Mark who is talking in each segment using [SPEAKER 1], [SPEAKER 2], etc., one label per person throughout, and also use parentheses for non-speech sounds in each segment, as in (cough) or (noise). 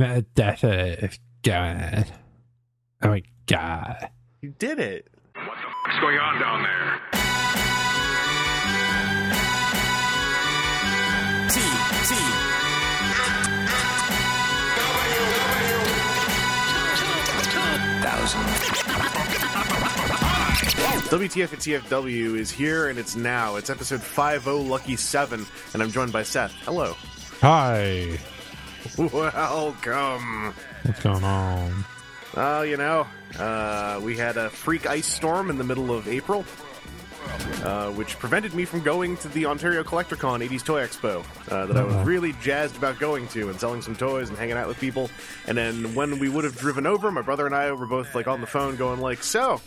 [SPEAKER 1] That's a god. Oh my god.
[SPEAKER 2] You did it.
[SPEAKER 3] What's going on down there?
[SPEAKER 4] T T thousand.
[SPEAKER 2] WTF at TFW is here and it's now. It's episode 50 Lucky 7 and I'm joined by Seth. Hello.
[SPEAKER 1] Hi. (laughs)
[SPEAKER 2] Welcome.
[SPEAKER 1] What's going on?
[SPEAKER 2] Uh, you know, uh, we had a freak ice storm in the middle of April, uh, which prevented me from going to the Ontario Collectorcon 80s Toy Expo uh, that I was really jazzed about going to and selling some toys and hanging out with people. And then when we would have driven over, my brother and I were both like on the phone going like, so.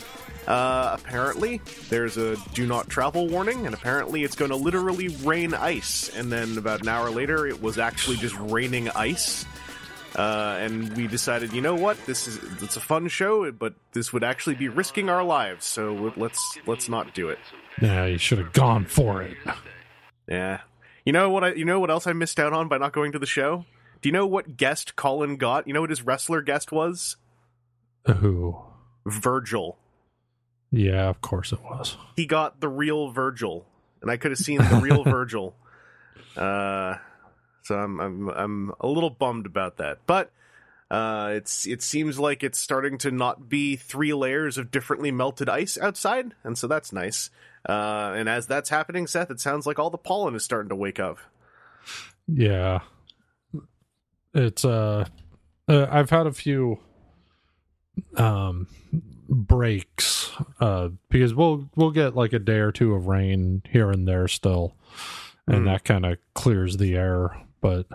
[SPEAKER 2] Uh, apparently, there's a do not travel warning, and apparently it's going to literally rain ice. And then about an hour later, it was actually just raining ice. Uh, and we decided, you know what, this is it's a fun show, but this would actually be risking our lives, so let's let's not do it.
[SPEAKER 1] Yeah, you should have gone for it.
[SPEAKER 2] Yeah, you know what? I you know what else I missed out on by not going to the show? Do you know what guest Colin got? You know what his wrestler guest was?
[SPEAKER 1] Who?
[SPEAKER 2] Virgil.
[SPEAKER 1] Yeah, of course it was.
[SPEAKER 2] He got the real Virgil, and I could have seen the real (laughs) Virgil. Uh, so I'm I'm I'm a little bummed about that, but. Uh, it's it seems like it's starting to not be three layers of differently melted ice outside, and so that's nice. Uh, and as that's happening, Seth, it sounds like all the pollen is starting to wake up.
[SPEAKER 1] Yeah. It's uh, uh I've had a few um breaks uh because we'll we'll get like a day or two of rain here and there still and
[SPEAKER 2] Mm.
[SPEAKER 1] that kind of clears the air but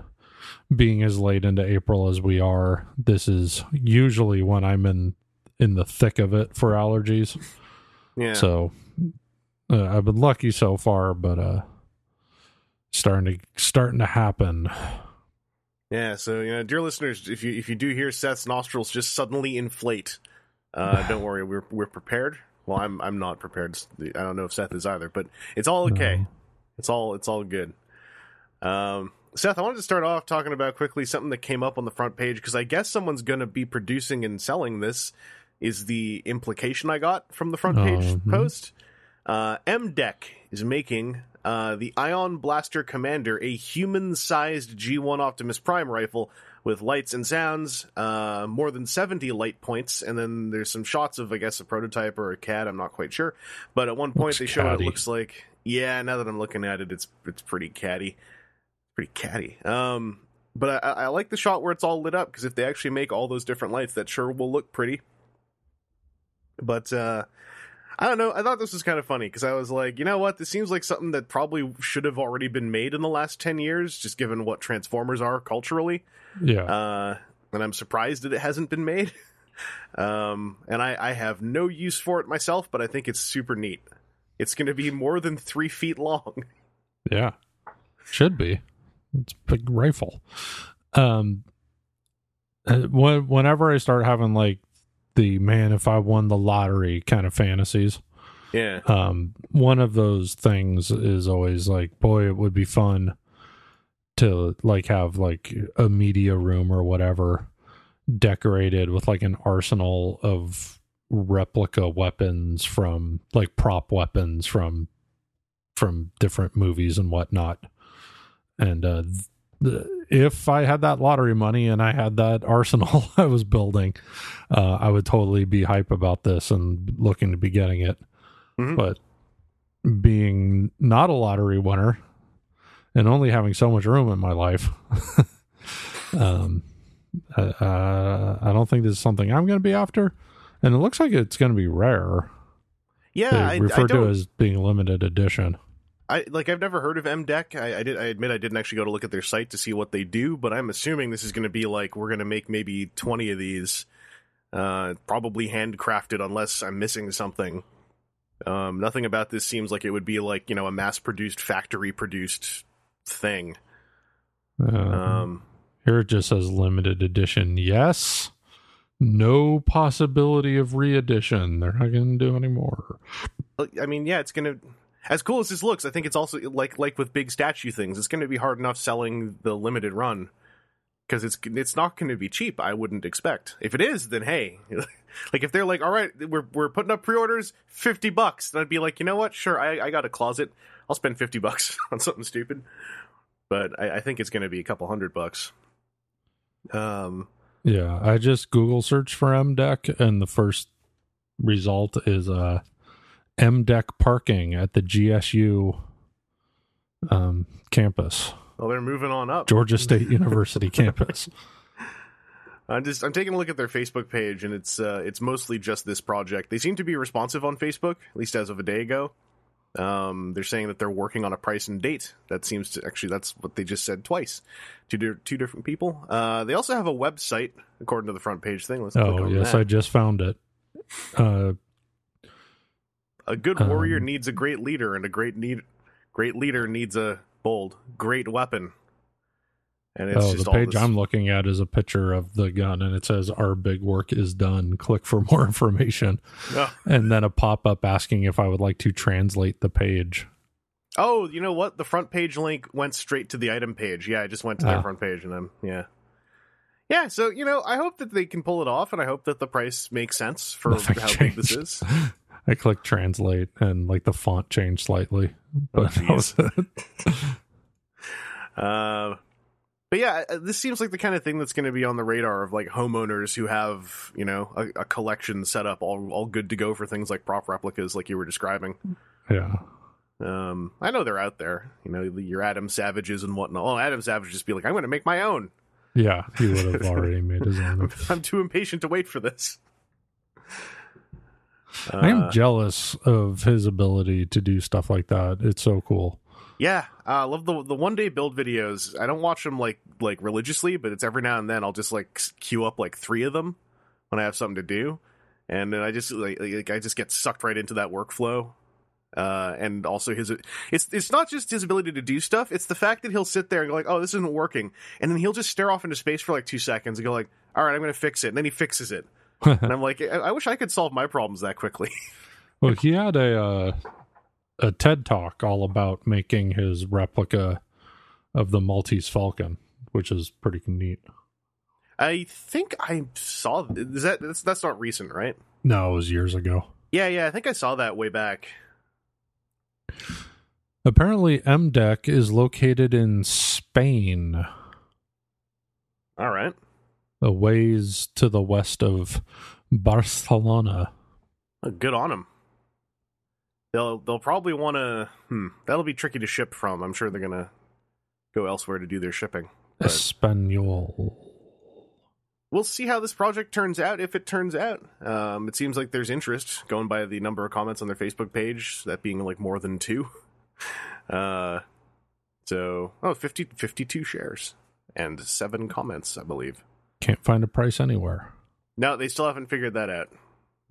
[SPEAKER 1] being as late into April as we are this is usually when I'm in in the thick of it for allergies
[SPEAKER 2] Yeah.
[SPEAKER 1] so uh, I've been lucky so far but uh starting to starting to happen
[SPEAKER 2] Yeah, so you know, dear listeners, if you if you do hear Seth's nostrils just suddenly inflate, uh, (laughs) don't worry, we're we're prepared. Well, I'm I'm not prepared. I don't know if Seth is either, but it's all okay.
[SPEAKER 1] No.
[SPEAKER 2] It's all it's all good. Um, Seth, I wanted to start off talking about quickly something that came up on the front page because I guess someone's going to be producing and selling this. Is the implication I got from the front page
[SPEAKER 1] Mhm.
[SPEAKER 2] post? Uh, MDEC is making uh, the Ion Blaster Commander a human-sized G1 Optimus Prime rifle with lights and sounds, uh, more than 70 light points, and then there's some shots of, I guess, a prototype or a CAD. I'm not quite sure, but at one point
[SPEAKER 1] Looks
[SPEAKER 2] they show what it looks like. Yeah, now that I'm looking at it, it's it's pretty catty, pretty catty. Um, but I, I like the shot where it's all lit up because if they actually make all those different lights, that sure will look pretty. But uh, I don't know. I thought this was kind of funny because I was like, you know what? This seems like something that probably should have already been made in the last ten years, just given what Transformers are culturally.
[SPEAKER 1] yeah
[SPEAKER 2] Uh, and I'm surprised that it hasn't been made. (laughs) um, and I, I have no use for it myself, but I think it's super neat. It's going to be more than three feet long.
[SPEAKER 1] Yeah. Should be. It's a big rifle. Um uh, whenever I start having like the man if I won the lottery kind of fantasies,
[SPEAKER 2] Yeah.
[SPEAKER 1] um one of those things is always like boy it would be fun to like have like a media room or whatever decorated with like an arsenal of replica weapons from like prop weapons from from different movies and whatnot and uh th- if i had that lottery money and i had that arsenal (laughs) i was building uh i would totally be hype about this and looking to be getting it
[SPEAKER 2] Mhm.
[SPEAKER 1] but being not a lottery winner and only having so much room in my life (laughs) um uh, i don't think this is something i'm going to be after and it looks like it's going to be rare
[SPEAKER 2] Yeah.
[SPEAKER 1] they
[SPEAKER 2] I, I
[SPEAKER 1] to as being limited edition
[SPEAKER 2] I like. I've never heard of MDEC. I, I did. I admit I didn't actually go to look at their site to see what they do, but I'm assuming this is going to be like we're going to make maybe 20 of these, uh, probably handcrafted, unless I'm missing something. Um, nothing about this seems like it would be like you know a mass-produced, factory-produced thing.
[SPEAKER 1] Uh,
[SPEAKER 2] Um,
[SPEAKER 1] here it just says limited edition yes no possibility of re-edition they're not going to do any more.
[SPEAKER 2] I mean, yeah, it's gonna. As cool as this looks, I think it's also like like with big statue things. It's going to be hard enough selling the limited run. because it's it's not going to be cheap. I wouldn't expect. If it is, then hey, (laughs) like if they're like, all right, we're we're putting up pre-orders, fifty bucks, then I'd be like, you know what? Sure, I, I got a closet. I'll spend fifty bucks (laughs) on something stupid. But I, I think it's going to be a couple hundred bucks. Um,
[SPEAKER 1] Yeah, I just Google search for MDEC, and the first result is uh, MDEC parking at the GSU um, campus,
[SPEAKER 2] well, they're moving on up.
[SPEAKER 1] Georgia State (laughs) University campus. (laughs)
[SPEAKER 2] I'm just I'm taking a look at their Facebook page, and it's uh, it's mostly just this project. They seem to be responsive on Facebook, at least as of a day ago. Um, they're saying that they're working on a price and date. That seems to actually that's what they just said twice. Two di- two different people. Uh, they also have a website according to the front page thing. Let's
[SPEAKER 1] Oh yes,
[SPEAKER 2] that.
[SPEAKER 1] I just found it. Uh,
[SPEAKER 2] A good warrior
[SPEAKER 1] Um,
[SPEAKER 2] needs a great leader, and a great need great leader needs a bold great weapon. And it's
[SPEAKER 1] oh,
[SPEAKER 2] just
[SPEAKER 1] the page
[SPEAKER 2] this-
[SPEAKER 1] I'm looking at is a picture of the gun, and it says "Our big work is done. (laughs) Click for more information."
[SPEAKER 2] Oh.
[SPEAKER 1] And then a pop up asking if I would like to translate the page.
[SPEAKER 2] Oh, you know what? The front page link went straight to the item page. Yeah, I just went to their
[SPEAKER 1] Ah.
[SPEAKER 2] front page and I'm yeah. Yeah, so you know, I hope that they can pull it off and I hope that the price makes sense for (laughs)
[SPEAKER 1] Nothing
[SPEAKER 2] how big this is.
[SPEAKER 1] I clicked translate, and like the font changed slightly, but (laughs) that was it. (laughs)
[SPEAKER 2] Uh but yeah, uh, this seems like the kind of thing that's going to be on the radar of like homeowners who have, you know, a, a collection set up all all good to go for things like prop replicas like you were describing.
[SPEAKER 1] yeah.
[SPEAKER 2] Um, I know they're out there, you know, your Adam Savages and whatnot. Oh, Adam Savage just be like, I'm going to make my own.
[SPEAKER 1] Yeah, he would have (laughs) already made his own.
[SPEAKER 2] I'm too impatient to wait for this.
[SPEAKER 1] I am
[SPEAKER 2] Uh,
[SPEAKER 1] jealous of his ability to do stuff like that. It's so cool.
[SPEAKER 2] yeah, uh, I love the the one day build videos. I don't watch them like like religiously, but it's every now and then I'll just like queue up like three of them when I have something to do, and then I just like, like I just get sucked right into that workflow. Uh, and also his it's it's not just his ability to do stuff; it's the fact that he'll sit there and go like, "Oh, this isn't working," and then he'll just stare off into space for like two seconds and go like, "All right, I'm going to fix it," and then he fixes it, (laughs) and I'm like, I, I wish I could solve my problems that quickly. (laughs)
[SPEAKER 1] Well, he had a uh, a TED talk all about making his replica of the Maltese Falcon, which is pretty neat.
[SPEAKER 2] I think I saw is that that's, that's not recent, right?
[SPEAKER 1] No, it was years ago.
[SPEAKER 2] Yeah, yeah, I think I saw that way back.
[SPEAKER 1] Apparently, MDEC is located in Spain,
[SPEAKER 2] All right.
[SPEAKER 1] A ways to the west of Barcelona.
[SPEAKER 2] Oh, good on them. They'll they'll probably want to. Hmm, that'll be tricky to ship from. I'm sure they're gonna go elsewhere to do their shipping. But
[SPEAKER 1] Espanol.
[SPEAKER 2] we'll see how this project turns out. If it turns out, um, it seems like there's interest going by the number of comments on their Facebook page. That being like more than two. (laughs) Uh, so oh, 50, 52 shares and seven comments, I believe.
[SPEAKER 1] Can't find a price anywhere.
[SPEAKER 2] No, they still haven't figured that out.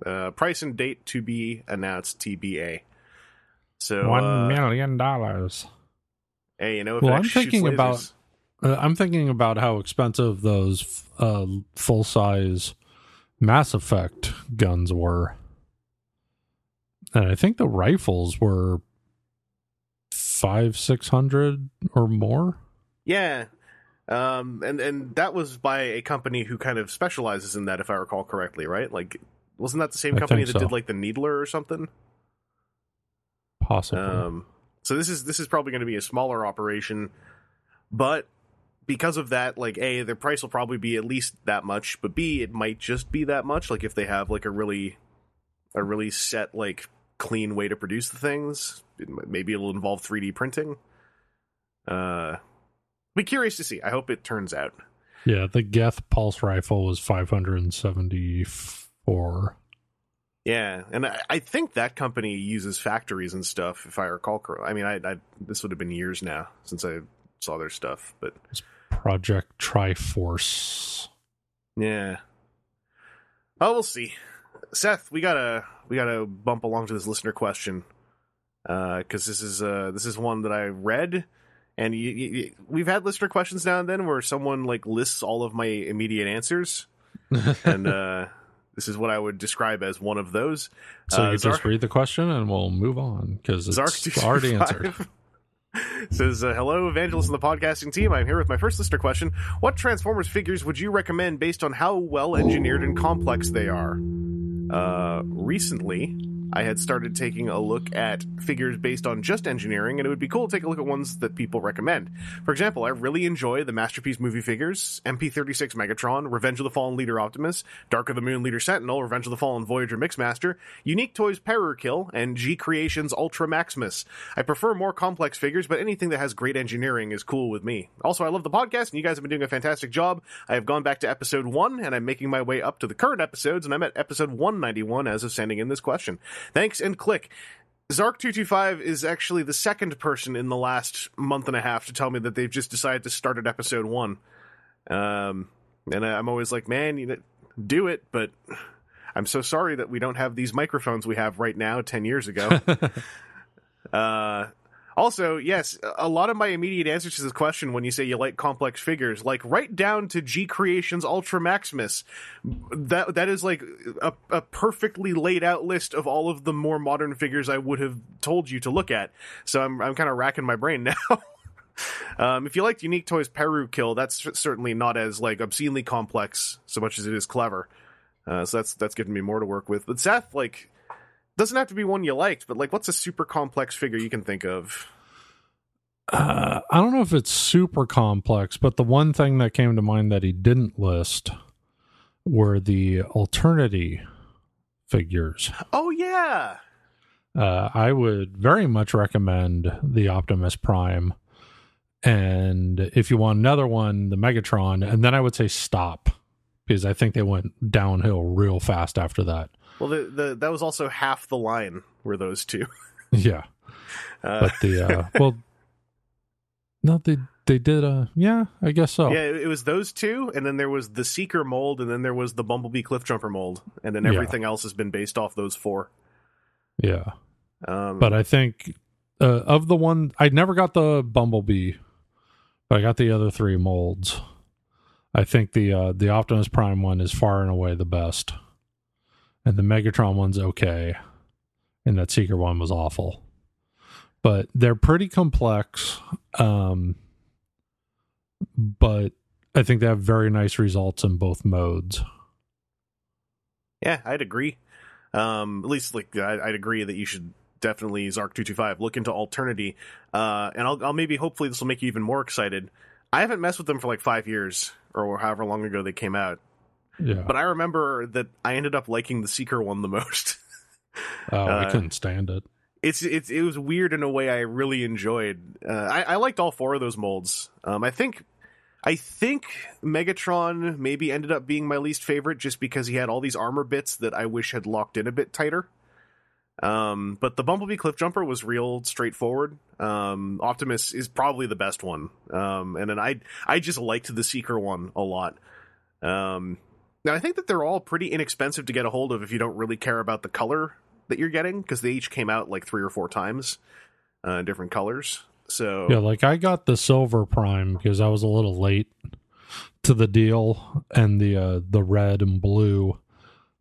[SPEAKER 2] Uh, price and date to be announced, TBA. So,
[SPEAKER 1] One
[SPEAKER 2] uh,
[SPEAKER 1] million dollars.
[SPEAKER 2] hey, you know, if
[SPEAKER 1] Well, I'm thinking about- Uh, I'm thinking about how expensive those uh, full size Mass Effect guns were. And I think the rifles were five, six hundred or more.
[SPEAKER 2] yeah, um, and and that was by a company who kind of specializes in that, if I recall correctly, right? Like, wasn't that the same
[SPEAKER 1] I
[SPEAKER 2] company that
[SPEAKER 1] so.
[SPEAKER 2] did like the Needler or something?
[SPEAKER 1] Possibly.
[SPEAKER 2] Um, so this is this is probably going to be a smaller operation, but because of that, like a their price will probably be at least that much, but b it might just be that much. Like if they have like a really a really set like clean way to produce the things, it, maybe it'll involve 3D printing. Uh, be curious to see. I hope it turns out.
[SPEAKER 1] yeah, the Geth pulse rifle was five hundred and seventy four.
[SPEAKER 2] Yeah, and I, I think that company uses factories and stuff. If I recall correctly, I mean, I, I this would have been years now since I saw their stuff, but
[SPEAKER 1] Project Triforce.
[SPEAKER 2] Yeah. Oh, we'll see. Seth, we gotta we gotta bump along to this listener question because this is uh this is one that I read, and you, you, we've had listener questions now and then where someone like lists all of my immediate answers, (laughs) and uh this is what I would describe as one of those.
[SPEAKER 1] So
[SPEAKER 2] Uh,
[SPEAKER 1] you just read the question and we'll move on because it's
[SPEAKER 2] Zark
[SPEAKER 1] already answered. (laughs)
[SPEAKER 2] Says, uh, hello, evangelist and the podcasting team. I'm here with my first listener question. What Transformers figures would you recommend based on how well engineered and complex they are? Uh, recently, I had started taking a look at figures based on just engineering, and it would be cool to take a look at ones that people recommend. For example, I really enjoy the Masterpiece movie figures, MP36 Megatron, Revenge of the Fallen Leader Optimus, Dark of the Moon Leader Sentinel, Revenge of the Fallen Voyager Mixmaster, Unique Toys Kill, and G Creations Ultra Maximus. I prefer more complex figures, but anything that has great engineering is cool with me. Also, I love the podcast, and you guys have been doing a fantastic job. I have gone back to episode 1, and I'm making my way up to the current episodes, and I'm at episode 191 as of sending in this question. Thanks and click. Zark225 is actually the second person in the last month and a half to tell me that they've just decided to start at episode one. Um, and I'm always like, man, you know, do it, but I'm so sorry that we don't have these microphones we have right now 10 years ago. (laughs) uh, also, yes, a lot of my immediate answers to this question when you say you like complex figures, like right down to G Creations Ultra Maximus, that that is like a, a perfectly laid out list of all of the more modern figures I would have told you to look at. So I'm I'm kind of racking my brain (laughs) now. um, if you liked Unique Toys Peru Kill, that's certainly not as like obscenely complex so much as it is clever. Uh, so that's that's giving me more to work with. But Seth, like doesn't have to be one you liked, but like, what's a super complex figure you can think of?
[SPEAKER 1] Uh, I don't know if it's super complex, but the one thing that came to mind that he didn't list were the alternity figures.
[SPEAKER 2] Oh yeah.
[SPEAKER 1] Uh, I would very much recommend the Optimus Prime, and if you want another one, the Megatron, and then I would say stop because I think they went downhill real fast after that.
[SPEAKER 2] Well, the, the that was also half the line were those two. (laughs)
[SPEAKER 1] yeah,
[SPEAKER 2] Uh,
[SPEAKER 1] but the uh, (laughs) well, no, they they did. Uh, yeah, I guess so.
[SPEAKER 2] yeah, it was those two, and then there was the Seeker mold, and then there was the Bumblebee Cliffjumper mold, and then
[SPEAKER 1] Yeah.
[SPEAKER 2] everything else has been based off those four.
[SPEAKER 1] yeah.
[SPEAKER 2] Um,
[SPEAKER 1] But I think uh, of the one I never got the Bumblebee, but I got the other three molds. I think the uh, the Optimus Prime one is far and away the best, and the Megatron one's okay, and that Seeker one was awful. But they're pretty complex, um, but I think they have very nice results in both modes.
[SPEAKER 2] Yeah, I'd agree. Um, at least, like, I'd agree that you should definitely Zark two two five look into Alternity. Uh, and I'll, I'll maybe hopefully this will make you even more excited. I haven't messed with them for like five years or however long ago they came out,
[SPEAKER 1] Yeah,
[SPEAKER 2] but I remember that I ended up liking the Seeker one the most. (laughs)
[SPEAKER 1] oh, I
[SPEAKER 2] uh,
[SPEAKER 1] couldn't stand it.
[SPEAKER 2] it's it's it was weird in a way I really enjoyed. Uh, I, I liked all four of those molds. Um, I think I think Megatron maybe ended up being my least favorite just because he had all these armor bits that I wish had locked in a bit tighter. Um, but the Bumblebee Cliffjumper was real straightforward. Um, Optimus is probably the best one. Um, and then I I just liked the Seeker one a lot. Um, now I think that they're all pretty inexpensive to get a hold of if you don't really care about the color that you're getting because they each came out like three or four times, uh, in different colors. So
[SPEAKER 1] Yeah, like I got the silver prime because I was a little late to the deal, and the uh, the red and blue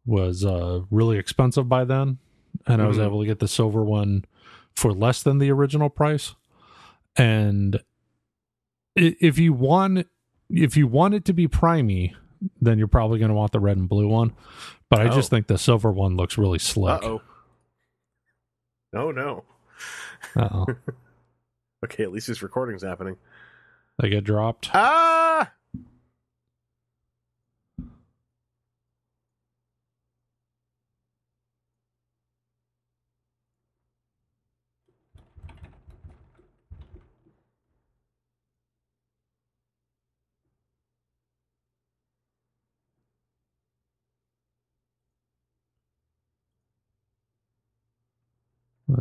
[SPEAKER 1] was uh, really expensive by then, and I was
[SPEAKER 2] Mhm.
[SPEAKER 1] able to get the silver one for less than the original price. And if you want, if you want it to be primey, then you're probably going to want the red and blue one. But I just
[SPEAKER 2] Oh.
[SPEAKER 1] think the silver one looks really slick.
[SPEAKER 2] oh, oh no.
[SPEAKER 1] Uh-oh. (laughs)
[SPEAKER 2] Okay, at least this recording's happening.
[SPEAKER 1] they get dropped.
[SPEAKER 2] Ah.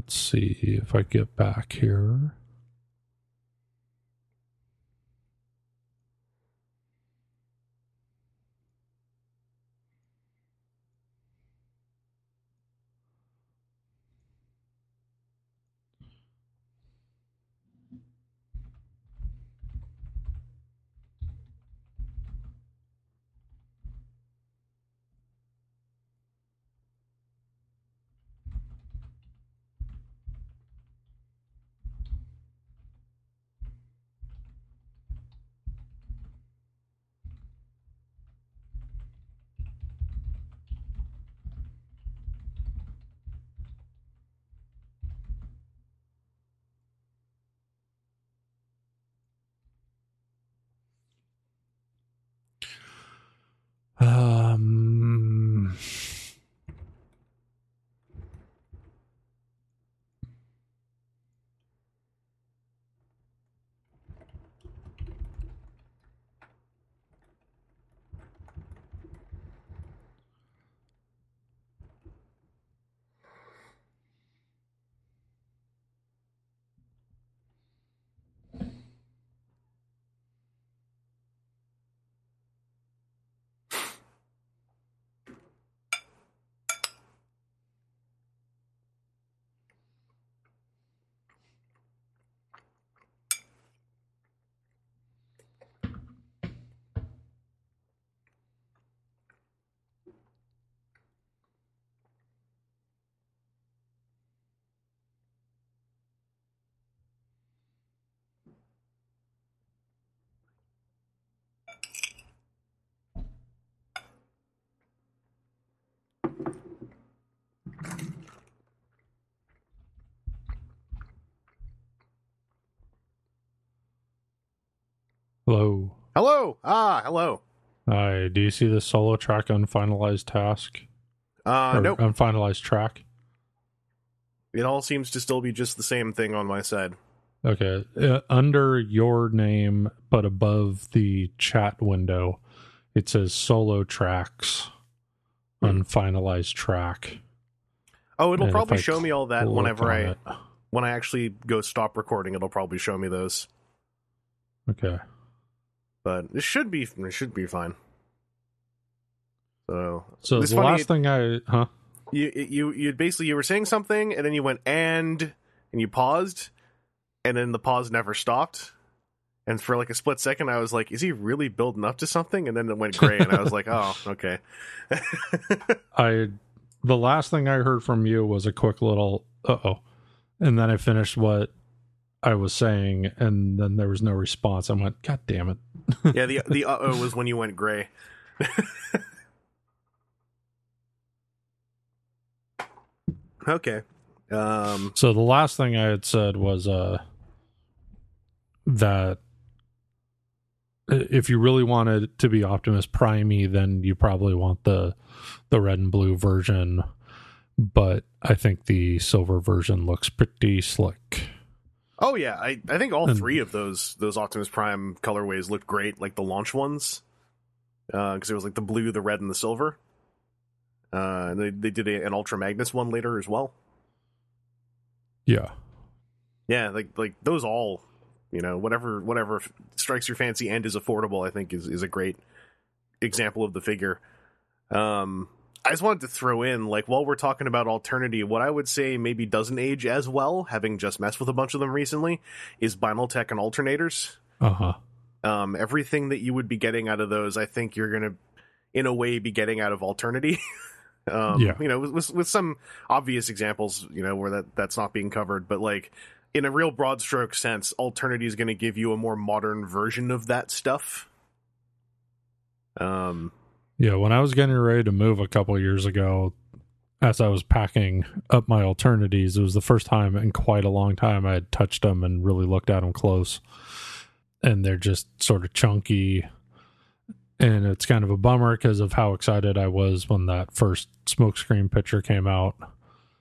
[SPEAKER 1] Let's see if I get back here. Hello.
[SPEAKER 2] Hello. Ah, hello.
[SPEAKER 1] Hi. Do you see the solo track unfinalized task?
[SPEAKER 2] Uh,
[SPEAKER 1] or
[SPEAKER 2] nope.
[SPEAKER 1] Unfinalized track?
[SPEAKER 2] It all seems to still be just the same thing on my side.
[SPEAKER 1] Okay. Uh, under your name, but above the chat window, it says solo tracks,
[SPEAKER 2] Hmm.
[SPEAKER 1] unfinalized track.
[SPEAKER 2] Oh, it'll
[SPEAKER 1] And
[SPEAKER 2] probably show me all that whenever I
[SPEAKER 1] it.
[SPEAKER 2] when I actually go stop recording. It'll probably show me those.
[SPEAKER 1] Okay.
[SPEAKER 2] But it should be it should be fine. So
[SPEAKER 1] So the
[SPEAKER 2] funny,
[SPEAKER 1] last thing I, huh?
[SPEAKER 2] you you you basically you were saying something and then you went and and you paused and then the pause never stopped and for like a split second i was like is he really building up to something and then it went gray and i was like oh (laughs) okay (laughs)
[SPEAKER 1] I, the last thing I heard from you was a quick little, uh oh. And then I finished what I was saying, and then there was no response. I went, God damn it. (laughs)
[SPEAKER 2] yeah the the uh-oh was when you went gray (laughs) okay um
[SPEAKER 1] So the last thing I had said was uh that if you really wanted to be Optimus Primey, then you probably want the the red and blue version. But I think the silver version looks pretty slick.
[SPEAKER 2] Oh yeah, I, I think all three of those those Optimus Prime colorways looked great, like the launch ones, because it was like the blue, the red, and the silver. Uh, and they they did a, an Ultra Magnus one later as well.
[SPEAKER 1] Yeah.
[SPEAKER 2] Yeah, like like those all, you know, whatever whatever strikes your fancy and is affordable, I think is is a great example of the figure. Um, I just wanted to throw in, like, while we're talking about Alternity, what I would say maybe doesn't age as well, having just messed with a bunch of them recently, is Binaltech and alternators.
[SPEAKER 1] Uh huh.
[SPEAKER 2] Um, everything that you would be getting out of those, I think you're gonna, in a way, be getting out of Alternity. (laughs) um,
[SPEAKER 1] Yeah.
[SPEAKER 2] You know, with, with with some obvious examples, you know, where that that's not being covered, but like in a real broad stroke sense, Alternity is going to give you a more modern version of that stuff. Um,
[SPEAKER 1] Yeah, when I was getting ready to move a couple years ago, as I was packing up my alternators, it was the first time in quite a long time I had touched them and really looked at them close. And they're just sort of chunky. And it's kind of a bummer because of how excited I was when that first smokescreen picture came out.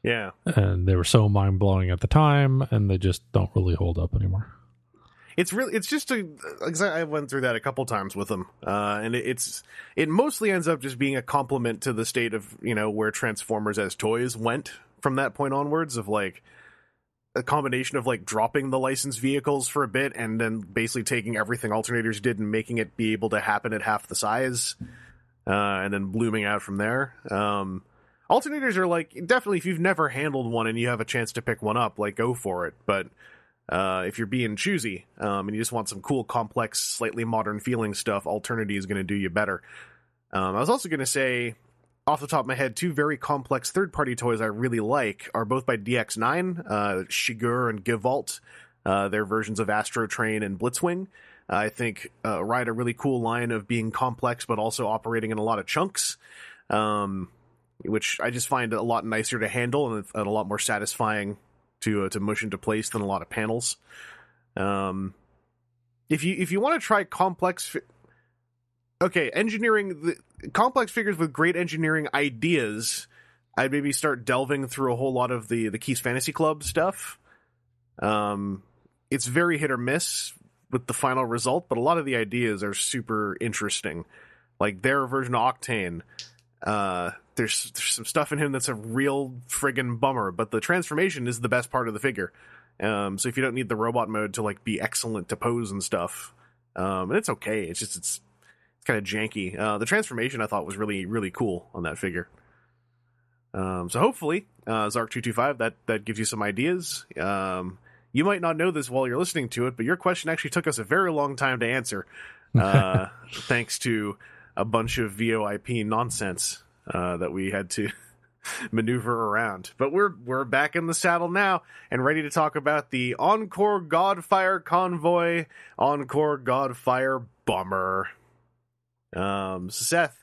[SPEAKER 2] yeah,
[SPEAKER 1] And they were so mind blowing at the time, and they just don't really hold up anymore.
[SPEAKER 2] It's really it's just a I went through that a couple times with them, uh, and it, it's it mostly ends up just being a compliment to the state of you know where Transformers as toys went from that point onwards of like a combination of like dropping the licensed vehicles for a bit and then basically taking everything alternators did and making it be able to happen at half the size, uh, and then blooming out from there. Um, alternators are like definitely if you've never handled one and you have a chance to pick one up, like go for it, but uh, if you're being choosy um, and you just want some cool, complex, slightly modern feeling stuff, Alternity is going to do you better. Um, I was also going to say, off the top of my head, two very complex third party toys I really like are both by DX9, uh, Chigurh and Gewalt. Uh, their versions of Astro Train and Blitzwing. I think uh, ride a really cool line of being complex but also operating in a lot of chunks, um, which I just find a lot nicer to handle and, and a lot more satisfying to uh, to mush into place than a lot of panels. Um, if you if you want to try complex, fi- okay, engineering the complex figures with great engineering ideas, I'd maybe start delving through a whole lot of the the Keith's Fantasy Club stuff. Um, it's very hit or miss with the final result, but a lot of the ideas are super interesting. Like their version of Octane, uh, there's, there's some stuff in him that's a real friggin' bummer, but the transformation is the best part of the figure. Um, so if you don't need the robot mode to like be excellent to pose and stuff, um, and it's okay. It's just it's it's kind of janky. Uh, the transformation I thought was really really cool on that figure. Um, so hopefully, uh, Zark two two five that that gives you some ideas. Um, you might not know this while you're listening to it, but your question actually took us a very long time to answer, (laughs) uh, thanks to a bunch of VoIP nonsense uh, that we had to (laughs) maneuver around. But we're we're back in the saddle now and ready to talk about the Encore Godfire Convoy, Encore Godfire Bomber. Um, Seth,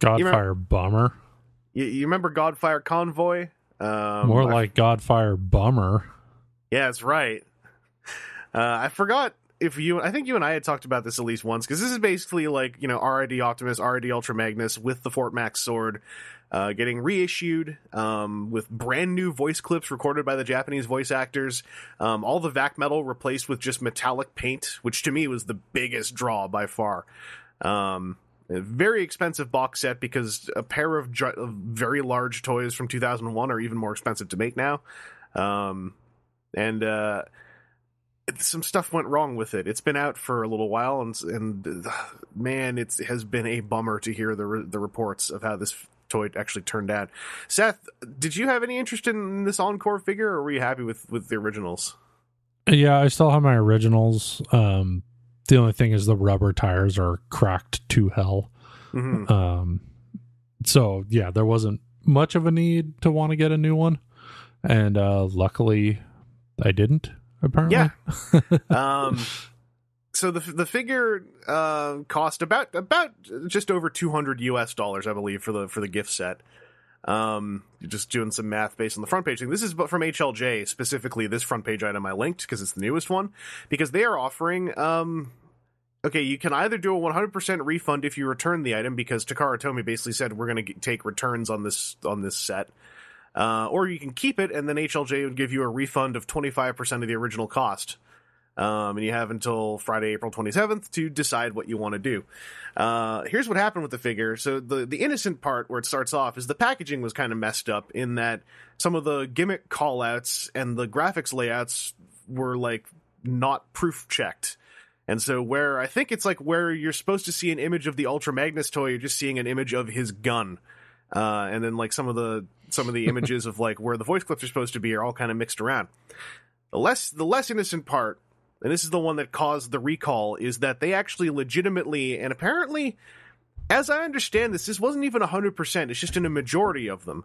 [SPEAKER 1] Godfire Bummer.
[SPEAKER 2] you, you remember Godfire Convoy? Um,
[SPEAKER 1] More
[SPEAKER 2] I-
[SPEAKER 1] like Godfire Bummer.
[SPEAKER 2] yeah, that's right. Uh, I forgot if you, I think you and I had talked about this at least once because this is basically like you know RID Optimus, RID Ultra Magnus with the Fort Max sword, uh, getting reissued um, with brand new voice clips recorded by the Japanese voice actors. Um, all the vac metal replaced with just metallic paint, which to me was the biggest draw by far. Um, very expensive box set because a pair of, of very large toys from 2001 are even more expensive to make now. Um, and uh, some stuff went wrong with it. It's been out for a little while, and and man, it's, it has been a bummer to hear the re- the reports of how this toy actually turned out. Seth, did you have any interest in this encore figure, or were you happy with with the originals?
[SPEAKER 1] Yeah, I still have my originals. Um, the only thing is the rubber tires are cracked to hell.
[SPEAKER 2] hmm
[SPEAKER 1] Um, so yeah, there wasn't much of a need to want to get a new one, and uh, luckily, I didn't. Apparently,
[SPEAKER 2] Yeah. (laughs) um, so the the figure uh, cost about about just over two hundred U.S. dollars, I believe, for the for the gift set. Um, just doing some math based on the front page thing. This is bu- from HLJ specifically. This front page item I linked because it's the newest one because they are offering. Um, okay, you can either do a one hundred percent refund if you return the item because Takara Tomy basically said we're going to take returns on this on this set. Uh, or you can keep it, and then HLJ would give you a refund of 25% of the original cost. Um, and you have until Friday, April 27th to decide what you want to do. Uh, here's what happened with the figure. So the, the innocent part where it starts off is the packaging was kind of messed up in that some of the gimmick callouts and the graphics layouts were like not proof checked. And so where I think it's like where you're supposed to see an image of the Ultra Magnus toy, you're just seeing an image of his gun. Uh, and then like some of the some of the (laughs) images of like where the voice clips are supposed to be are all kind of mixed around. The less the less innocent part, and this is the one that caused the recall, is that they actually legitimately and apparently, as I understand this, this wasn't even hundred percent. It's just in a majority of them.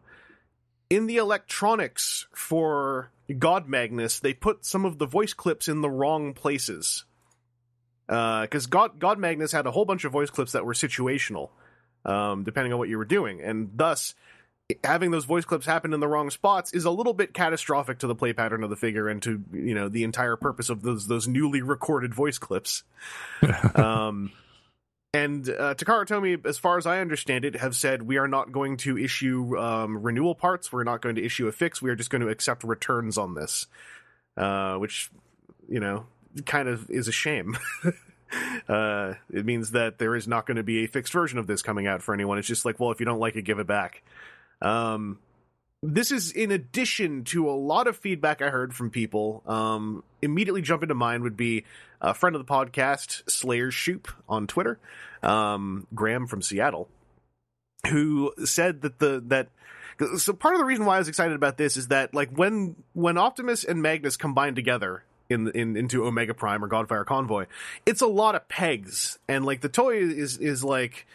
[SPEAKER 2] In the electronics for God Magnus, they put some of the voice clips in the wrong places. Because God God Magnus had a whole bunch of voice clips that were situational, um, depending on what you were doing, and thus having those voice clips happen in the wrong spots is a little bit catastrophic to the play pattern of the figure and to you know the entire purpose of those those newly recorded voice clips. (laughs) um, and uh, Takara Tomy, as far as I understand it, have said we are not going to issue um, renewal parts. We're not going to issue a fix. We are just going to accept returns on this, uh, which you know kind of is a shame. (laughs) (laughs) uh, it means that there is not going to be a fixed version of this coming out for anyone. It's just like, well, if you don't like it, give it back. Um, this is in addition to a lot of feedback I heard from people. Um, immediately jump into mind would be a friend of the podcast, Slayer Shoop on Twitter, um, Graham from Seattle, who said that the that so part of the reason why I was excited about this is that like when when Optimus and Magnus combine together in in into Omega Prime or Godfire Convoy, it's a lot of pegs, and like the toy is is like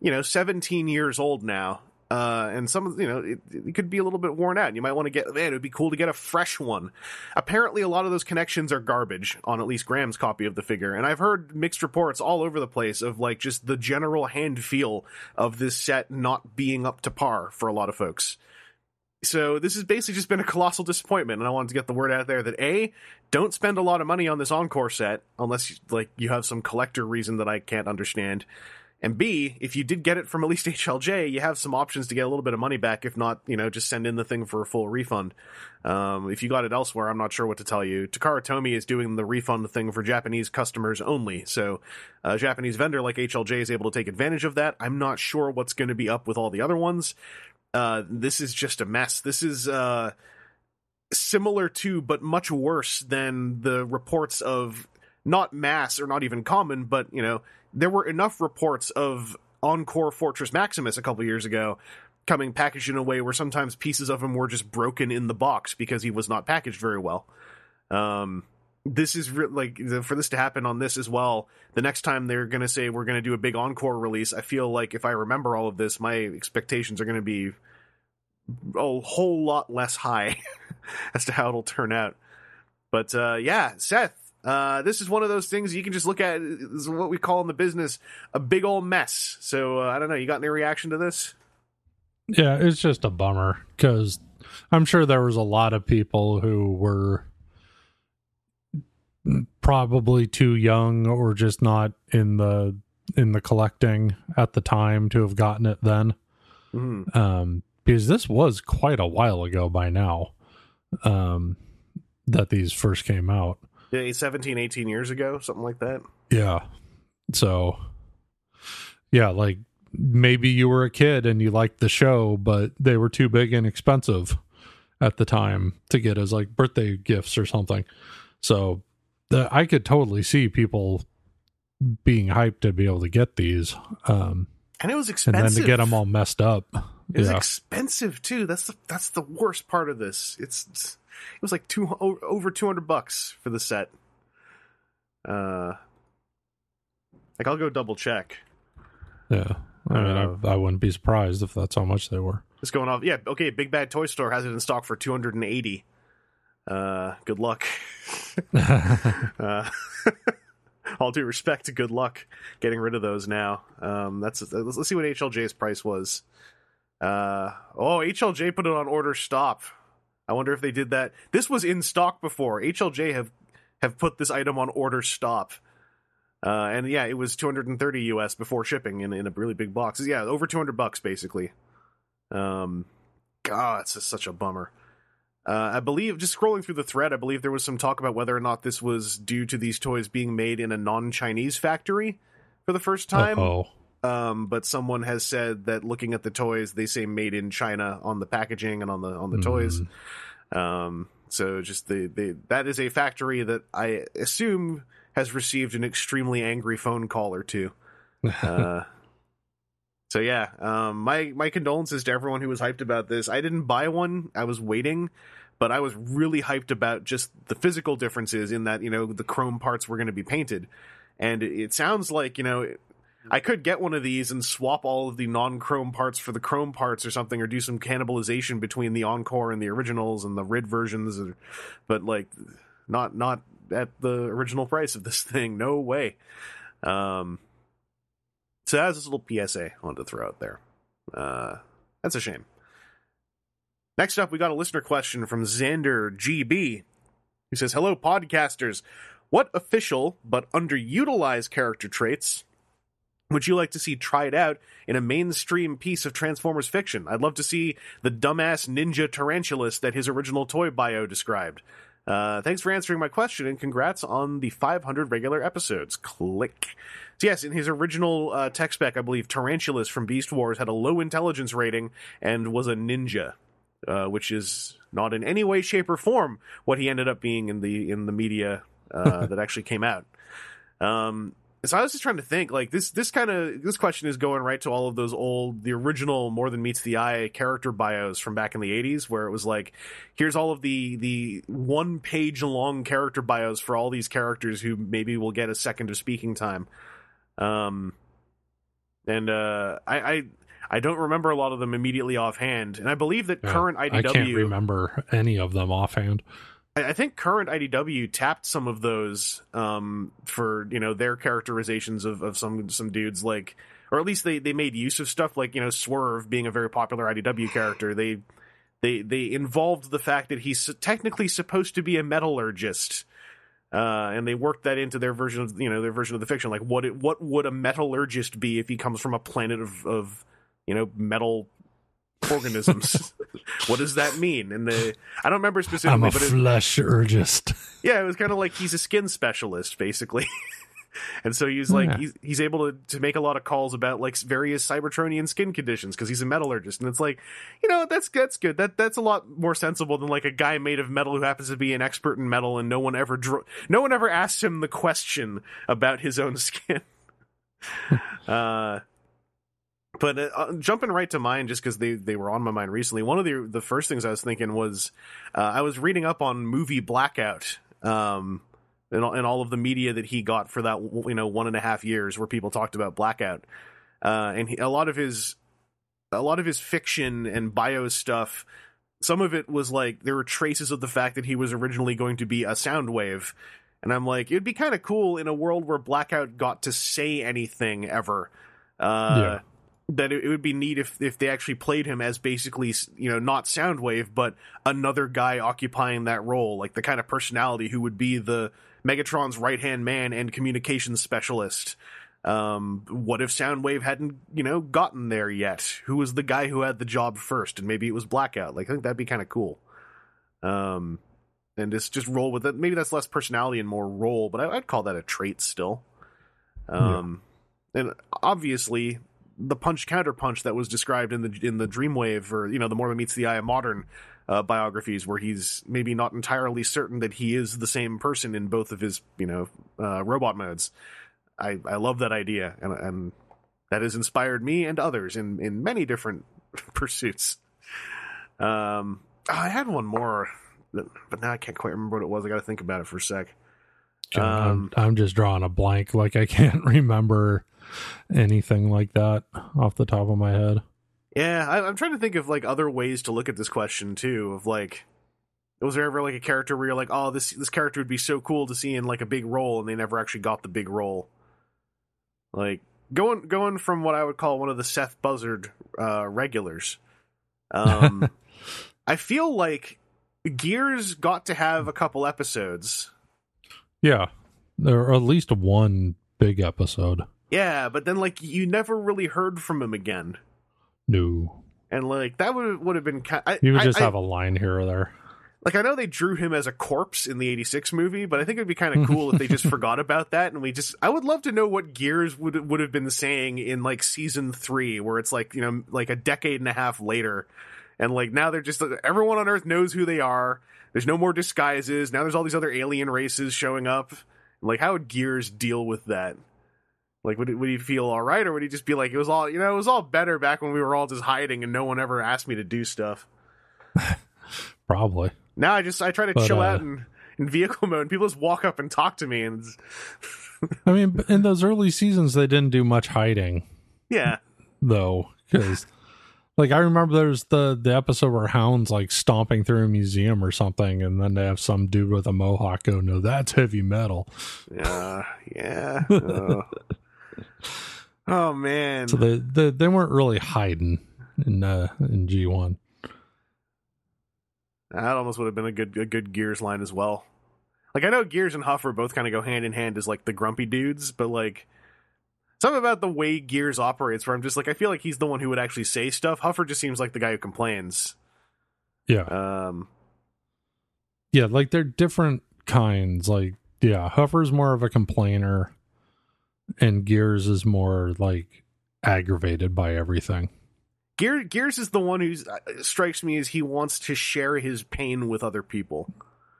[SPEAKER 2] you know 17 years old now uh, and some you know it, it could be a little bit worn out. You might want to get man, it would be cool to get a fresh one. Apparently, a lot of those connections are garbage on at least Graham's copy of the figure, and I've heard mixed reports all over the place of like just the general hand feel of this set not being up to par for a lot of folks. So this has basically just been a colossal disappointment, and I wanted to get the word out there that a don't spend a lot of money on this encore set unless like you have some collector reason that I can't understand. And B, if you did get it from at least (laughs) HLJ, you have some options to get a little bit of money back. If not, you know, just send in the thing for a full refund. Um, if you got it elsewhere, I'm not sure what to tell you. Takara Tomy is doing the refund thing for Japanese customers only. So a Japanese vendor like HLJ is able to take advantage of that. I'm not sure what's going to be up with all the other ones. Uh, this is just a mess. This is, uh, similar to, but much worse than the reports of not mass or not even common, but you know, there were enough reports of Encore Fortress Maximus a couple years ago coming packaged in a way where sometimes pieces of him were just broken in the box because he was not packaged very well. Um, this is re- like for this to happen on this as well. The next time they're going to say we're going to do a big encore release, I feel like if I remember all of this, my expectations are going to be a whole lot less high (laughs) as to how it'll turn out. But uh, yeah, Seth, uh, this is one of those things you can just look at. Is what we call in the business a big old mess. So uh, I don't know. You got any reaction to this?
[SPEAKER 1] Yeah, it's just a bummer because I'm sure there was a lot of people who were probably too young or just not in the in the collecting at the time to have gotten it then.
[SPEAKER 2] Mhm.
[SPEAKER 1] Um, because this was quite a while ago by now. Um, that these first came out.
[SPEAKER 2] Yeah, 17, 18 years ago, something like that.
[SPEAKER 1] Yeah. So, yeah, like maybe you were a kid and you liked the show, but they were too big and expensive at the time to get as like birthday gifts or something. So, the, I could totally see people being hyped to be able to get these, um,
[SPEAKER 2] And it was expensive.
[SPEAKER 1] and then to get them all messed up.
[SPEAKER 2] It was
[SPEAKER 1] yeah,
[SPEAKER 2] expensive too. That's the that's the worst part of this. It's, it's- it was like two over two hundred bucks for the set. Uh, like I'll go double check.
[SPEAKER 1] yeah. I mean,
[SPEAKER 2] Uh,
[SPEAKER 1] I, I wouldn't be surprised if that's how much they were.
[SPEAKER 2] It's going off. Yeah, okay. Big Bad Toy Store has it in stock for two hundred and eighty. Uh, good luck. (laughs) uh, (laughs) all due respect to good luck getting rid of those now. Um, that's let's, let's see what HLJ's price was. Uh, oh, HLJ put it on order stop. I wonder if they did that. This was in stock before. HLJ have have put this item on order stop. Uh, and yeah, it was 230 US before shipping in, in a really big box. Yeah, over 200 bucks basically. Um, God, it's just such a bummer. Uh, I believe, just scrolling through the thread, I believe there was some talk about whether or not this was due to these toys being made in a non-Chinese factory for the first time.
[SPEAKER 1] Oh,
[SPEAKER 2] Um, but someone has said that looking at the toys, they say made in China on the packaging and on the on the toys. Um, so just the, the that is a factory that I assume has received an extremely angry phone call or two. (laughs) Uh, so yeah, um, my my condolences to everyone who was hyped about this. I didn't buy one; I was waiting, but I was really hyped about just the physical differences in that you know the chrome parts were going to be painted, and it, sounds like you know. I could get one of these and swap all of the non-chrome parts for the chrome parts or something, or do some cannibalization between the encore and the originals and the rid versions, or, but like, not not at the original price of this (laughs) thing. No way. Um, so that's this little PSA I wanted to throw out there. Uh, that's a shame. Next up, we got a listener question from Xander GB, who says, "Hello, podcasters. What official but underutilized character traits would you like to see tried out in a mainstream piece of Transformers fiction? I'd love to see the dumbass ninja tarantulas that his original toy bio described. Uh, thanks for answering my question and congrats on the 500 regular episodes. Click. So yes, in his original uh, tech spec, I believe Tarantulas from Beast Wars had a low intelligence rating and was a ninja, uh, which is not in any way, shape, or form what he ended up being in the in the media uh, (laughs) that actually came out. Um, so I was just trying to think, like this this kind of this question is going right to all of those old, the original More Than Meets the Eye character bios from back in the '80s, where it was like, here's all of the the one page long character bios for all these characters who maybe will get a second of speaking time. Um, and uh, I, I I don't remember a lot of them immediately offhand, and I believe that
[SPEAKER 1] Yeah,
[SPEAKER 2] current
[SPEAKER 1] I
[SPEAKER 2] IDW
[SPEAKER 1] can't remember any of them offhand.
[SPEAKER 2] I think current IDW tapped some of those um, for you know their characterizations of, of some some dudes like, or at least they, they made use of stuff like you know Swerve being a very popular IDW character. They they they involved the fact that he's technically supposed to be a metallurgist, uh, and they worked that into their version of you know their version of the fiction. Like what it, what would a metallurgist be if he comes from a planet of of you know metal organisms? (laughs) what does that mean? And the I don't remember specifically,
[SPEAKER 1] I'm a
[SPEAKER 2] but it,
[SPEAKER 1] fleshurgist.
[SPEAKER 2] yeah, it was kind of like he's a skin specialist, basically. (laughs) and so he's like
[SPEAKER 1] Yeah.
[SPEAKER 2] he's, he's able to, to make a lot of calls about like various Cybertronian skin conditions because he's a metallurgist, and it's like, you know, that's that's good. That that's a lot more sensible than like a guy made of metal who happens to be an expert in metal, and no one ever dro- no one ever asked him the question about his own skin. (laughs) uh but uh, jumping right to mine, just because they, they were on my mind recently. One of the the first things I was thinking was uh, I was reading up on movie Blackout, um, and, and all of the media that he got for that you know one and a half years where people talked about Blackout, uh, and he, a lot of his a lot of his fiction and bio stuff. Some of it was like there were traces of the fact that he was originally going to be a Soundwave, and I'm like, it'd be kind of cool in a world where Blackout got to say anything ever. Uh,
[SPEAKER 1] Yeah.
[SPEAKER 2] That it, it would be neat if if they actually played him as basically you know not Soundwave but another guy occupying that role, like the kind of personality who would be the Megatron's right hand man and communications specialist. Um, what if Soundwave hadn't, you know, gotten there yet? Who was the guy who had the job first? And maybe it was Blackout. Like, I think that'd be kind of cool. Um, and just just roll with it. Maybe that's less personality and more role, but I, would call that a trait still. Um, yeah. and obviously the punch counter punch that was described in the in the Dreamwave or you know the More Meets the Eye of Modern uh, biographies, where he's maybe not entirely certain that he is the same person in both of his you know uh, robot modes. I, I love that idea, and, and that has inspired me and others in, in many different (laughs) pursuits. Um, I had one more, but now I can't quite remember what it was. I got to think about it for a sec.
[SPEAKER 1] Um, I'm, I'm just drawing a blank. Like I can't (laughs) remember anything like that off the top of my head.
[SPEAKER 2] Yeah, I, I'm trying to think of like other ways to look at this question too. Of like, was there ever like a character where you're like, oh, this this character would be so cool to see in like a big role, and they never actually got the big role? Like going going from what I would call one of the Seth Buzzard uh, regulars. Um, (laughs) I feel like Gears got to have a couple episodes.
[SPEAKER 1] Yeah, there are at least one big episode.
[SPEAKER 2] Yeah, but then like you never really heard from him again.
[SPEAKER 1] No,
[SPEAKER 2] and like that would would have been. Kind
[SPEAKER 1] of, you would just I, have I, a line here or there
[SPEAKER 2] like I know they drew him as a corpse in the 86 movie, but I think it'd be kind of (laughs) cool if they just forgot about that and we just I would love to know what Gears would would have been saying in like season 3 where it's like, you know, like a decade and a half later and like now they're just everyone on earth knows who they are. There's no more disguises. Now there's all these other alien races showing up. Like how would Gears deal with that? Like would would he feel all right or would he just be like it was all, you know, it was all better back when we were all just hiding and no one ever asked me to do stuff. (laughs)
[SPEAKER 1] Probably.
[SPEAKER 2] Now I just I try to but, chill uh, out in, in vehicle mode. And people just walk up and talk to me, and
[SPEAKER 1] I mean, in those early seasons, they didn't do much hiding. (laughs)
[SPEAKER 2] Yeah,
[SPEAKER 1] though, because like I remember there's the the episode where Hound's like stomping through a museum or something, and then they have some dude with a mohawk go, "No, that's heavy metal."
[SPEAKER 2] Yeah, yeah. (laughs) oh. oh man.
[SPEAKER 1] So they, they they weren't really hiding in uh in G one.
[SPEAKER 2] That almost would have been a good a good Gears line as well. Like I know Gears and Huffer both kind of go hand in hand as like the grumpy dudes, but like something about the way Gears operates where I'm just like I feel like he's the one who would actually say stuff. Huffer just seems like the guy who complains.
[SPEAKER 1] Yeah.
[SPEAKER 2] Um
[SPEAKER 1] Yeah, like they're different kinds. Like yeah, Huffer's more of a complainer and Gears is more like aggravated by everything.
[SPEAKER 2] Gear, Gears is the one who uh, strikes me as he wants to share his pain with other people.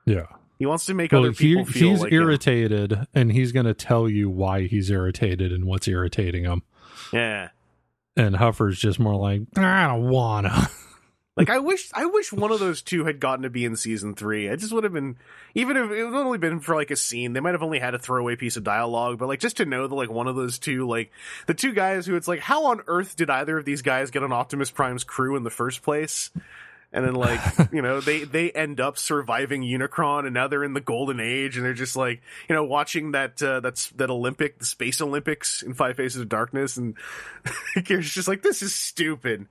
[SPEAKER 1] Yeah.
[SPEAKER 2] He wants to make well, other people he,
[SPEAKER 1] feel
[SPEAKER 2] he's like
[SPEAKER 1] irritated him. and he's going to tell you why he's irritated and what's irritating him.
[SPEAKER 2] Yeah.
[SPEAKER 1] And Huffer's just more like, I don't wanna. (laughs)
[SPEAKER 2] Like I wish I wish one of those two had gotten to be in season three. It just would have been even if it would only been for like a scene. They might have only had a throwaway piece of dialogue, but like just to know that like one of those two, like the two guys who it's like, how on earth did either of these guys get on Optimus Prime's crew in the first place? And then like (laughs) you know they they end up surviving Unicron, and now they're in the golden age, and they're just like you know watching that uh, that's that Olympic, the Space Olympics in Five Faces of Darkness, and (laughs) Gears just like this is stupid.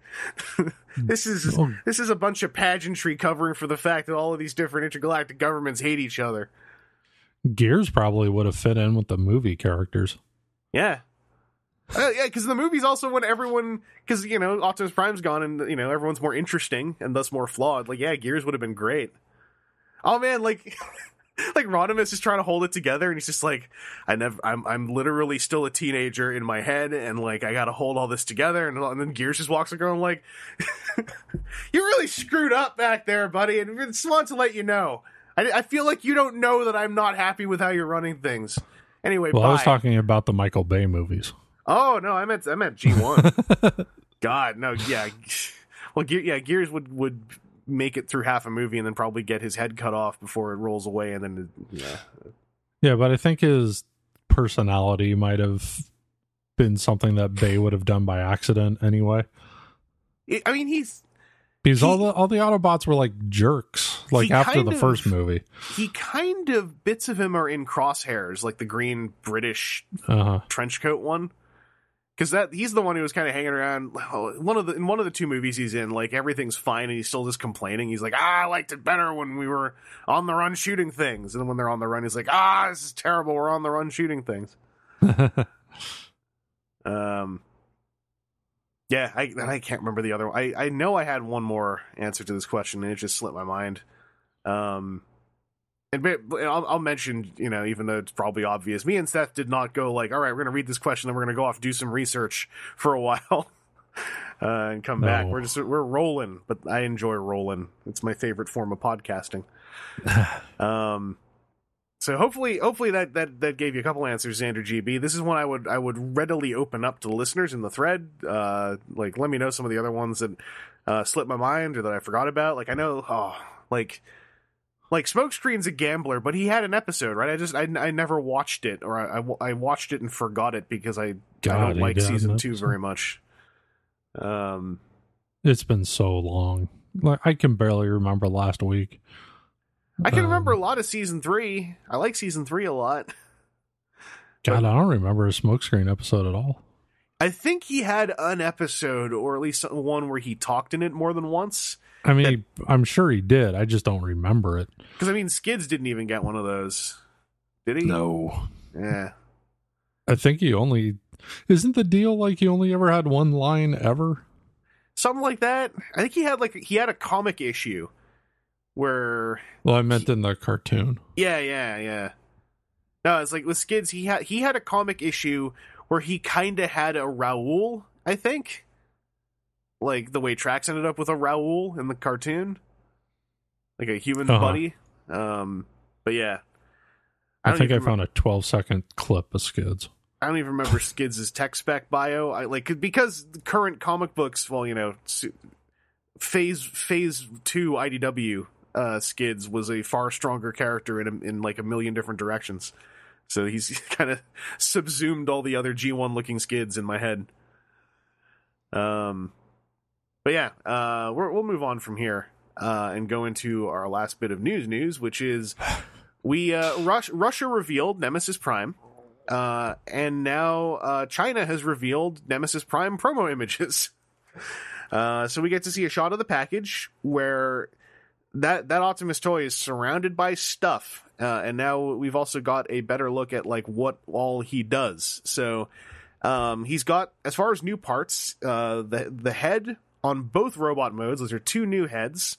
[SPEAKER 2] (laughs) this is oh. this is a bunch of pageantry covering for the fact that all of these different intergalactic governments hate each other.
[SPEAKER 1] Gears probably would have fit in with the movie characters.
[SPEAKER 2] Yeah, uh, yeah, because the movie's also when everyone, because you know Optimus Prime's gone and you know everyone's more interesting and thus more flawed. Like, yeah, Gears would have been great. Oh man, like, (laughs) like Rodimus is trying to hold it together, and he's just like, I never, I'm, I'm literally still a teenager in my head, and like I got to hold all this together. And, and then Gears just walks around like, (laughs) you really screwed up back there, buddy, and just want to let you know. I, I feel like you don't know that I'm not happy with how you're running things. Anyway,
[SPEAKER 1] well,
[SPEAKER 2] bye.
[SPEAKER 1] I was talking about the Michael Bay movies.
[SPEAKER 2] Oh no, I meant I meant G one. (laughs) God no, yeah. Well, Ge- yeah, Gears would would make it through half a movie and then probably get his head cut off before it rolls away, and then yeah.
[SPEAKER 1] Yeah, but I think his personality might have been something that Bay would have done by accident anyway.
[SPEAKER 2] I mean, he's
[SPEAKER 1] because he, all the all the Autobots were like jerks, like after the of, first movie.
[SPEAKER 2] He kind of bits of him are in crosshairs, like the green British uh-huh. trench coat one because that he's the one who was kind of hanging around. One of the in one of the two movies he's in, like everything's fine, and he's still just complaining. He's like, ah, I liked it better when we were on the run shooting things, and then when they're on the run, he's like, ah, this is terrible. We're on the run shooting things. (laughs) Um, yeah, I I can't remember the other one. I I know I had one more answer to this question, and it just slipped my mind. Um, and I'll, I'll mention, you know, even though it's probably obvious, me and Seth did not go like, all right, we're gonna read this question, then we're gonna go off do some research for a (laughs) while. Uh, and come back. We're just we're rolling, but I enjoy rolling. It's my favorite form of podcasting. (laughs) Um, so hopefully, hopefully that that that gave you a couple answers, Xander GB. This is one I would I would readily open up to the listeners in the thread. Uh, like, let me know some of the other ones that uh, slipped my mind or that I forgot about. Like, I know, oh, like. Like Smokescreen's a gambler, but he had an episode, right? I just I, I never watched it, or I, I, I watched it and forgot it because I I don't like season two very much. Um,
[SPEAKER 1] it's been so long. Like I can barely remember last week.
[SPEAKER 2] I can
[SPEAKER 1] Um,
[SPEAKER 2] remember a lot of season three. I like season three a lot.
[SPEAKER 1] God, I don't remember a smokescreen episode at all.
[SPEAKER 2] I think he had an episode, or at least one where he talked in it more than once.
[SPEAKER 1] I mean, I'm sure he did. I just don't remember it.
[SPEAKER 2] Because I mean, Skids didn't even get one of those, did he?
[SPEAKER 1] No,
[SPEAKER 2] Yeah.
[SPEAKER 1] I think he only isn't the deal like he only ever had one line ever.
[SPEAKER 2] Something like that. I think he had like he had a comic issue where
[SPEAKER 1] Well, I meant in the cartoon.
[SPEAKER 2] yeah, yeah, yeah. No, it's like with Skids, he had he had a comic issue where he kind of had a Raoul, I think. Like the way Tracks ended up with a Raoul in the cartoon, like a human
[SPEAKER 1] Uh-huh.
[SPEAKER 2] buddy. Um, but yeah,
[SPEAKER 1] I,
[SPEAKER 2] don't
[SPEAKER 1] think I found a 12 second clip of Skids.
[SPEAKER 2] I don't even remember Skids' tech spec bio. I like because the current comic books, well, you know, phase phase two IDW uh, Skids was a far stronger character in a, in like a million different directions. So he's (laughs) kind of subsumed all the other G1 looking Skids in my head. Um, but yeah, uh, we're, we'll move on from here uh, and go into our last bit of news. News, which is (sighs) we uh, Rus- Russia revealed Nemesis Prime. Uh, and now uh, China has revealed Nemesis Prime promo (laughs) images. Uh, so we get to see a shot of the package where that that Optimus toy is surrounded by stuff, uh, and now we've also got a better look at like what all he does. So um, he's got as far as new parts, uh, the the head on both robot modes. Those are two new heads.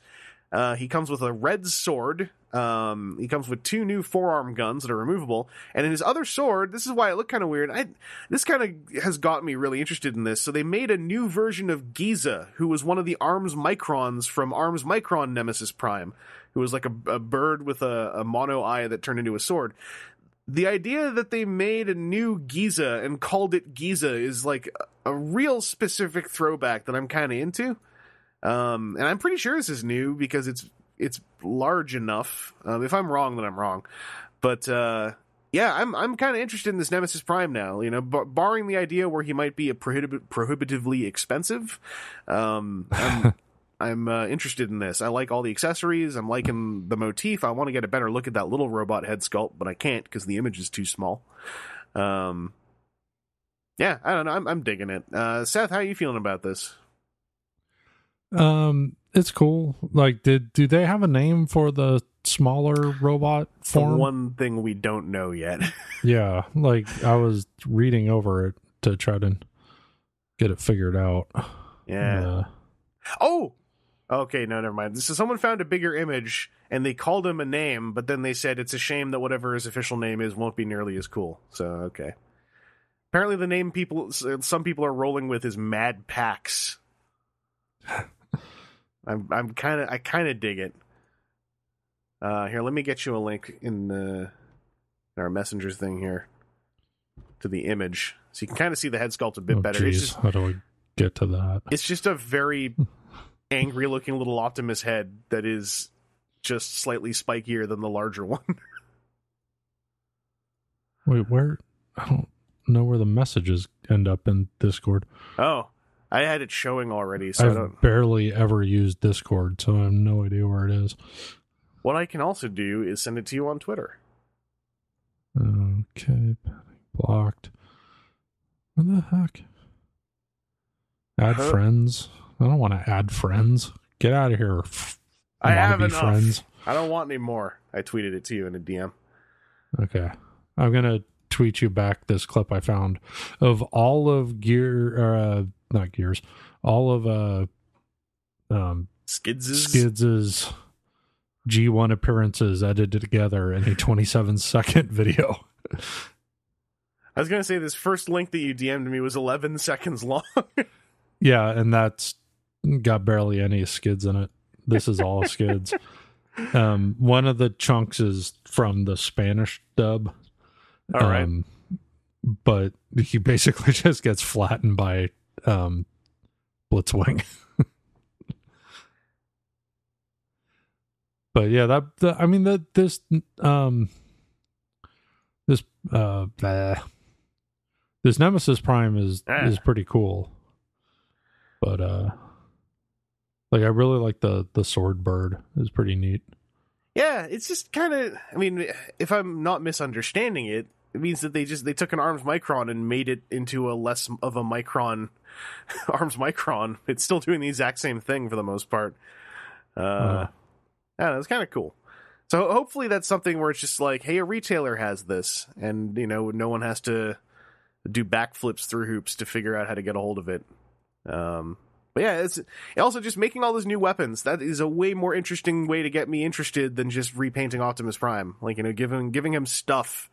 [SPEAKER 2] Uh, he comes with a red sword. Um, he comes with two new forearm guns that are removable, and in his other sword, this is why it looked kind of weird. I, this kind of has got me really interested in this. So they made a new version of Giza, who was one of the Arms Microns from Arms Micron Nemesis Prime, who was like a, a bird with a, a mono eye that turned into a sword. The idea that they made a new Giza and called it Giza is like a, real specific throwback that I'm kind of into. Um, and I'm pretty sure this is new because it's it's large enough. Um, if I'm wrong, then I'm wrong. But uh, yeah, I'm I'm kind of interested in this Nemesis Prime now. You know, bar- barring the idea where he might be a prohibit- prohibitively expensive. Um, I'm (laughs) I'm uh, interested in this. I like all the accessories. I'm liking the motif. I want to get a better look at that little robot head sculpt, but I can't because the image is too small. Um, yeah, I don't know. I'm I'm digging it. Uh, Seth, how are you feeling about this?
[SPEAKER 1] Um, it's cool. Like, did do they have a name for the smaller robot
[SPEAKER 2] It's the
[SPEAKER 1] form?
[SPEAKER 2] one thing we don't know yet. (laughs)
[SPEAKER 1] Yeah, like I was reading over it to try to get it figured out.
[SPEAKER 2] yeah.
[SPEAKER 1] Uh,
[SPEAKER 2] Oh, okay. No, never mind. So someone found a bigger image and they called him a name, but then they said it's a shame that whatever his official name is won't be nearly as cool. So okay. Apparently, the name people some people are rolling with is Mad Pax. (laughs) I'm I'm kind of I kind of dig it. Uh, here, let me get you a link in the in our messenger thing here to the image, so you can kind of see the head sculpt a bit
[SPEAKER 1] oh,
[SPEAKER 2] better. It's
[SPEAKER 1] geez,
[SPEAKER 2] just
[SPEAKER 1] how do I get to that?
[SPEAKER 2] it's just a very (laughs) angry looking little Optimus head that is just slightly spikier than the larger (laughs) one.
[SPEAKER 1] Wait, where? I don't know where the messages end up in Discord.
[SPEAKER 2] oh, I had it showing already, so I
[SPEAKER 1] I've
[SPEAKER 2] don't.
[SPEAKER 1] barely ever used Discord, so I have no idea where it is.
[SPEAKER 2] What I can also do is send it to you on Twitter.
[SPEAKER 1] Okay, blocked. What the heck? Add
[SPEAKER 2] Huh?
[SPEAKER 1] friends. I don't want to add friends. Get out of here.
[SPEAKER 2] I have enough.
[SPEAKER 1] friends.
[SPEAKER 2] I don't want any more. I tweeted it to you in a DM.
[SPEAKER 1] Okay. I'm gonna tweet you back this clip I found of all of gear uh not gears. All of uh um
[SPEAKER 2] Skids.
[SPEAKER 1] Skids' G1 appearances edited together in a 27 second video. (laughs)
[SPEAKER 2] I was gonna say this first link that you DM'd me was 11 seconds long. (laughs)
[SPEAKER 1] Yeah, and that's got barely any skids in it. This is all skids. (laughs) Um, one of the chunks is from the Spanish dub.
[SPEAKER 2] All right.
[SPEAKER 1] Um, but he basically (laughs) just gets flattened by um, Blitzwing. (laughs) but yeah, that, that I mean that this um this uh bleh. this Nemesis Prime is
[SPEAKER 2] Ah.
[SPEAKER 1] is pretty cool. But uh like I really like the the sword bird. is pretty neat.
[SPEAKER 2] yeah, it's just kind of. I mean, if I'm not misunderstanding it, it means that they just they took an arms micron and made it into a less of a micron (laughs) arms micron. It's still doing the exact same thing for the most part. Uh,
[SPEAKER 1] Uh.
[SPEAKER 2] I don't know, it's kind of cool. So hopefully that's something where it's just like, hey, a retailer has this, and you know, no one has to do backflips through hoops to figure out how to get a hold of it. Um, but yeah, it's also just making all those new weapons. That is a way more interesting way to get me interested than just repainting Optimus Prime. Like you know, giving giving him stuff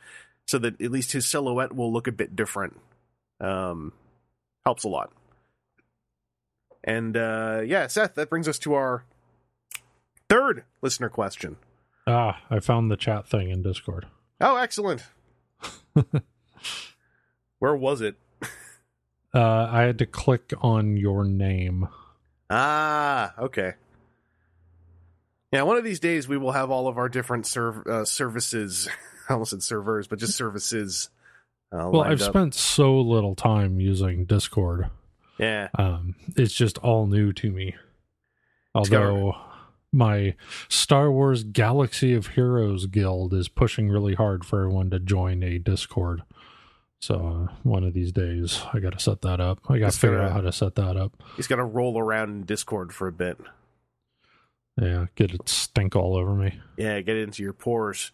[SPEAKER 2] so that at least his silhouette will look a bit different. Um, helps a lot. And uh, yeah, Seth, that brings us to our third listener question.
[SPEAKER 1] Ah, I found the chat thing in Discord.
[SPEAKER 2] Oh, excellent. (laughs) Where was it?
[SPEAKER 1] Uh I had to click on your name.
[SPEAKER 2] Ah, okay. Yeah, one of these days we will have all of our different serv- uh, services. (laughs) I almost said servers, but just services. Uh,
[SPEAKER 1] Well, I've
[SPEAKER 2] up.
[SPEAKER 1] spent so little time using Discord.
[SPEAKER 2] Yeah,
[SPEAKER 1] Um, it's just all new to me. Although my Star Wars Galaxy of Heroes guild is pushing really hard for everyone to join a Discord. So uh, one of these days, I got to set that up. I got to figure
[SPEAKER 2] gonna-
[SPEAKER 1] out how to set that up.
[SPEAKER 2] he's got to roll around in Discord for a bit.
[SPEAKER 1] Yeah, get it stink all over me.
[SPEAKER 2] Yeah, get it into your pores.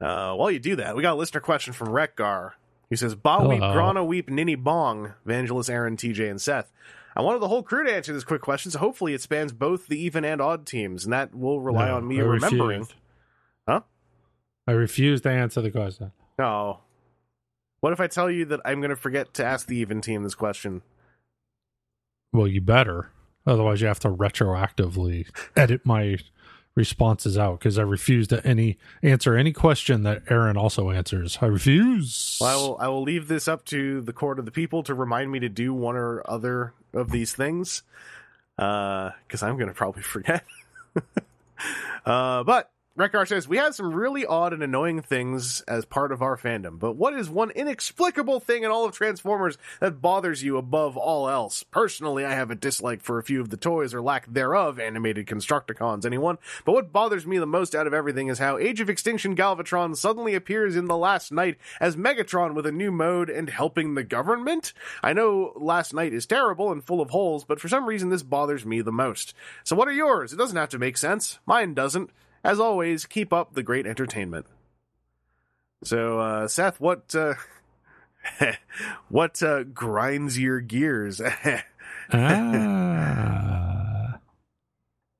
[SPEAKER 2] Uh, while you do that, we got a listener question from Rekgar. He says, Ba weep, grana weep, ninny bong, Evangelist Aaron, TJ, and Seth. I wanted the whole crew to answer this quick question, so hopefully it spans both the even and odd teams, and that will rely
[SPEAKER 1] No,
[SPEAKER 2] on me
[SPEAKER 1] I
[SPEAKER 2] remembering.
[SPEAKER 1] refused.
[SPEAKER 2] Huh?
[SPEAKER 1] I refuse to answer the question.
[SPEAKER 2] No. What if I tell you that I'm going to forget to ask the even team this question?
[SPEAKER 1] Well, you better. Otherwise, you have to retroactively edit my responses out because I refuse to any answer any question that Aaron also answers. I refuse.
[SPEAKER 2] Well, I will, I will leave this up to the court of the people to remind me to do one or other of these things, because I'm going to probably forget. (laughs) uh, but Rekar says we have some really odd and annoying things as part of our fandom. But what is one inexplicable thing in all of Transformers that bothers you above all else? Personally, I have a dislike for a few of the toys or lack thereof animated Constructicons. Anyone? But what bothers me the most out of everything is how Age of Extinction Galvatron suddenly appears in the Last Knight as Megatron with a new mode and helping the government. I know Last Knight is terrible and full of holes, but for some reason this bothers me the most. So what are yours? It doesn't have to make sense. Mine doesn't. As always, keep up the great entertainment. So, uh, Seth, what, uh, (laughs) what, uh, grinds your gears? (laughs)
[SPEAKER 1] ah.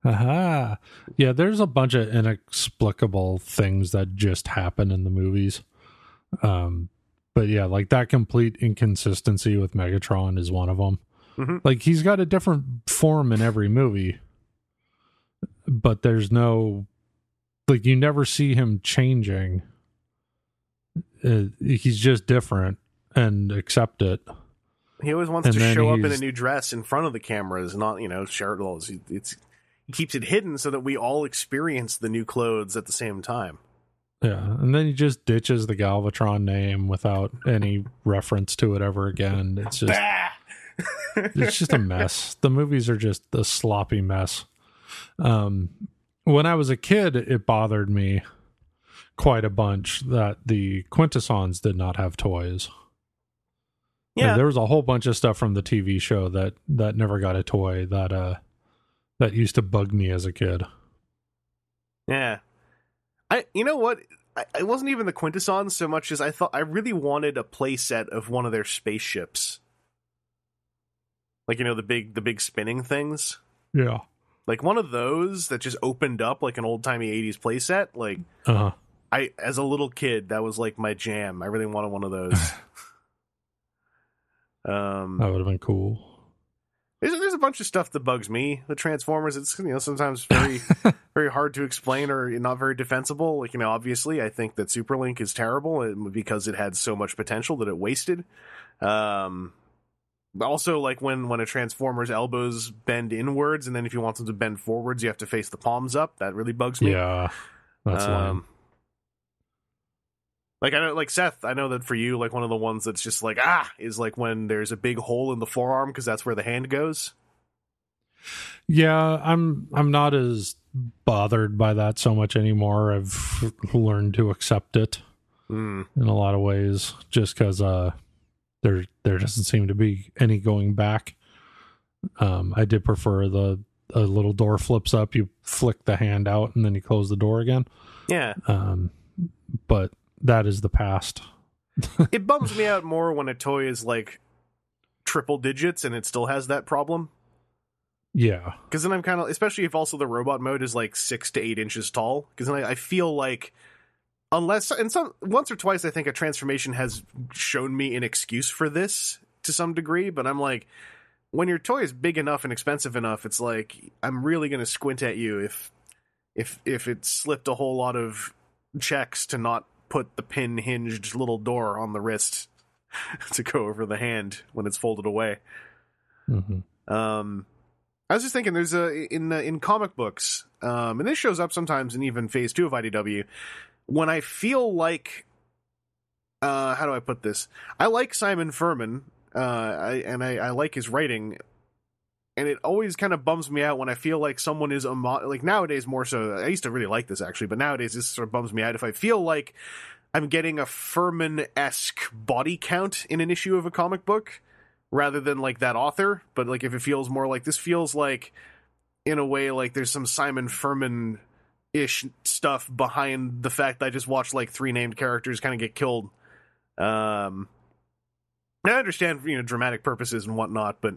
[SPEAKER 1] Aha. Yeah, there's a bunch of inexplicable things that just happen in the movies. Um, but yeah, like that complete inconsistency with Megatron is one of them.
[SPEAKER 2] Mhm.
[SPEAKER 1] Like he's got a different form in every movie, but there's no like you never see him changing. Uh, he's just different and accept it.
[SPEAKER 2] he always wants
[SPEAKER 1] And
[SPEAKER 2] to show up in a new dress in front of the cameras, not, you know, shirtless. He- It's, he keeps it hidden so that we all experience the new clothes at the same time.
[SPEAKER 1] Yeah, and then he just ditches the Galvatron name without any reference to it ever again. It's just (laughs) it's just a mess. The movies are just a sloppy mess. Um when I was a kid, it bothered me quite a bunch that the Quintessons did not have toys.
[SPEAKER 2] Yeah,
[SPEAKER 1] there was a whole bunch of stuff from the TV show that that never got a toy that uh that used to bug me as a kid.
[SPEAKER 2] yeah. I you know what? I, it wasn't even the Quintessons so much as I thought I really wanted a playset of one of their spaceships. Like you know the big the big spinning things.
[SPEAKER 1] Yeah.
[SPEAKER 2] Like one of those that just opened up like an old timey eighties playset. Like
[SPEAKER 1] Uh-huh.
[SPEAKER 2] I as a little kid, that was like my jam. I really wanted one of those. (laughs) um
[SPEAKER 1] That would have been cool.
[SPEAKER 2] There's, there's a bunch of stuff that bugs me with Transformers. It's you know sometimes very (laughs) very hard to explain or not very defensible. Like you know, obviously, I think that Superlink is terrible because it had so much potential that it wasted. Um, also, like when when a Transformer's elbows bend inwards, and then if you want them to bend forwards, you have to face the palms up. That really bugs me.
[SPEAKER 1] Yeah. That's lame.
[SPEAKER 2] Um, like I know, like Seth, I know that for you, like one of the ones that's just like ah is like when there's a big hole in the forearm because that's where the hand goes.
[SPEAKER 1] Yeah, I'm I'm not as bothered by that so much anymore. I've learned to accept it
[SPEAKER 2] Mm.
[SPEAKER 1] in a lot of ways just cuz uh there there doesn't seem to be any going back. Um I did prefer the a little door flips up, you flick the hand out and then you close the door again.
[SPEAKER 2] Yeah,
[SPEAKER 1] Um but that is the past. (laughs)
[SPEAKER 2] it bums me out more when a toy is like triple digits and it still has that problem.
[SPEAKER 1] Yeah.
[SPEAKER 2] Because then I'm kind of, especially if also the robot mode is like six to eight inches tall. Because then I, I feel like, unless and some once or twice, I think a transformation has shown me an excuse for this to some degree. But I'm like, when your toy is big enough and expensive enough, it's like I'm really going to squint at you if if if it slipped a whole lot of checks to not put the pin hinged little door on the wrist (laughs) to go over the hand when it's folded away.
[SPEAKER 1] Mhm.
[SPEAKER 2] Um, I was just thinking, there's a in uh, in comic books, um, and this shows up sometimes in even Phase Two of IDW. When I feel like, uh, how do I put this? I like Simon Furman, uh, I, and I, I like his writing, and it always kind of bums me out when I feel like someone is emo- like nowadays more so. I used to really like this actually, but nowadays this sort of bums me out if I feel like I'm getting a Furman esque body count in an issue of a comic book rather than like that author. But like if it feels more like this feels like in a way like there's some Simon Furman ish stuff behind the fact that I just watched like three named characters kind of get killed. Um, I understand you know dramatic purposes and whatnot, but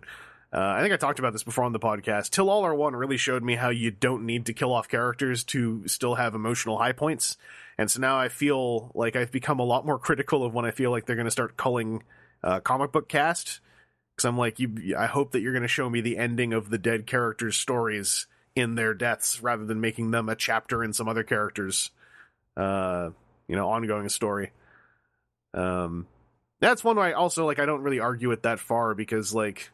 [SPEAKER 2] uh, I think I talked about this before on the podcast. Till All Are One really showed me how you don't need to kill off characters to still have emotional high points. And so now I feel like I've become a lot more critical of when I feel like they're going to start culling uh, comic book cast. Because I'm like, you, I hope that you're going to show me the ending of the dead characters' stories in their deaths rather than making them a chapter in some other character's, uh, you know, ongoing story. Um, that's one way also like. I don't really argue it that far because, like,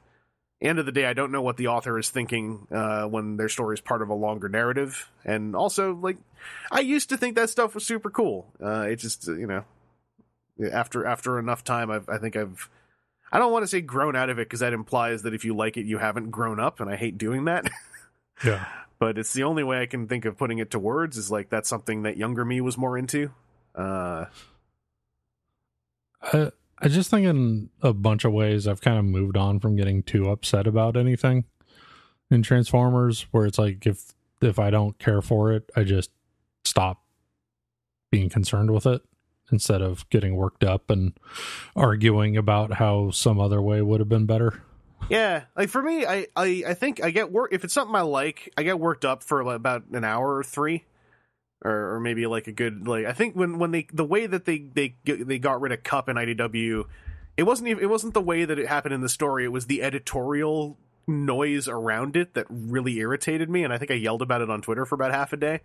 [SPEAKER 2] end of the day, I don't know what the author is thinking uh, when their story is part of a longer narrative, and also like, I used to think that stuff was super cool. Uh, it just you know, after after enough time, I've, I think I've. I don't want to say grown out of it because that implies that if you like it, you haven't grown up, and I hate doing that. (laughs)
[SPEAKER 1] Yeah.
[SPEAKER 2] but it's the only way I can think of putting it to words is like that's something that younger me was more into. Uh,
[SPEAKER 1] I I just think in a bunch of ways I've kind of moved on from getting too upset about anything in Transformers where it's like if if I don't care for it, I just stop being concerned with it instead of getting worked up and arguing about how some other way would have been better.
[SPEAKER 2] Yeah, like for me, I, I, I think I get work if it's something I like, I get worked up for like about an hour or three, or, or maybe like a good like I think when when they the way that they they they got rid of Cup and IDW, it wasn't even it wasn't the way that it happened in the story. It was the editorial noise around it that really irritated me, and I think I yelled about it on Twitter for about half a day.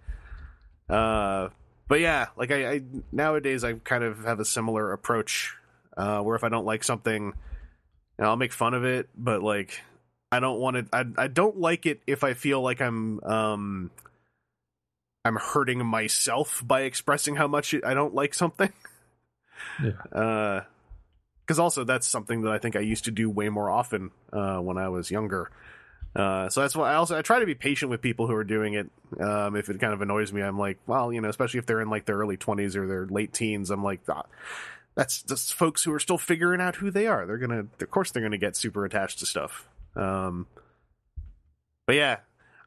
[SPEAKER 2] Uh, but yeah, like I, I nowadays I kind of have a similar approach, uh, where if I don't like something and I'll make fun of it, but like I don't want it I I don't like it if I feel like I'm um I'm hurting myself by expressing how much I don't like something. (laughs)
[SPEAKER 1] Yeah.
[SPEAKER 2] Uh cuz also that's something that I think I used to do way more often uh when I was younger. Uh, so that's why I also I try to be patient with people who are doing it. Um, if it kind of annoys me, I'm like, well, you know, especially if they're in like their early 20s or their late teens, I'm like, ah, that's just folks who are still figuring out who they are. They're gonna, of course, they're gonna get super attached to stuff. Um, but yeah,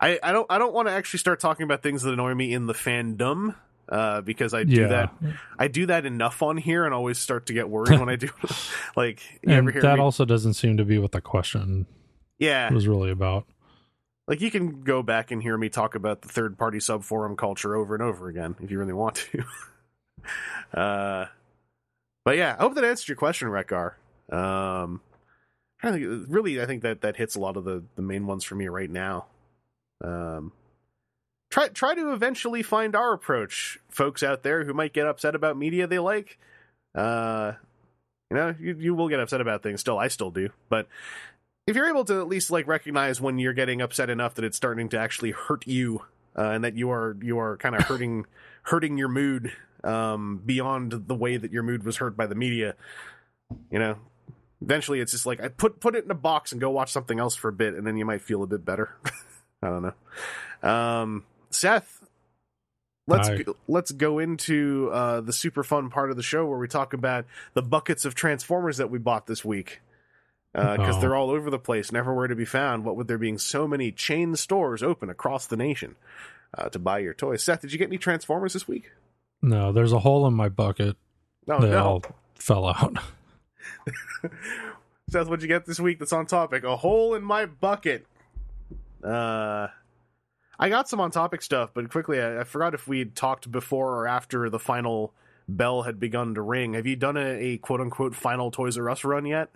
[SPEAKER 2] I, I don't I don't want to actually start talking about things that annoy me in the fandom. Uh, because I do
[SPEAKER 1] Yeah.
[SPEAKER 2] that, I do that enough on here, and always start to get worried when I do. (laughs) like,
[SPEAKER 1] and that
[SPEAKER 2] me-
[SPEAKER 1] also doesn't seem to be what the question
[SPEAKER 2] yeah,
[SPEAKER 1] was really about.
[SPEAKER 2] like you can go back and hear me talk about the third party sub forum culture over and over again if you really want to. (laughs) uh, but yeah, I hope that answered your question, Rekgar. Um, I think really, I think that that hits a lot of the the main ones for me right now. Um, try try to eventually find our approach, folks out there who might get upset about media they like. Uh, you know, you, you will get upset about things still. I still do, but if you're able to at least like recognize when you're getting upset enough that it's starting to actually hurt you uh, and that you are you are kind of hurting (laughs) hurting your mood um, beyond the way that your mood was hurt by the media you know eventually it's just like i put put it in a box and go watch something else for a bit and then you might feel a bit better (laughs) i don't know um seth let's
[SPEAKER 1] Hi.
[SPEAKER 2] go, let's go into uh the super fun part of the show where we talk about the buckets of transformers that we bought this week because
[SPEAKER 1] Oh.
[SPEAKER 2] they're all over the place, and everywhere to be found. What with there being so many chain stores open across the nation uh, to buy your toys. Seth, did you get any Transformers this week?
[SPEAKER 1] No, there's a hole in my bucket.
[SPEAKER 2] No,
[SPEAKER 1] they
[SPEAKER 2] no.
[SPEAKER 1] all fell out. (laughs)
[SPEAKER 2] Seth, what'd you get this week that's on topic? A hole in my bucket. Uh, I got some on topic stuff, but quickly, I, I forgot if we would talked before or after the final bell had begun to ring. Have you done a, a quote unquote final Toys R Us run yet?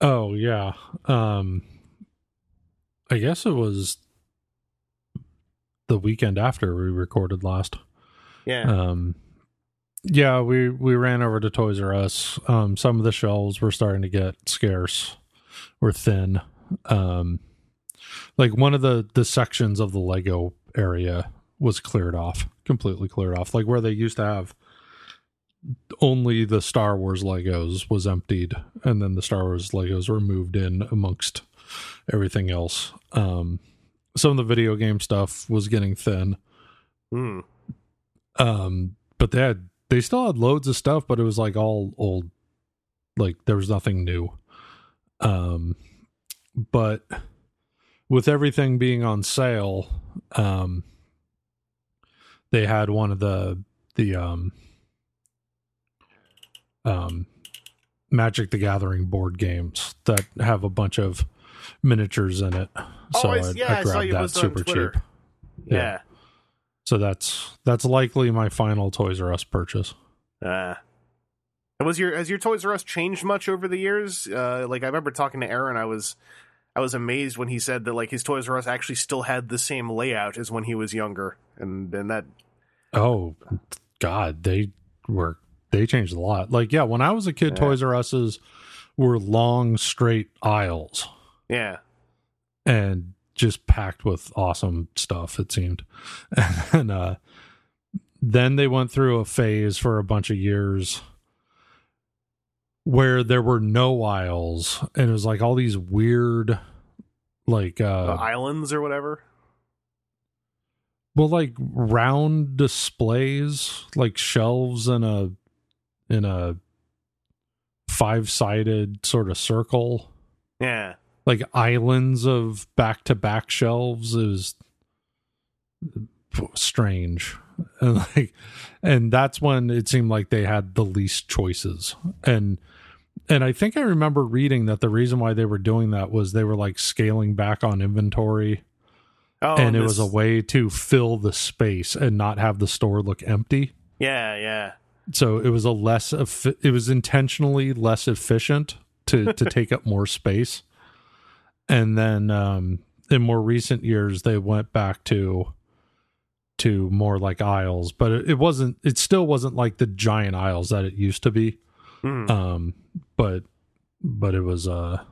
[SPEAKER 1] Oh yeah. Um I guess it was the weekend after we recorded last.
[SPEAKER 2] Yeah.
[SPEAKER 1] Um yeah, we we ran over to Toys R Us. Um some of the shelves were starting to get scarce or thin. Um like one of the the sections of the Lego area was cleared off, completely cleared off. Like where they used to have only the Star Wars Legos was emptied, and then the Star Wars Legos were moved in amongst everything else. Um, some of the video game stuff was getting thin,
[SPEAKER 2] Hmm.
[SPEAKER 1] Um, but they had they still had loads of stuff, but it was like all old, like there was nothing new. Um, but with everything being on sale, um, they had one of the the um um Magic the Gathering board games that have a bunch of miniatures in it.
[SPEAKER 2] Oh,
[SPEAKER 1] So
[SPEAKER 2] I-
[SPEAKER 1] I,
[SPEAKER 2] yeah,
[SPEAKER 1] I
[SPEAKER 2] I
[SPEAKER 1] grabbed that super cheap.
[SPEAKER 2] Yeah.
[SPEAKER 1] Yeah. So that's that's likely my final Toys R Us purchase.
[SPEAKER 2] Uh, and was your has your Toys R Us changed much over the years? Uh, like I remember talking to Aaron, I was I was amazed when he said that like his Toys R Us actually still had the same layout as when he was younger, and and that
[SPEAKER 1] Oh God, they were they changed a lot. Like yeah, when I was a kid,
[SPEAKER 2] Yeah.
[SPEAKER 1] Toys R Us's were long straight aisles
[SPEAKER 2] yeah
[SPEAKER 1] and just packed with awesome stuff. It seemed, (laughs) and uh, then they went through a phase for a bunch of years where there were no aisles, and it was like all these weird, like
[SPEAKER 2] the
[SPEAKER 1] uh,
[SPEAKER 2] islands or whatever.
[SPEAKER 1] well, like round displays, like shelves in a in a five sided sort of circle
[SPEAKER 2] Yeah,
[SPEAKER 1] like islands of back to back shelves is strange. (laughs) And like and that's when it seemed like they had the least choices. And and i think i remember reading that the reason why they were doing that was they were like scaling back on inventory.
[SPEAKER 2] Oh,
[SPEAKER 1] and it
[SPEAKER 2] this-
[SPEAKER 1] was a way to fill the space and not have the store look empty.
[SPEAKER 2] Yeah, yeah,
[SPEAKER 1] so it was a less it was intentionally less efficient to to (laughs) take up more space and then um in more recent years they went back to to more like aisles but it, it wasn't it still wasn't like the giant aisles that it used to be
[SPEAKER 2] Mhm.
[SPEAKER 1] um but but it was uh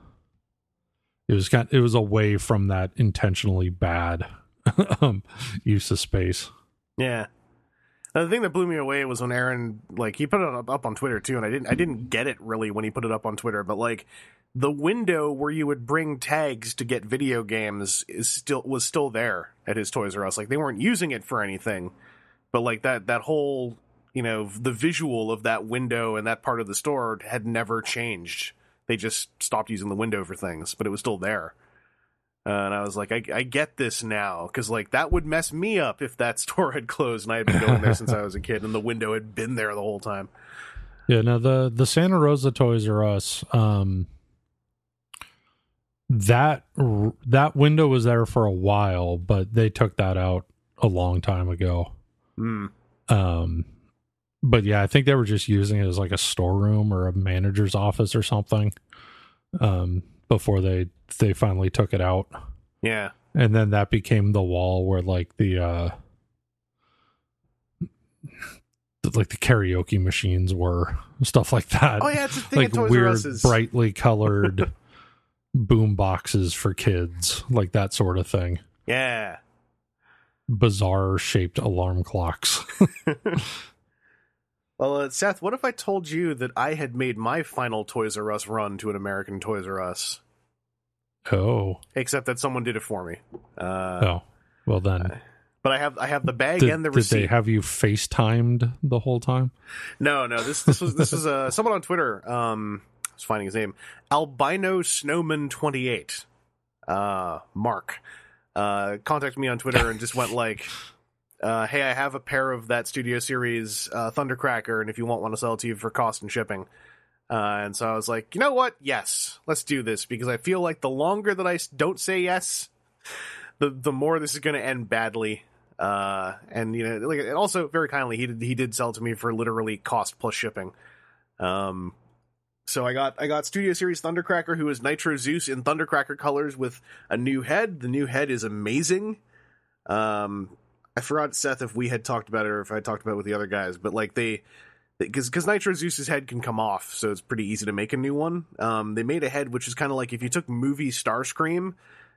[SPEAKER 1] it was kind it was away from that intentionally bad (laughs) um use of space
[SPEAKER 2] yeah. The thing that blew me away was when Aaron like he put it up, up on Twitter too, and I didn't I didn't get it really when he put it up on Twitter, but like the window where you would bring tags to get video games is still was still there at his Toys R Us. Like they weren't using it for anything, but like that that whole you know, the visual of that window and that part of the store had never changed. They just stopped using the window for things, but it was still there. Uh, and I was like, I, I get this now because like that would mess me up if that (laughs) store had closed and I had been going there since I was a kid and the window had been there the whole time.
[SPEAKER 1] Yeah, now the the Santa Rosa Toys R Us, um, that that window was there for a while, but they took that out a long time ago.
[SPEAKER 2] Hmm.
[SPEAKER 1] Um, but yeah, I think they were just using it as like a storeroom or a manager's office or something. Um, before they they finally took it out,
[SPEAKER 2] Yeah.
[SPEAKER 1] and then that became the wall where like the uh like the karaoke machines were (laughs) stuff like that.
[SPEAKER 2] Oh yeah, it's a thing
[SPEAKER 1] like
[SPEAKER 2] at Toys
[SPEAKER 1] weird, brightly colored (laughs) boom boxes for kids, like that sort of thing.
[SPEAKER 2] yeah.
[SPEAKER 1] Bizarre shaped alarm clocks. (laughs)
[SPEAKER 2] Well, uh, Seth, what if I told you that I had made my final Toys R Us run to an American Toys R Us,
[SPEAKER 1] oh,
[SPEAKER 2] except that someone did it for me? Uh,
[SPEAKER 1] oh. Well then,
[SPEAKER 2] But I have I have the bag
[SPEAKER 1] did,
[SPEAKER 2] and the receipt.
[SPEAKER 1] did they have you FaceTimed the whole time?
[SPEAKER 2] No, no. This this was this was uh, someone on Twitter. Um, was finding his name, Albino Snowman twenty eight. Uh, Mark, uh, contacted me on Twitter and just went like, (laughs) uh, "Hey, I have a pair of that Studio Series uh, Thundercracker, and if you want, want to sell it to you for cost and shipping." Uh, and so I was like, you know what? Yes, let's do this because I feel like the longer that I don't say yes, (laughs) the the more this is going to end badly. Uh, and you know, like, also very kindly, he did he did sell to me for literally cost plus shipping. Um, so I got I got Studio Series Thundercracker, who is Nitro Zeus in Thundercracker colors with a new head. The new head is amazing. Um, I forgot Seth if we had talked about it or if I talked about it with the other guys, but like they because because Nitro Zeus's head can come off, so it's pretty easy to make a new one. Um, they made a head which is kind of like if you took movie Starscream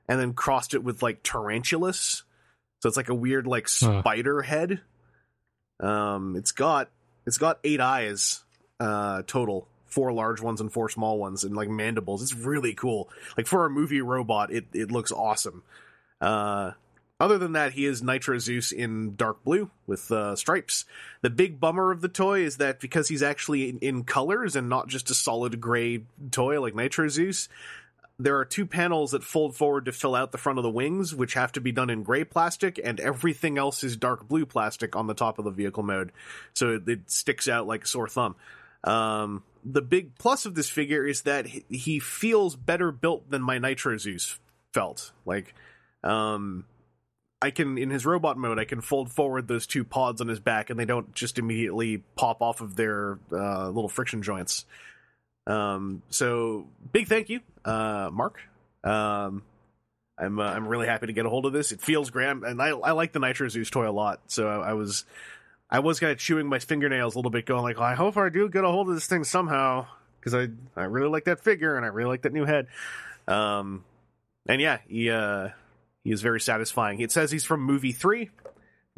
[SPEAKER 2] and then crossed it with like Tarantulas, so it's like a weird like
[SPEAKER 1] Huh.
[SPEAKER 2] spider head. Um, it's got it's got eight eyes uh, total, four large ones and four small ones, and like mandibles. It's really cool. Like for a movie robot, it it looks awesome. Uh, other than that, he is Nitro Zeus in dark blue with uh, stripes. The big bummer of the toy is that because he's actually in, in colors and not just a solid gray toy like Nitro Zeus, there are two panels that fold forward to fill out the front of the wings, which have to be done in gray plastic, and everything else is dark blue plastic on the top of the vehicle mode, so it, it sticks out like a sore thumb. Um, the big plus of this figure is that he, feels better built than my Nitro Zeus felt. Like, um, I can in his robot mode, I can fold forward those two pods on his back, and they don't just immediately pop off of their uh, little friction joints. Um, so big thank you, uh, Mark. Um, I'm uh, I'm really happy to get a hold of this. It feels grand, and I I like the Nitro Zeus toy a lot. So I, I was I was kind of chewing my fingernails a little bit, going like, well, I hope I do get a hold of this thing somehow because I I really like that figure and I really like that new head. Um, and yeah, he uh he is very satisfying. It says he's from movie three,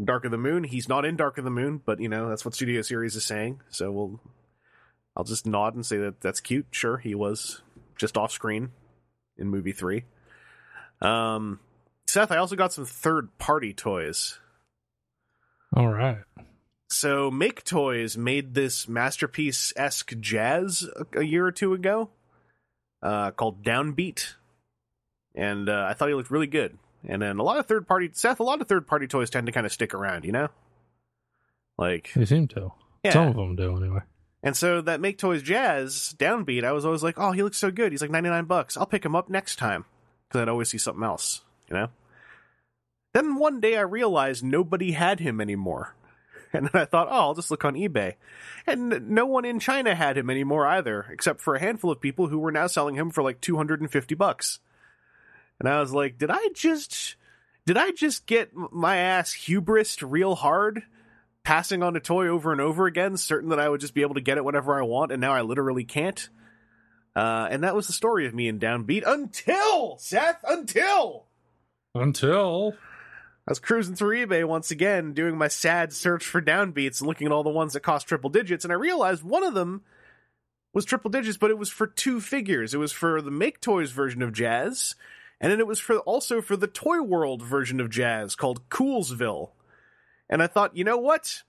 [SPEAKER 2] Dark of the Moon. He's not in Dark of the Moon, but you know that's what Studio Series is saying. So we'll I'll just nod and say that that's cute. Sure, he was just off screen in movie three. Um, Seth, I also got some third party toys.
[SPEAKER 1] All right.
[SPEAKER 2] So Make Toys made this masterpiece esque jazz a, a year or two ago, uh, called Downbeat, and uh, I thought he looked really good. And then a lot of third party Seth, a lot of third party toys tend to kind of stick around, you know, like
[SPEAKER 1] They seem to.
[SPEAKER 2] yeah.
[SPEAKER 1] Some of them do anyway.
[SPEAKER 2] And so that Make Toys Jazz Downbeat, I was always like, oh, he looks so good. He's like ninety nine bucks. I'll pick him up next time because I'd always see something else, you know. Then one day I realized nobody had him anymore. (laughs) And then I thought, oh, I'll just look on eBay. And no one in China had him anymore either, except for a handful of people who were now selling him for like 250 bucks. And I was like, did I just did I just get my ass hubrised real hard passing on a toy over and over again, certain that I would just be able to get it whenever I want, and now I literally can't? Uh, and that was the story of me in Downbeat until Seth, until
[SPEAKER 1] Until
[SPEAKER 2] I was cruising through eBay once again, doing my sad search for downbeats and looking at all the ones that cost triple digits, and I realized one of them was triple digits, but it was for two figures. It was for the Make Toys version of Jazz, and then it was for also for the Toy World version of Jazz called Coolsville. And I thought, you know what?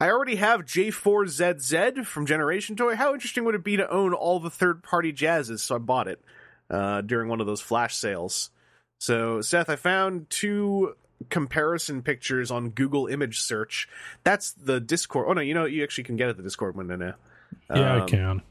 [SPEAKER 2] I already have J4ZZ from Generation Toy. How interesting would it be to own all the third party jazzes? So I bought it uh, during one of those flash sales. So, Seth, I found two comparison pictures on Google image search. That's the Discord. Oh, no, you know, you actually can get at the Discord window now.
[SPEAKER 1] Yeah, I
[SPEAKER 2] Um,
[SPEAKER 1] can.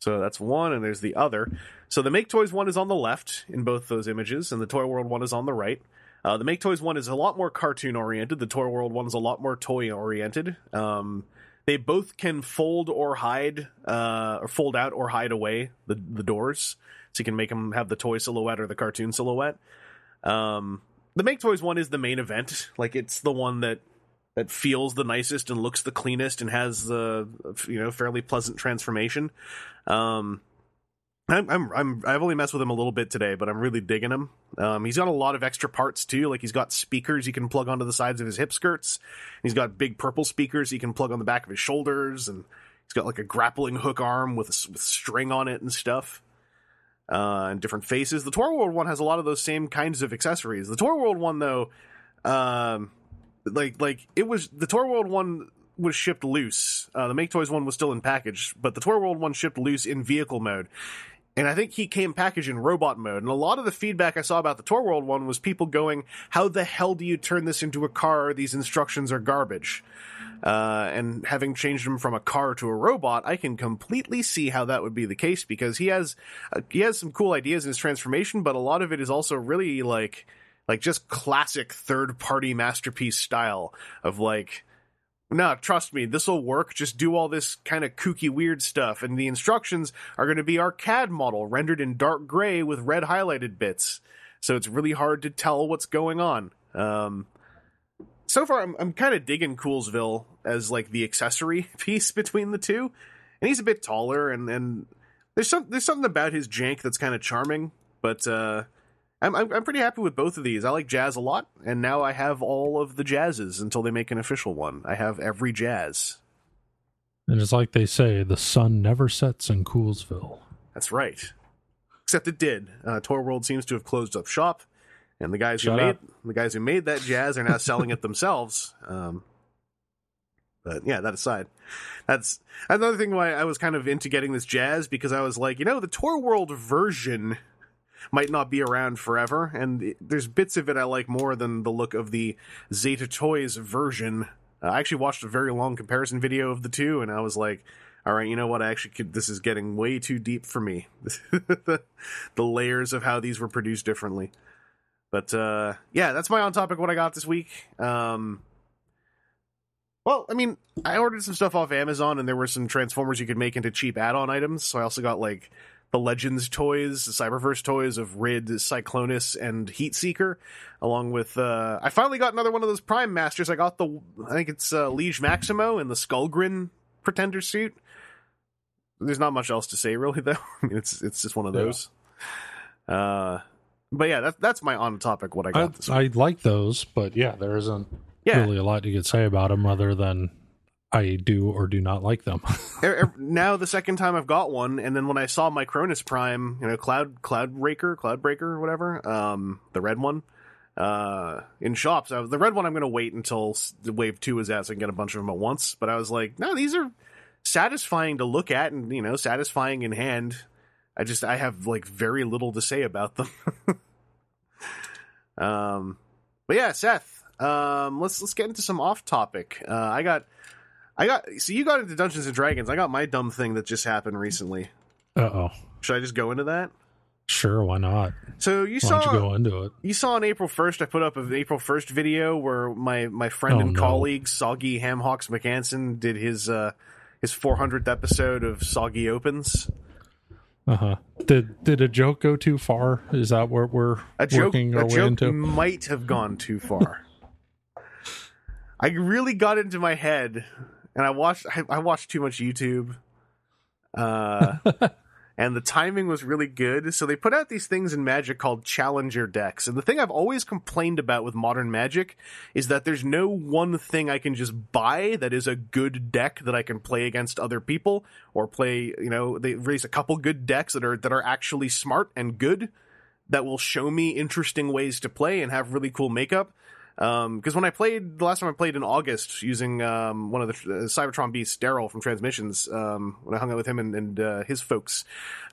[SPEAKER 2] So that's one, and there's the other. So the Make Toys one is on the left in both those images, and the Toy World one is on the right. Uh, the Make Toys one is a lot more cartoon oriented. The Toy World one is a lot more toy oriented. Um, they both can fold or hide, uh, or fold out or hide away the the doors, so you can make them have the toy silhouette or the cartoon silhouette. Um, the Make Toys one is the main event. Like it's the one that that feels the nicest and looks the cleanest and has the you know fairly pleasant transformation. Um, I'm, I'm I'm I've only messed with him a little bit today, but I'm really digging him. Um, he's got a lot of extra parts too. Like he's got speakers you can plug onto the sides of his hip skirts. He's got big purple speakers you can plug on the back of his shoulders, and he's got like a grappling hook arm with with string on it and stuff. Uh, and different faces. The Toy World one has a lot of those same kinds of accessories. The Toy World one though, um, like like it was the Toy World one was shipped loose. Uh, the Make Toys one was still in package, but the Toy World one shipped loose in vehicle mode. And I think he came packaged in robot mode. And a lot of the feedback I saw about the Toy World one was people going, "How the hell do you turn this into a car? These instructions are garbage." Uh, and having changed him from a car to a robot, I can completely see how that would be the case because he has uh, he has some cool ideas in his transformation, but a lot of it is also really like like just classic third party masterpiece style of like no, trust me, this will work. Just do all this kind of kooky, weird stuff. And the instructions are going to be our CAD model rendered in dark gray with red highlighted bits. So it's really hard to tell what's going on. Um, so far, I'm, I'm kind of digging Coolsville as like the accessory (laughs) piece between the two. And he's a bit taller, and, and there's some there's something about his jank that's kind of charming. But uh, I'm, I'm I'm pretty happy with both of these. I like jazz a lot, and now I have all of the jazzes until they make an official one. I have every jazz.
[SPEAKER 1] And it's like they say, the sun never sets in Coolsville.
[SPEAKER 2] That's right. Except it did. Uh, Toy World seems to have closed up shop, and the guys who
[SPEAKER 1] Shut
[SPEAKER 2] made the guys who made that jazz are now selling it themselves. Um, but yeah, that aside, that's another thing why I was kind of into getting this jazz because I was like, you know, the Toy World version might not be around forever, and there's bits of it I like more than the look of the Zeta Toys version. Uh, I actually watched a very long comparison video of the two, and I was like, all right, you know what? I actually could, this is getting way too deep for me. the, (laughs) the layers of how these were produced differently. But uh, yeah, that's my on topic. What I got this week. Um, well, I mean, I ordered some stuff off Amazon, and there were some Transformers you could make into cheap add-on items. So I also got like the Legends toys, the Cyberverse toys of Rid, Cyclonus, and Heatseeker, along with. Uh, I finally got another one of those Prime Masters. I got the, I think it's uh, Liege Maximo in the Skullgrin Pretender suit. There's not much else to say, really, (laughs) though. I mean, it's it's just one of
[SPEAKER 1] Yeah.
[SPEAKER 2] those. Uh, but yeah, that's that's my on topic. What I
[SPEAKER 1] I,
[SPEAKER 2] got this.
[SPEAKER 1] I like those, but yeah, there isn't
[SPEAKER 2] Yeah,
[SPEAKER 1] really a lot you could say about them other than I do or do not like them. (laughs)
[SPEAKER 2] Now the second time I've got one, and then when I saw Micronus Prime, you know, Cloud Cloud Raker, Cloud Breaker, whatever, um, the red one, uh, in shops. I, the red one I'm going to wait until wave two is out, so I can get a bunch of them at once. But I was like, no, these are satisfying to look at, and you know, satisfying in hand. I just I have like very little to say about them. (laughs) um, but yeah, Seth, um, let's let's get into some off topic. Uh, I got. I got so you got into Dungeons and Dragons. I got my dumb thing that just happened recently.
[SPEAKER 1] Uh oh.
[SPEAKER 2] Should I just go into that?
[SPEAKER 1] Sure, why not?
[SPEAKER 2] So you
[SPEAKER 1] Why
[SPEAKER 2] saw
[SPEAKER 1] don't you go into it?
[SPEAKER 2] you saw on April first. I put up an April first video where my my friend
[SPEAKER 1] Oh,
[SPEAKER 2] and
[SPEAKER 1] no.
[SPEAKER 2] colleague Soggy Hamhawks McAnson did his uh his 400th episode of Soggy Opens.
[SPEAKER 1] Uh huh. Did did a joke go too far? Is that what we're
[SPEAKER 2] A joke
[SPEAKER 1] working our
[SPEAKER 2] a
[SPEAKER 1] way
[SPEAKER 2] joke
[SPEAKER 1] into?
[SPEAKER 2] might have gone too far. (laughs) I really got into my head, and I watched I, I watched too much YouTube. Uh, (laughs) and the timing was really good. So they put out these things in Magic called Challenger decks. And the thing I've always complained about with modern Magic is that there's no one thing I can just buy that is a good deck that I can play against other people or play, you know, they raise a couple good decks that are that are actually smart and good that will show me interesting ways to play and have really cool makeup. Because when I played the last time I played in August using um, one of the uh, Cybertron Beasts, Daryl from Transmissions, um, when I hung out with him and, and uh, his folks,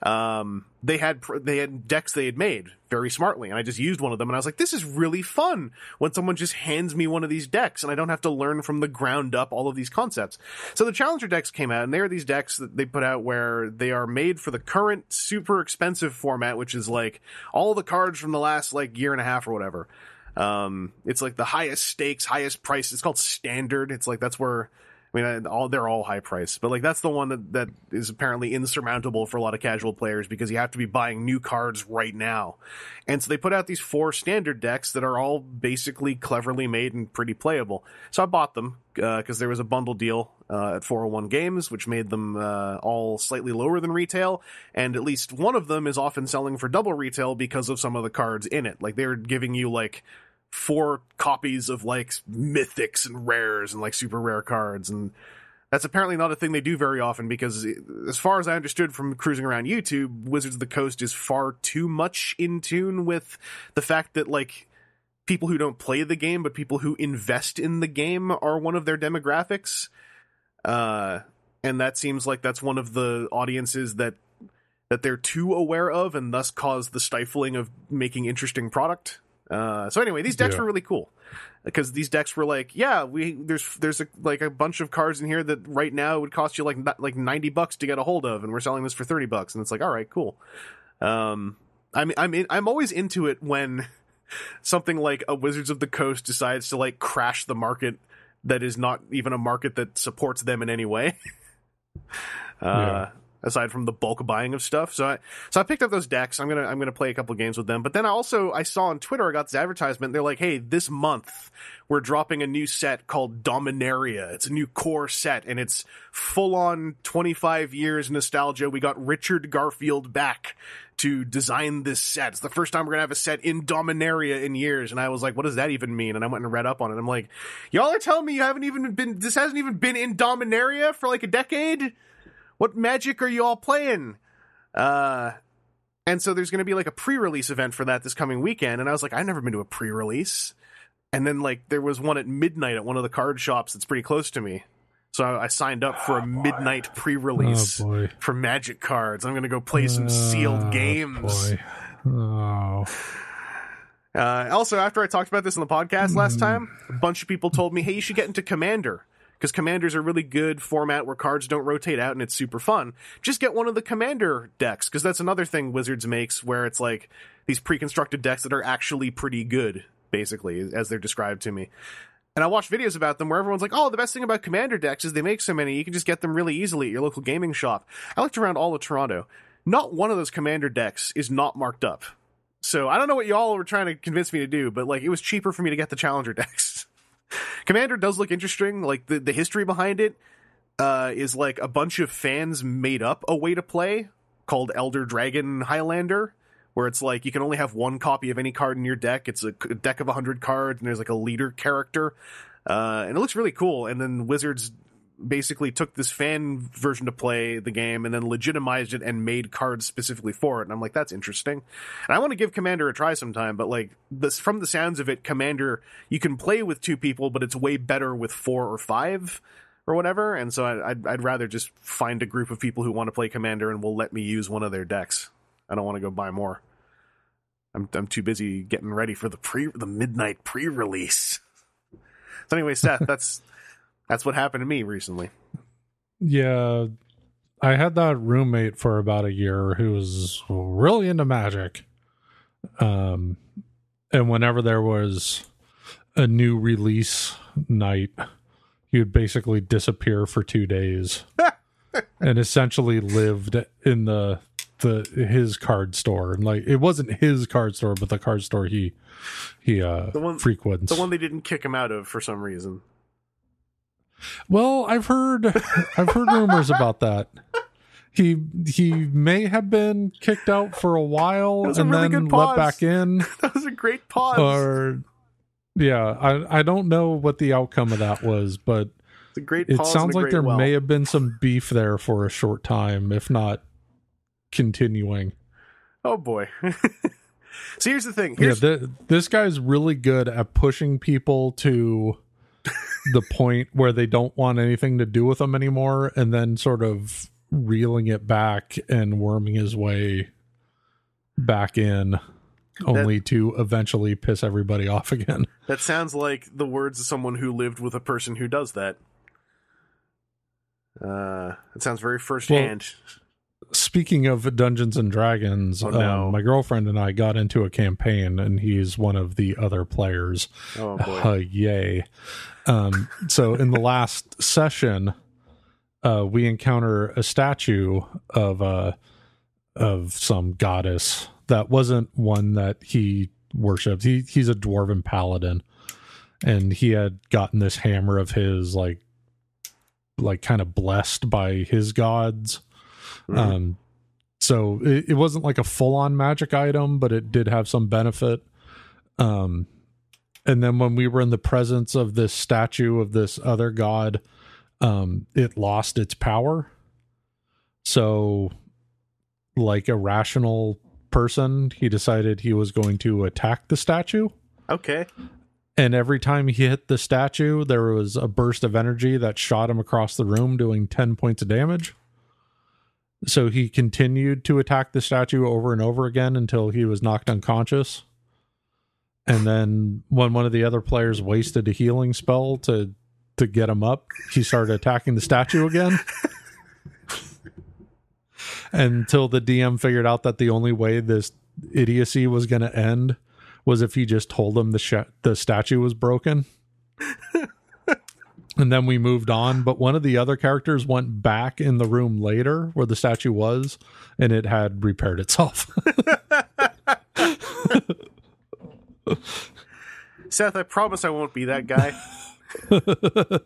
[SPEAKER 2] um, they had they had decks they had made very smartly, and I just used one of them, and I was like, "This is really fun." When someone just hands me one of these decks, and I don't have to learn from the ground up all of these concepts. So the Challenger decks came out, and they are these decks that they put out where they are made for the current super expensive format, which is like all the cards from the last like year and a half or whatever. Um, it's like the highest stakes, highest price. It's called standard. It's like that's where I mean, all they're all high price, but like that's the one that that is apparently insurmountable for a lot of casual players because you have to be buying new cards right now. And so they put out these four standard decks that are all basically cleverly made and pretty playable. So I bought them because uh, there was a bundle deal uh, at 401 Games, which made them uh, all slightly lower than retail, and at least one of them is often selling for double retail because of some of the cards in it. Like they're giving you like four copies of like mythics and rares and like super rare cards and that's apparently not a thing they do very often because as far as i understood from cruising around youtube wizards of the coast is far too much in tune with the fact that like people who don't play the game but people who invest in the game are one of their demographics. Uh and that seems like that's one of the audiences that that they're too aware of and thus cause the stifling of making interesting product uh, so anyway, these decks
[SPEAKER 1] Yeah.
[SPEAKER 2] were really cool because these decks were like, yeah, we there's there's a, like a bunch of cards in here that right now would cost you like like ninety bucks to get a hold of, and we're selling this for thirty bucks, and it's like, all right, cool. Um, I'm I'm in, I'm always into it when (laughs) something like a Wizards of the Coast decides to like crash the market that is not even a market that supports them in any way. (laughs) uh,
[SPEAKER 1] Yeah.
[SPEAKER 2] Aside from the bulk buying of stuff. So I so I picked up those decks. I'm gonna I'm gonna play a couple games with them. But then I also I saw on Twitter I got this advertisement. They're like, hey, this month we're dropping a new set called Dominaria. It's a new core set and it's full on 25 years nostalgia. We got Richard Garfield back to design this set. It's the first time we're gonna have a set in Dominaria in years. And I was like, what does that even mean? And I went and read up on it. I'm like, y'all are telling me you haven't even been this hasn't even been in Dominaria for like a decade? What magic are you all playing? Uh, and so there's going to be like a pre-release event for that this coming weekend. And I was like, I've never been to a pre-release. And then like there was one at midnight at one of the card shops that's pretty close to me. So I, I signed up for a midnight pre-release
[SPEAKER 1] Oh
[SPEAKER 2] for Magic cards. I'm going to go play some sealed
[SPEAKER 1] Oh,
[SPEAKER 2] games.
[SPEAKER 1] boy. Oh.
[SPEAKER 2] Uh, also, after I talked about this in the podcast last time, a bunch of people told me, "Hey, you should get into Commander." Because commanders are really good format where cards don't rotate out and it's super fun. Just get one of the commander decks, because that's another thing Wizards makes where it's like these pre constructed decks that are actually pretty good, basically, as they're described to me. And I watch videos about them where everyone's like, oh, the best thing about commander decks is they make so many, you can just get them really easily at your local gaming shop. I looked around all of Toronto. Not one of those commander decks is not marked up. So I don't know what y'all were trying to convince me to do, but like it was cheaper for me to get the challenger (laughs) decks. Commander does look interesting. Like the, the history behind it uh, is like a bunch of fans made up a way to play called Elder Dragon Highlander, where it's like you can only have one copy of any card in your deck. It's a, deck of 100 cards, and there's like a leader character. Uh, and it looks really cool. And then Wizards basically took this fan version to play the game and then legitimized it and made cards specifically for it. And I'm like, that's interesting. And I want to give Commander a try sometime, but like this from the sounds of it, Commander you can play with two people, but it's way better with four or five or whatever. And so I, I'd, I'd rather just find a group of people who want to play Commander and will let me use one of their decks. I don't want to go buy more. I'm I'm too busy getting ready for the pre the midnight pre release. So anyway, Seth, (laughs) that's that's what happened to me recently.
[SPEAKER 1] Yeah. I had that roommate for about a year who was really into magic. Um and whenever there was a new release night, he would basically disappear for 2 days (laughs) and essentially lived in the the his card store. And like it wasn't his card store, but the card store he he uh
[SPEAKER 2] The one-
[SPEAKER 1] frequents.
[SPEAKER 2] The one they didn't kick him out of for some reason.
[SPEAKER 1] Well, I've heard I've heard rumors about that. He he may have been kicked out for a while
[SPEAKER 2] was a
[SPEAKER 1] and
[SPEAKER 2] really
[SPEAKER 1] then let back in, (laughs)
[SPEAKER 2] That was a great pause.
[SPEAKER 1] or yeah, I I don't know what the outcome of that was, but
[SPEAKER 2] it's a great
[SPEAKER 1] it sounds like there
[SPEAKER 2] well.
[SPEAKER 1] may have been some beef there for a short time, if not continuing.
[SPEAKER 2] Oh boy. (laughs) So here's the thing.
[SPEAKER 1] Yeah,
[SPEAKER 2] Here's
[SPEAKER 1] th- this guy's really good at pushing people to the point where they don't want anything to do with them anymore, and then sort of reeling it back and worming his way back in, only to eventually piss everybody off again.
[SPEAKER 2] that sounds like the words of someone who lived with a person who does that. Uh, it sounds very firsthand.
[SPEAKER 1] Speaking of Dungeons and Dragons,
[SPEAKER 2] Oh, no.
[SPEAKER 1] um, my girlfriend and I got into a campaign, and he's one of the other players.
[SPEAKER 2] oh (laughs) boy.
[SPEAKER 1] Uh, yay. Um, so in the last session, uh, we encounter a statue of uh, of some goddess that wasn't one that he worshipped. He he's a dwarven paladin, and he had gotten this hammer of his like like kind of blessed by his gods.
[SPEAKER 2] Mhm.
[SPEAKER 1] Um, so it, it wasn't like a full on magic item, but it did have some benefit. Um, and then when we were in the presence of this statue of this other god, um, it lost its power. So, like a rational person, he decided he was going to attack the statue.
[SPEAKER 2] okay.
[SPEAKER 1] And every time he hit the statue, there was a burst of energy that shot him across the room, doing 10 points of damage. So he continued to attack the statue over and over again until he was knocked unconscious. And then when one of the other players wasted a healing spell to to get him up, he started attacking the statue again. Until the DM figured out that the only way this idiocy was going to end was if he just told him the sh- the statue was broken. And then we moved on, but one of the other characters went back in the room later where the statue was and it had repaired itself. (laughs)
[SPEAKER 2] Seth, I promise I won't be that guy. (laughs)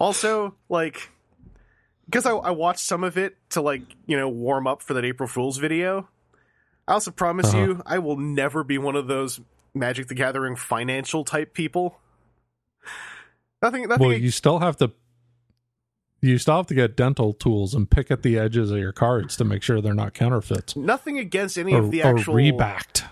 [SPEAKER 2] also, like, because I, I watched some of it to, like, you know, warm up for that April Fool's video. I also promise
[SPEAKER 1] Uh-huh.
[SPEAKER 2] you, I will never be one of those Magic the Gathering financial type people. Nothing, nothing.
[SPEAKER 1] well, you still have to you still have to get dental tools and pick at the edges of your cards to make sure they're not counterfeits
[SPEAKER 2] nothing against any
[SPEAKER 1] or,
[SPEAKER 2] of the
[SPEAKER 1] or
[SPEAKER 2] actual
[SPEAKER 1] rebacked.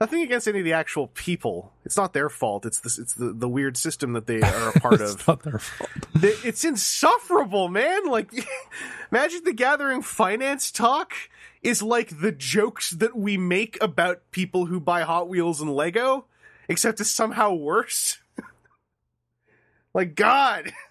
[SPEAKER 2] nothing against any of the actual people. It's not their fault. It's this. It's the, the weird system that they are a part (laughs)
[SPEAKER 1] It's
[SPEAKER 2] of.
[SPEAKER 1] not their fault.
[SPEAKER 2] It's insufferable, man. Like (laughs) Magic the Gathering finance talk is like the jokes that we make about people who buy Hot Wheels and Lego, except it's somehow worse. Like God. (laughs)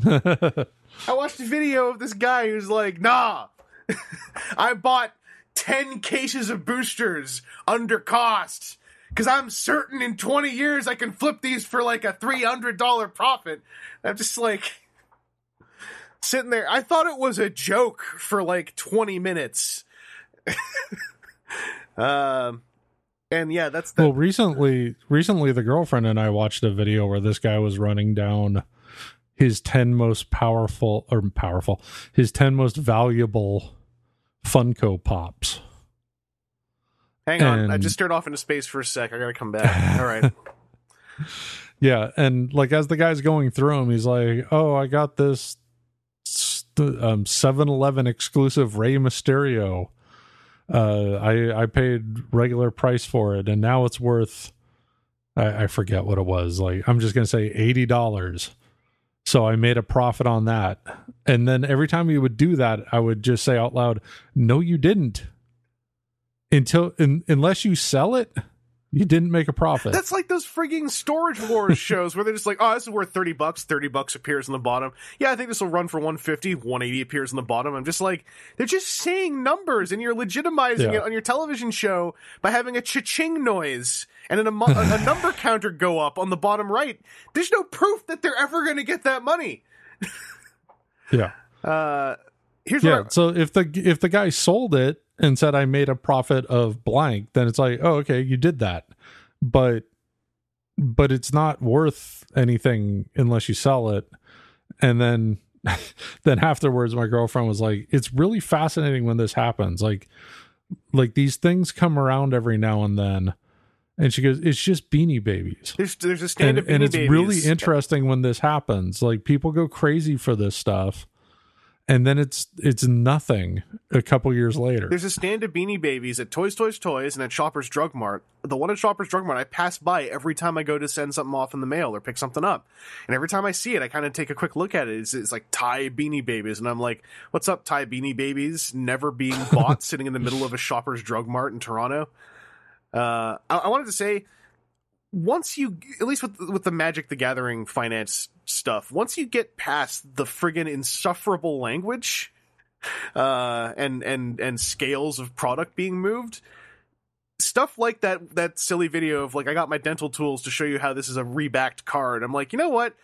[SPEAKER 2] (laughs) I watched a video of this guy who's like, nah, (laughs) I bought 10 cases of boosters under cost because I'm certain in 20 years I can flip these for like a $300 profit. I'm just like sitting there. I thought it was a joke for like 20 minutes. um, and yeah, that's the.
[SPEAKER 1] well, recently, recently, the girlfriend and I watched a video where this guy was running down his ten most powerful or powerful, his ten most valuable Funko Pops.
[SPEAKER 2] hang on. I just stared off into space for a sec. I gotta come back. (laughs) All right.
[SPEAKER 1] Yeah, and like as the guy's going through him, he's like, "Oh, I got this st- um 7-Eleven exclusive Rey Mysterio. Uh, I I paid regular price for it, and now it's worth I, I forget what it was. Like I'm just gonna say eighty dollars. So I made a profit on that, and then every time he would do that, I would just say out loud, "No, you didn't." Until in, unless you sell it, you didn't make a profit.
[SPEAKER 2] That's like those frigging Storage Wars (laughs) shows where they're just like, oh, this is worth 30 bucks. 30 bucks appears in the bottom. Yeah, I think this will run for 150. 180 appears in the bottom. I'm just like, they're just saying numbers and you're legitimizing
[SPEAKER 1] Yeah.
[SPEAKER 2] it on your television show by having a cha-ching noise and an, a, a (laughs) number counter go up on the bottom right. There's no proof that they're ever going to get that money.
[SPEAKER 1] yeah. (laughs)
[SPEAKER 2] Uh, here's
[SPEAKER 1] yeah so if the if the guy sold it and said i made a profit of blank then it's like oh okay you did that. But but it's not worth anything unless you sell it. And then (laughs) then afterwards my girlfriend was like it's really fascinating when this happens. Like like these things come around every now and then. And she goes it's just beanie babies.
[SPEAKER 2] There's, there's a stand
[SPEAKER 1] and, and it's really interesting when this happens. Like people go crazy for this stuff and then it's it's nothing a couple years later.
[SPEAKER 2] There's a stand of Beanie Babies at Toys Toys Toys and at Shoppers Drug Mart. The one at Shoppers Drug Mart I pass by every time I go to send something off in the mail or pick something up. And every time I see it, I kind of take a quick look at it. It's, it's like Ty Beanie Babies. And I'm like, what's up, Ty Beanie Babies? Never being bought (laughs) sitting in the middle of a Shoppers Drug Mart in Toronto. Uh, I, I wanted to say, once you, at least with, with the Magic the Gathering finance stuff, once you get past the friggin' insufferable language, uh, and and and scales of product being moved. Stuff like that that silly video of like I got my dental tools to show you how this is a rebacked card. I'm like, you know what?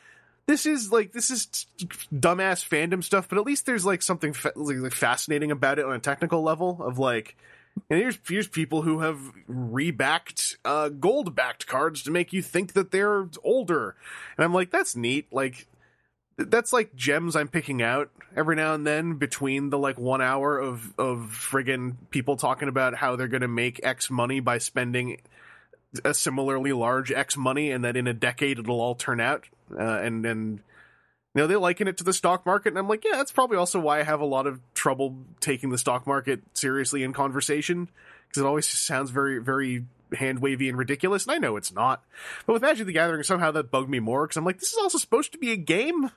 [SPEAKER 2] This is like this is dumbass fandom stuff, but at least there's like something fa- like fascinating about it on a technical level. Of like, and here's here's people who have rebacked uh, gold backed cards to make you think that they're older, and I'm like, that's neat. Like that's like gems I'm picking out every now and then between the like one hour of of friggin' people talking about how they're gonna make X money by spending a similarly large X money, and that in a decade it'll all turn out. Uh, and and you know they liken it to the stock market, and I'm like, yeah, that's probably also why I have a lot of trouble taking the stock market seriously in conversation because it always just sounds very very hand wavy and ridiculous, and I know it's not. But with Magic the Gathering, somehow that bugged me more because I'm like, this is also supposed to be a game.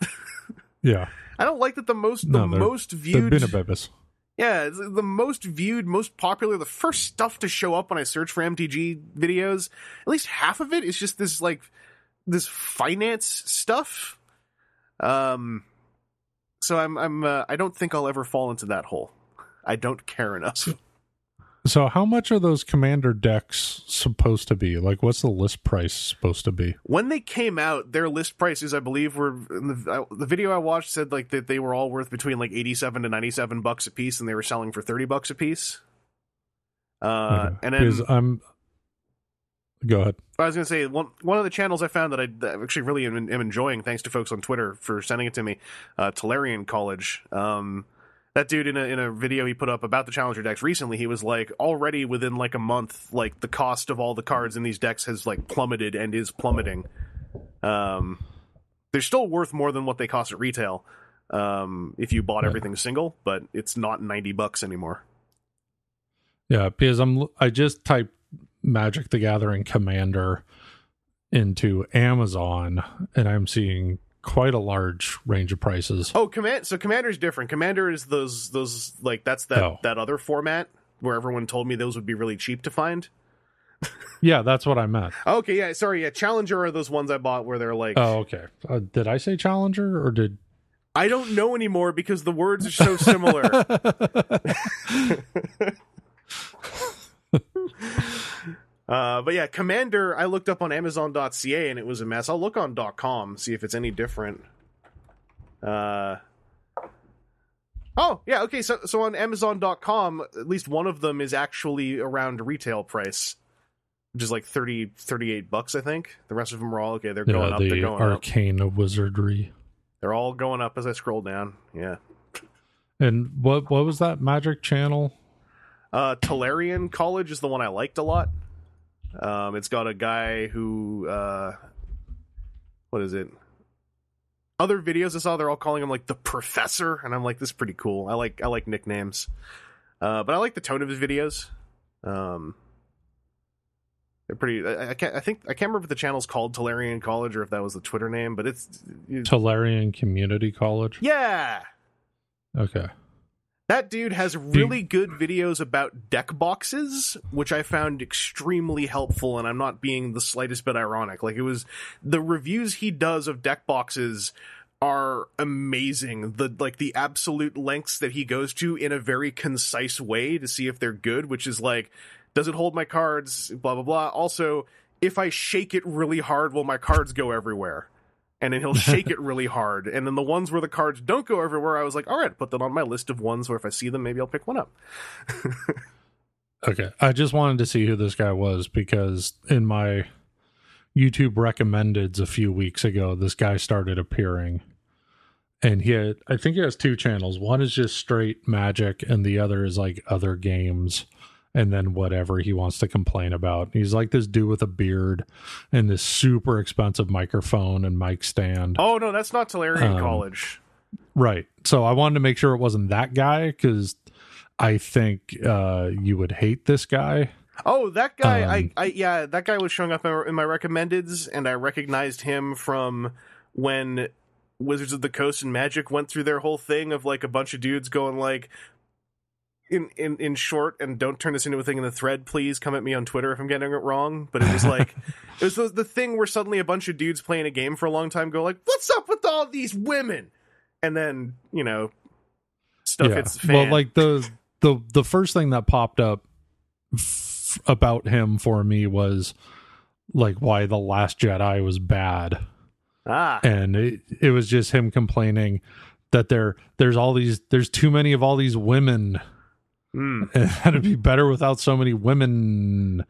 [SPEAKER 2] (laughs)
[SPEAKER 1] yeah,
[SPEAKER 2] I don't like that the most the
[SPEAKER 1] no,
[SPEAKER 2] most viewed
[SPEAKER 1] Beanie Babies.
[SPEAKER 2] yeah, the most viewed, most popular, the first stuff to show up when I search for MTG videos, at least half of it is just this like this finance stuff. Um so I'm I'm uh, I don't think I'll ever fall into that hole. I don't care enough. (laughs)
[SPEAKER 1] So how much are those commander decks supposed to be? Like what's the list price supposed to be?
[SPEAKER 2] When they came out, their list prices, I believe, were in the, the video I watched said like that they were all worth between like eighty-seven to ninety-seven bucks a piece, and they were selling for thirty bucks a piece. Uh,
[SPEAKER 1] Okay.
[SPEAKER 2] and then
[SPEAKER 1] because I'm go ahead.
[SPEAKER 2] I was going to say one one of the channels I found that I that I actually really am, am enjoying, thanks to folks on Twitter for sending it to me, uh, Tolarian College. Um, that dude in a in a video he put up about the Challenger decks recently, he was like, already within like a month, like the cost of all the cards in these decks has like plummeted and is plummeting. Um, they're still worth more than what they cost at retail. Um, if you bought everything single, but it's not ninety bucks anymore.
[SPEAKER 1] Yeah, because I'm I just typed Magic the Gathering Commander into Amazon and I'm seeing quite a large range of prices.
[SPEAKER 2] Oh, command. So Commander is different. Commander is those those like that's that
[SPEAKER 1] Oh.
[SPEAKER 2] that other format where everyone told me those would be really cheap to find. (laughs)
[SPEAKER 1] Yeah, that's what I meant.
[SPEAKER 2] Okay, yeah, sorry, yeah. Challenger are those ones I bought where they're like
[SPEAKER 1] Oh, okay. Uh, did I say Challenger or did
[SPEAKER 2] I don't know anymore because the words are so similar. (laughs) (laughs) Uh, but yeah, Commander, I looked up on Amazon.ca and it was a mess. I'll look on .com see if it's any different. Uh, oh yeah, okay. So so on Amazon.com, at least one of them is actually around retail price, which is like 30, 38 bucks, I think. The rest of them are all okay. They're going
[SPEAKER 1] yeah,
[SPEAKER 2] up. They're
[SPEAKER 1] the
[SPEAKER 2] going up.
[SPEAKER 1] arcane of wizardry?
[SPEAKER 2] They're all going up as I scroll down. Yeah.
[SPEAKER 1] And what what was that magic channel?
[SPEAKER 2] Uh, Tolarian College is the one I liked a lot. Um, it's got a guy who, uh, what is it? Other videos I saw, they're all calling him like the professor, and I'm like, this is pretty cool. I like I like nicknames, uh, but I like the tone of his videos. Um, they're pretty. I, I can't. I think I can't remember if the channel's called Tolarian College or if that was the Twitter name, but it's
[SPEAKER 1] Tolarian Community College.
[SPEAKER 2] yeah.
[SPEAKER 1] Okay.
[SPEAKER 2] That dude has really good videos about deck boxes, which I found extremely helpful, and I'm not being the slightest bit ironic. Like, it was the reviews he does of deck boxes are amazing. The like the absolute lengths that he goes to in a very concise way to see if they're good, which is like, does it hold my cards? Blah blah blah. Also, if I shake it really hard, will my cards go everywhere? And then he'll shake it really hard. And then the ones where the cards don't go everywhere, I was like, all right, put that on my list of ones where if I see them, maybe I'll pick one up. (laughs)
[SPEAKER 1] Okay. I just wanted to see who this guy was because in my YouTube recommendeds a few weeks ago, this guy started appearing. And he had, I think he has two channels. One is just straight magic, and the other is like other games and then whatever he wants to complain about. He's like this dude with a beard and this super expensive microphone and mic stand.
[SPEAKER 2] Oh no, that's not Tolarian
[SPEAKER 1] Um,
[SPEAKER 2] College.
[SPEAKER 1] Right. So I wanted to make sure it wasn't that guy because I think uh, you would hate this guy.
[SPEAKER 2] Oh, that guy! I,
[SPEAKER 1] Um,
[SPEAKER 2] I, yeah, that guy was showing up in my recommendeds, and I recognized him from when Wizards of the Coast and Magic went through their whole thing of like a bunch of dudes going like, in in in short, and don't turn this into a thing in the thread, please. Come at me on Twitter if I'm getting it wrong. But it was like, (laughs) it was the, the thing where suddenly a bunch of dudes playing a game for a long time go like, "What's up with all these women?" And then you know, stuff hits the fan.
[SPEAKER 1] Well, like the the the first thing that popped up f- about him for me was like why the Last Jedi was bad.
[SPEAKER 2] ah,
[SPEAKER 1] and it, it was just him complaining that there there's all these there's too many of all these women (laughs)
[SPEAKER 2] mm,
[SPEAKER 1] it'd be better without so many women.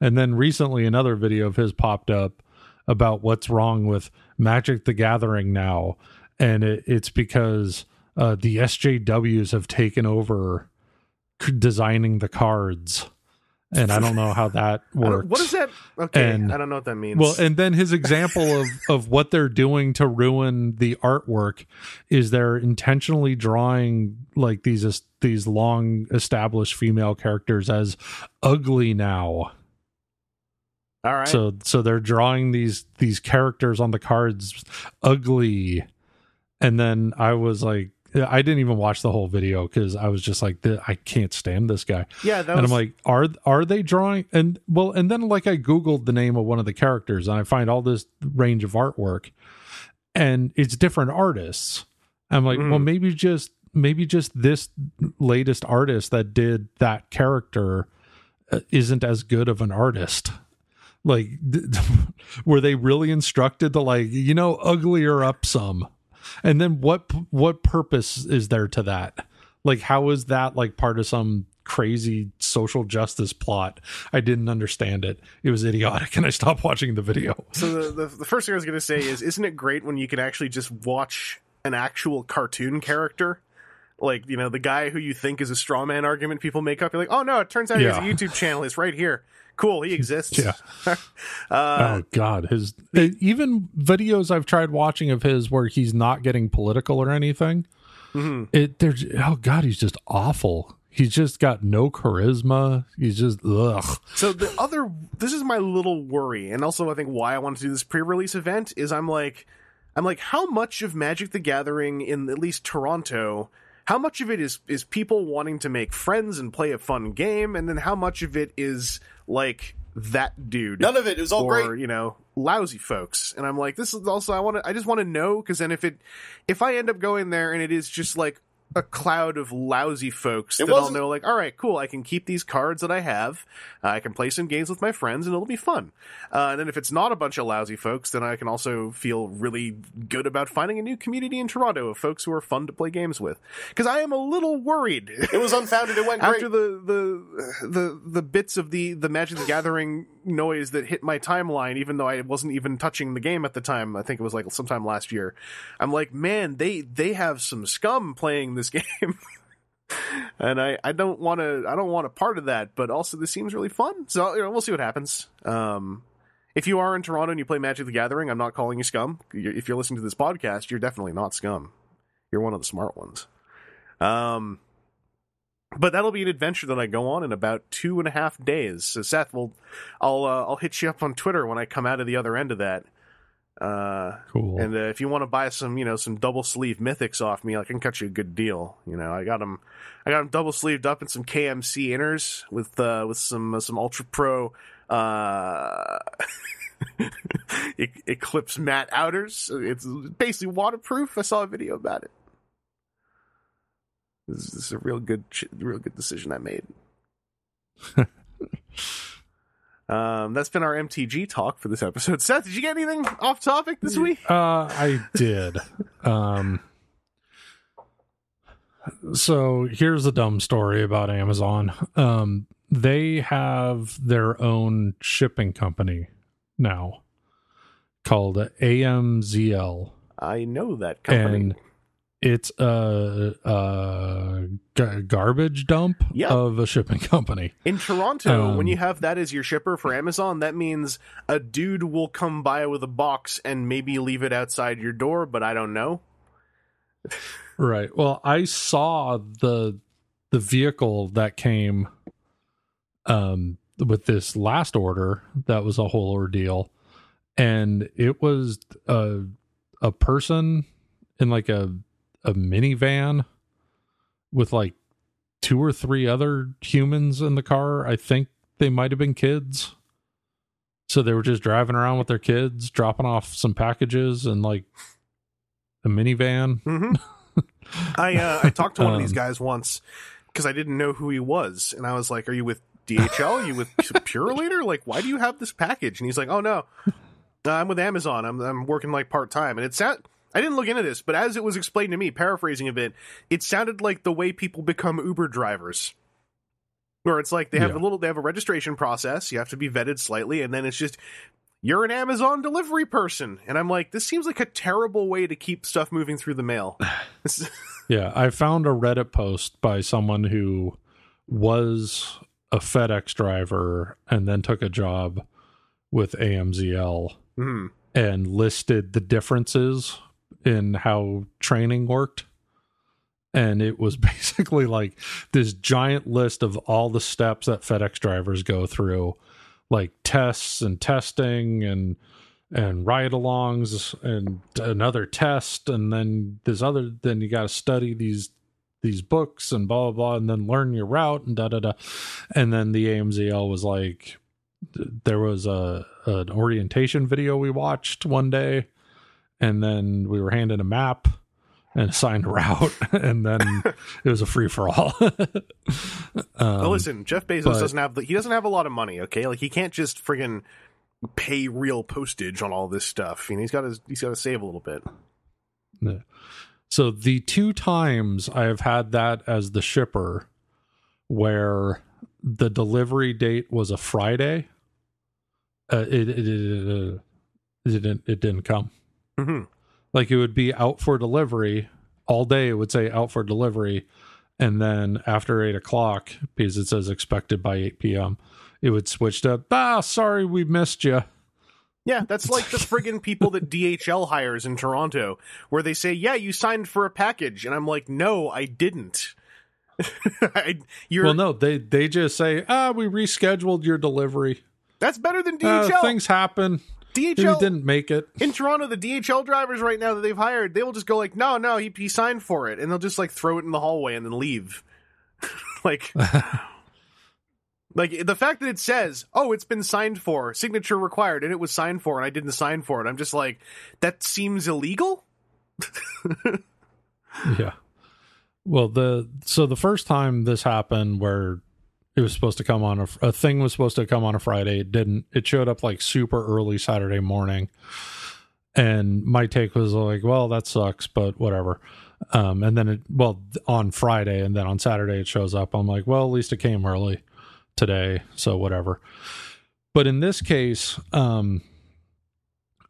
[SPEAKER 1] And then recently another video of his popped up about what's wrong with magic the gathering now. And it, it's because uh, the sjws have taken over designing the cards and i don't (laughs) know how that works
[SPEAKER 2] what is that? Okay,
[SPEAKER 1] And-
[SPEAKER 2] I don't know what that means.
[SPEAKER 1] well, and then his example of (laughs) of what they're doing to ruin the artwork is they're intentionally drawing like these these long established female characters as ugly now.
[SPEAKER 2] all right.
[SPEAKER 1] So so they're drawing these these characters on the cards ugly. And then I was like I didn't even watch the whole video cuz I was just like I can't stand this guy
[SPEAKER 2] yeah,
[SPEAKER 1] and
[SPEAKER 2] was
[SPEAKER 1] I'm like, are are they drawing? And well, and then like I googled the name of one of the characters, and I find all this range of artwork, and it's different artists. I'm like, well,
[SPEAKER 2] Mm.
[SPEAKER 1] maybe just maybe just this latest artist that did that character uh, isn't as good of an artist. Like, (laughs) were they really instructed to like, you know, uglier up some? And then what what purpose is there to that? Like, how is that like part of some crazy social justice plot? I didn't understand it. It was idiotic, and I stopped watching the video.
[SPEAKER 2] so the, the the first thing I was going to say is, isn't it great when you can actually just watch an actual cartoon character? Like you know the guy who you think is a straw man argument people make up. You're like, oh no, it turns out
[SPEAKER 1] Yeah.
[SPEAKER 2] he has a YouTube channel. It's right here. Cool, he exists.
[SPEAKER 1] Yeah. (laughs)
[SPEAKER 2] uh,
[SPEAKER 1] oh God, his even videos I've tried watching of his where he's not getting political or anything.
[SPEAKER 2] mhm.
[SPEAKER 1] It there's oh God, he's just awful. He's just got no charisma. He's just ugh.
[SPEAKER 2] So the other, this is my little worry, and also I think why I want to do this pre-release event is I'm like, I'm like, how much of Magic the Gathering in at least Toronto, how much of it is is people wanting to make friends and play a fun game, and then how much of it is like that dude,
[SPEAKER 5] None of it. It was all
[SPEAKER 2] or
[SPEAKER 5] great.
[SPEAKER 2] you know, lousy folks, and I'm like, this is also I want to, I just want to know because then if it, if I end up going there and it is just like a cloud of lousy folks
[SPEAKER 5] It
[SPEAKER 2] that I'll
[SPEAKER 5] wasn't-
[SPEAKER 2] know like all right cool i can keep these cards that i have uh, i can play some games with my friends and it'll be fun uh, and then if it's not a bunch of lousy folks then i can also feel really good about finding a new community in toronto of folks who are fun to play games with because i am a little worried
[SPEAKER 5] It was unfounded. It went (laughs) great.
[SPEAKER 2] after the, the the the bits of the the magic the gathering noise that hit my timeline even though i wasn't even touching the game at the time i think it was like sometime last year i'm like man they they have some scum playing this (laughs) game and i i don't want to i don't want a part of that but also this seems really fun so you know we'll see what happens um if you are in Toronto and you play Magic the Gathering, I'm not calling you scum. If you're listening to this podcast, you're definitely not scum. You're one of the smart ones. Um, but that'll be an adventure that I go on in about two and a half days. So Seth, will I'll uh, I'll hit you up on Twitter when I come out of the other end of that. Uh,
[SPEAKER 1] Cool.
[SPEAKER 2] and uh, if you want to buy some, you know, some double sleeve mythics off me, I can cut you a good deal. You know, I got them, I got them double sleeved up in some KMC inners with uh, with some uh, some Ultra Pro uh, (laughs) Eclipse matte outers. It's basically waterproof. I saw a video about it. This is, this is a real good, real good decision I made. (laughs) um, that's been our MTG talk for this episode. Seth, did you get anything off topic this week?
[SPEAKER 1] Uh, I did. um, so here's a dumb story about Amazon. Um, they have their own shipping company now called AMZL,
[SPEAKER 2] I know that company.
[SPEAKER 1] and it's a, a g- garbage dump of a shipping (laughs) company.
[SPEAKER 2] In Toronto,
[SPEAKER 1] Um,
[SPEAKER 2] when you have that as your shipper for Amazon, that means a dude will come by with a box and maybe leave it outside your door, but I don't know.
[SPEAKER 1] Right. Well, I saw the the vehicle that came um with this last order that was a whole ordeal and it was a a person in like a a minivan with like two or three other humans in the car. I think they might have been kids. So they were just driving around with their kids, dropping off some packages and like a minivan.
[SPEAKER 2] hmm (laughs) I uh, I talked to one of these
[SPEAKER 1] Um,
[SPEAKER 2] guys once because I didn't know who he was, and I was like, "Are you with DHL? Are you with (laughs) Purolator? Like, why do you have this package?" And he's like, "Oh no, I'm with Amazon. I'm I'm working like part time." And it sound I didn't look into this, but as it was explained to me, paraphrasing a bit, it sounded like the way people become Uber drivers. Where it's like they have
[SPEAKER 1] Yeah.
[SPEAKER 2] a little, they have a registration process. You have to be vetted slightly, and then it's just you're an Amazon delivery person. And I'm like, this seems like a terrible way to keep stuff moving through the mail. (sighs) (laughs)
[SPEAKER 1] Yeah, I found a Reddit post by someone who was a FedEx driver and then took a job with AMZL
[SPEAKER 2] Hmm.
[SPEAKER 1] and listed the differences in how training worked. And it was (laughs) basically like this giant list of all the steps that FedEx drivers go through, like tests and testing and and ride alongs and another test and then this other then you got to study these these books and blah blah blah and then learn your route and da da da and then the AMZL was like there was a an orientation video we watched one day and then we were handed a map and assigned a route (laughs) and then it was a free for all (laughs) um,
[SPEAKER 2] listen, Jeff Bezos
[SPEAKER 1] but-
[SPEAKER 2] doesn't have the, he doesn't have a lot of money. Okay, like he can't just friggin' pay real postage on all this stuff. You know, he's got to he's got to save a little bit.
[SPEAKER 1] So the two times I have had that as the shipper where the delivery date was a Friday, uh, it, it, it, it didn't it didn't come.
[SPEAKER 2] Hmm
[SPEAKER 1] Like it would be out for delivery all day. It would say out for delivery, and then after eight o'clock, because it says expected by eight p.m., it would switch to ah sorry we missed you.
[SPEAKER 2] Yeah, that's like the friggin' people that DHL hires in Toronto, where they say, "Yeah, you signed for a package," and I'm like, "No, I didn't." (laughs) I, you're
[SPEAKER 1] Well, no, they they just say ah we rescheduled your delivery.
[SPEAKER 2] that's better than
[SPEAKER 1] Uh,
[SPEAKER 2] DHL.
[SPEAKER 1] things happen.
[SPEAKER 2] DHL
[SPEAKER 1] didn't make it.
[SPEAKER 2] in Toronto, the DHL drivers right now that they've hired, they will just go like, "No, no, he he signed for it," and they'll just like throw it in the hallway and then leave. (laughs) like, (laughs) like the fact that it says, "Oh, it's been signed for, signature required," and it was signed for, and I didn't sign for it. I'm just like, that seems illegal. (laughs)
[SPEAKER 1] Yeah. Well, the so the first time this happened, where it was supposed to come on a, a thing was supposed to come on a Friday, it didn't. It showed up like super early Saturday morning, and my take was like, "Well, that sucks, but whatever." Um, and then it well on Friday, and then on Saturday it shows up. I'm like, "Well, at least it came early today, so whatever." But in this case, um,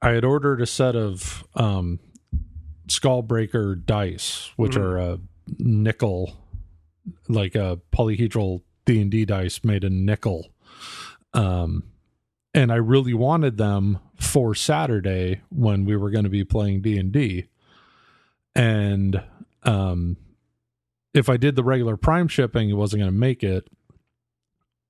[SPEAKER 1] I had ordered a set of um, Skullbreaker dice, which
[SPEAKER 2] Mhm.
[SPEAKER 1] are a nickel, like a polyhedral D and D dice made in nickel. Um, and I really wanted them for Saturday when we were going to be playing D and D. And um, if I did the regular Prime shipping, it wasn't going to make it.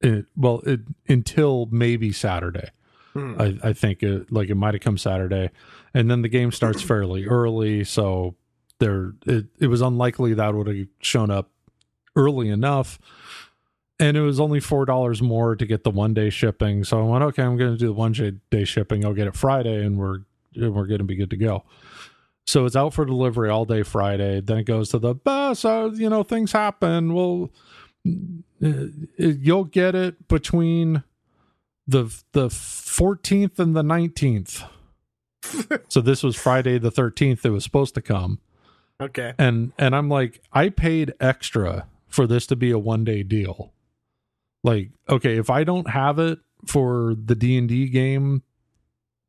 [SPEAKER 1] It well, it until maybe Saturday.
[SPEAKER 2] Hmm.
[SPEAKER 1] I, I think it like it might have come Saturday, and then the game starts fairly early, so there it, it was unlikely that would have shown up early enough. And it was only four dollars more to get the one day shipping. So I went, okay, I'm going to do the one day- shipping. I'll get it Friday, and we're and we're going to be good to go. So it's out for delivery all day Friday. Then it goes to the bus. So you know things happen. Well, uh, you'll get it between the the 14th and the 19th. so this was Friday the 13th it was supposed to come.
[SPEAKER 2] Okay.
[SPEAKER 1] And and I'm like I paid extra for this to be a one day deal. Like okay, if I don't have it for the D&D game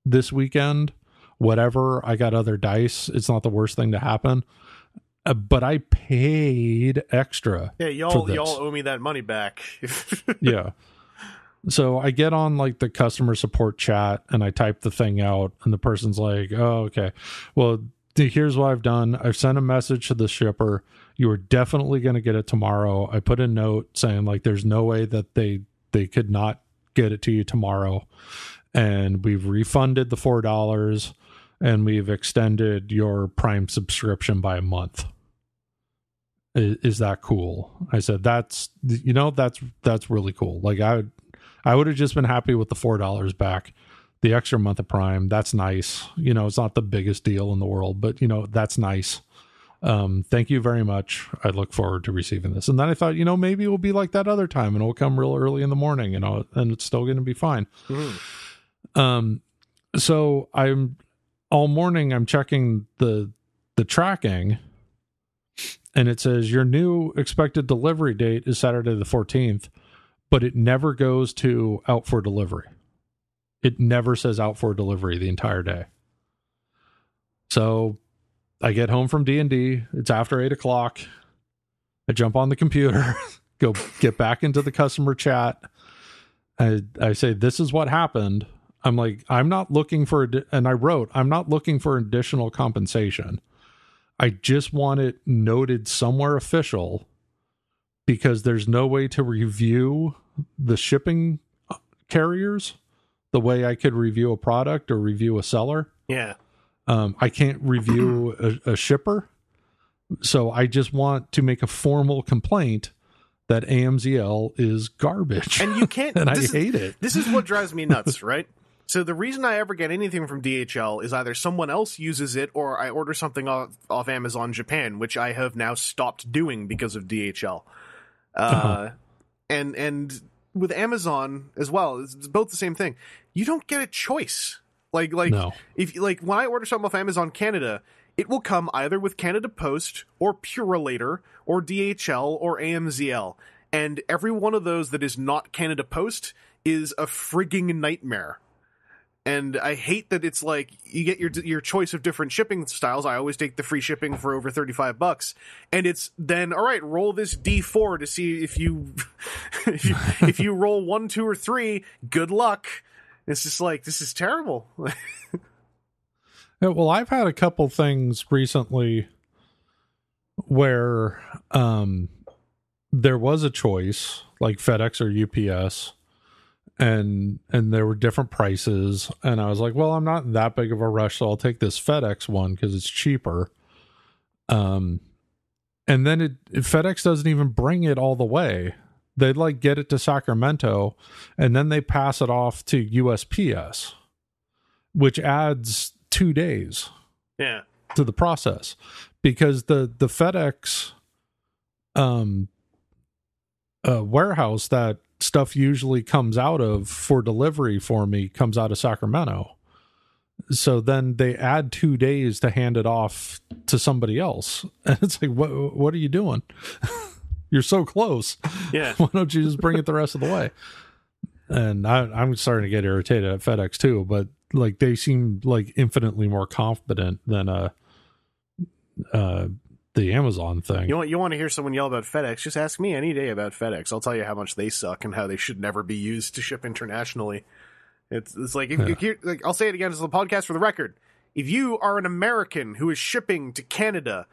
[SPEAKER 1] this weekend, whatever, I got other dice. It's not the worst thing to happen. Uh, but I paid extra
[SPEAKER 2] Yeah, y'all y'all owe me that money back. (laughs)
[SPEAKER 1] yeah. So I get on like the customer support chat and I type the thing out and the person's like, "Oh, okay. Well, here's what I've done. I've sent a message to the shipper. You are definitely going to get it tomorrow. I put a note saying like there's no way that they they could not get it to you tomorrow. And we've refunded the four dollars and we've extended your Prime subscription by a month. Is, is that cool? I said that's you know that's that's really cool. Like I would I would have just been happy with the four dollars back the extra month of prime that's nice you know it's not the biggest deal in the world but you know that's nice um thank you very much. I look forward to receiving this. And then i thought you know maybe it will be like that other time and it'll come real early in the morning you know and it's still going to be fine. Um so i'm all morning i'm checking the the tracking and it says your new expected delivery date is saturday the 14th but it never goes to out for delivery. It never says out for delivery the entire day. So I get home from D and D. It's after eight o'clock. I jump on the computer, (laughs) go get back into the customer chat. I I say this is what happened. I'm like I'm not looking for and I wrote I'm not looking for additional compensation. I just want it noted somewhere official because there's no way to review the shipping uh, carriers the way I could review a product or review a seller.
[SPEAKER 2] Yeah.
[SPEAKER 1] Um, I can't review a, a, shipper. So I just want to make a formal complaint that AMZL is garbage.
[SPEAKER 2] And you can't, (laughs)
[SPEAKER 1] and I
[SPEAKER 2] is,
[SPEAKER 1] hate it.
[SPEAKER 2] This is what drives me nuts, right? So the reason I ever get anything from DHL is either someone else uses it or I order something off, off Amazon Japan, which I have now stopped doing because of DHL. Uh, uh-huh. And and with Amazon as well, it's both the same thing. You don't get a choice. Like like
[SPEAKER 1] no.
[SPEAKER 2] if like when I order something off Amazon Canada, it will come either with Canada Post or Purolator or DHL or AMZL. And every one of those that is not Canada Post is a frigging nightmare and I hate that it's like you get your your choice of different shipping styles. I always take the free shipping for over thirty five bucks, and it's then all right. Roll this D four to see if you (laughs) if you if you roll one, two, or three. Good luck. It's just like this is terrible. (laughs)
[SPEAKER 1] yeah, well, I've had a couple things recently where um there was a choice like FedEx or UPS and and there were different prices and i was like well i'm not that big of a rush so i'll take this fedex one because it's cheaper um and then it fedex doesn't even bring it all the way they like get it to sacramento and then they pass it off to usps which adds two days
[SPEAKER 2] yeah
[SPEAKER 1] to the process because the the fedex um uh, warehouse that stuff usually comes out of for delivery for me comes out of Sacramento. So then they add two days to hand it off to somebody else. (laughs) And it's like, what, what are you doing? (laughs) You're so close.
[SPEAKER 2] Yeah. (laughs)
[SPEAKER 1] Why don't you just bring it the rest of the way? And I, I'm starting to get irritated at FedEx too, but like they seem like infinitely more confident than uh uh the Amazon thing.
[SPEAKER 2] You want you want to hear someone yell about FedEx? Just ask me any day about FedEx. I'll tell you how much they suck and how they should never be used to ship internationally. It's it's like, if, yeah. if like I'll say it again as the podcast for the record. If you are an American who is shipping to Canada,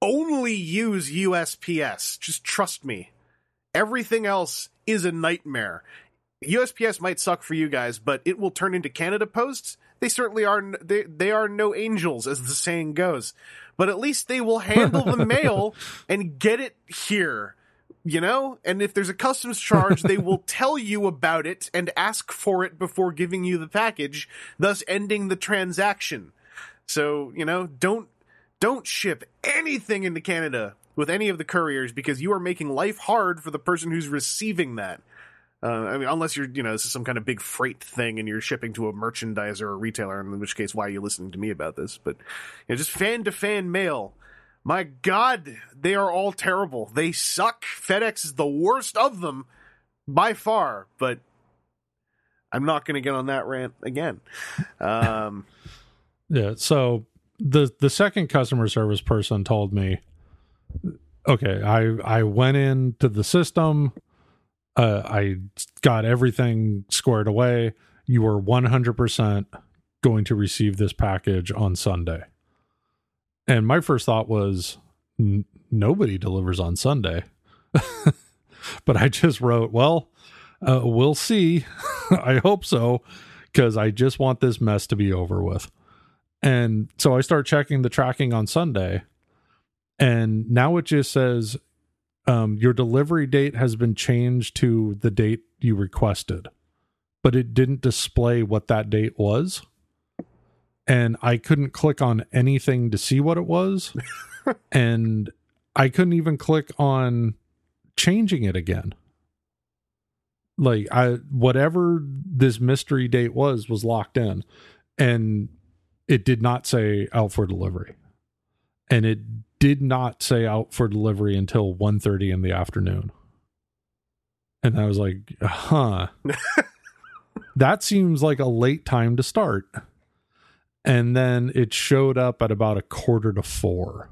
[SPEAKER 2] only use USPS. Just trust me. Everything else is a nightmare. USPS might suck for you guys, but it will turn into Canada Posts. They certainly are. They they are no angels, as the saying goes but at least they will handle the (laughs) mail and get it here you know and if there's a customs charge they will (laughs) tell you about it and ask for it before giving you the package thus ending the transaction so you know don't don't ship anything into canada with any of the couriers because you are making life hard for the person who's receiving that uh, I mean, unless you're, you know, this is some kind of big freight thing and you're shipping to a merchandiser or a retailer, in which case, why are you listening to me about this? But, you know, just fan to fan mail. My God, they are all terrible. They suck. FedEx is the worst of them by far, but I'm not going to get on that rant again. Um, (laughs)
[SPEAKER 1] yeah. So the the second customer service person told me, okay, I I went into the system uh, I got everything squared away. You are 100% going to receive this package on Sunday. And my first thought was n- nobody delivers on Sunday. (laughs) but I just wrote, well, uh, we'll see. (laughs) I hope so because I just want this mess to be over with. And so I start checking the tracking on Sunday, and now it just says um, your delivery date has been changed to the date you requested, but it didn't display what that date was. And I couldn't click on anything to see what it was. (laughs) and I couldn't even click on changing it again. Like I whatever this mystery date was was locked in and it did not say out for delivery. And it did not say out for delivery until 1.30 in the afternoon. And I was like, huh. (laughs) that seems like a late time to start. And then it showed up at about a quarter to four.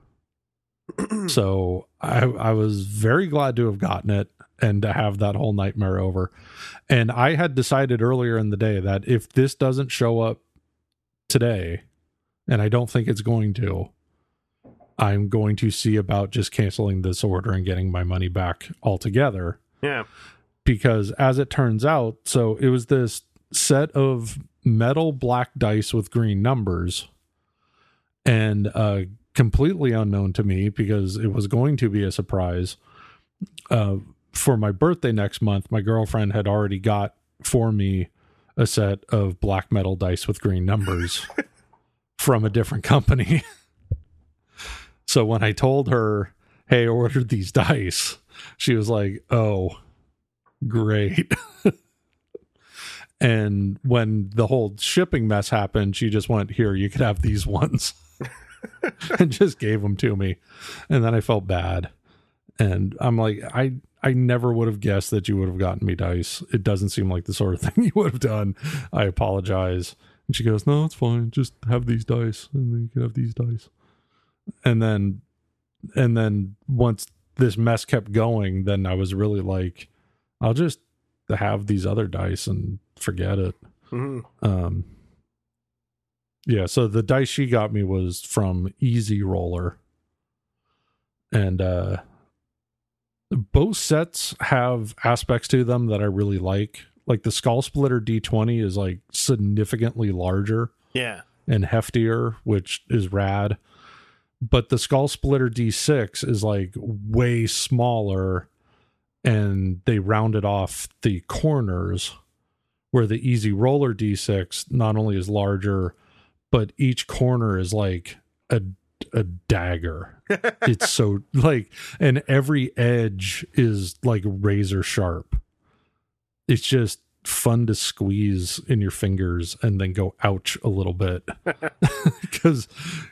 [SPEAKER 1] (clears throat) so I, I was very glad to have gotten it and to have that whole nightmare over. And I had decided earlier in the day that if this doesn't show up today, and I don't think it's going to, I'm going to see about just canceling this order and getting my money back altogether.
[SPEAKER 2] Yeah.
[SPEAKER 1] Because as it turns out, so it was this set of metal black dice with green numbers and uh completely unknown to me because it was going to be a surprise. Uh for my birthday next month, my girlfriend had already got for me a set of black metal dice with green numbers (laughs) from a different company. (laughs) so when I told her, "Hey, I ordered these dice," she was like, "Oh, great." (laughs) and when the whole shipping mess happened, she just went, "Here, you could have these ones." and just gave them to me. And then I felt bad. And I'm like, I I never would have guessed that you would have gotten me dice. It doesn't seem like the sort of (laughs) thing you would have done. I apologize. And she goes, No, it's fine. Just have these dice. And then you can have these dice. And then and then once this mess kept going, then I was really like, I'll just have these other dice and forget it.
[SPEAKER 2] Mhm.
[SPEAKER 1] Um yeah, so the dice she got me was from Easy Roller. And uh both sets have aspects to them that I really like. Like the Skull Splitter D20 is like significantly larger
[SPEAKER 2] Yeah.
[SPEAKER 1] and heftier, which is rad. But the Skull Splitter D6 is like way smaller and they rounded off the corners where the Easy Roller D6 not only is larger, but each corner is like a a dagger. (laughs) it's so like and every edge is like razor sharp. It's just fun to squeeze in your fingers and then go ouch a little bit. (laughs) (laughs) Because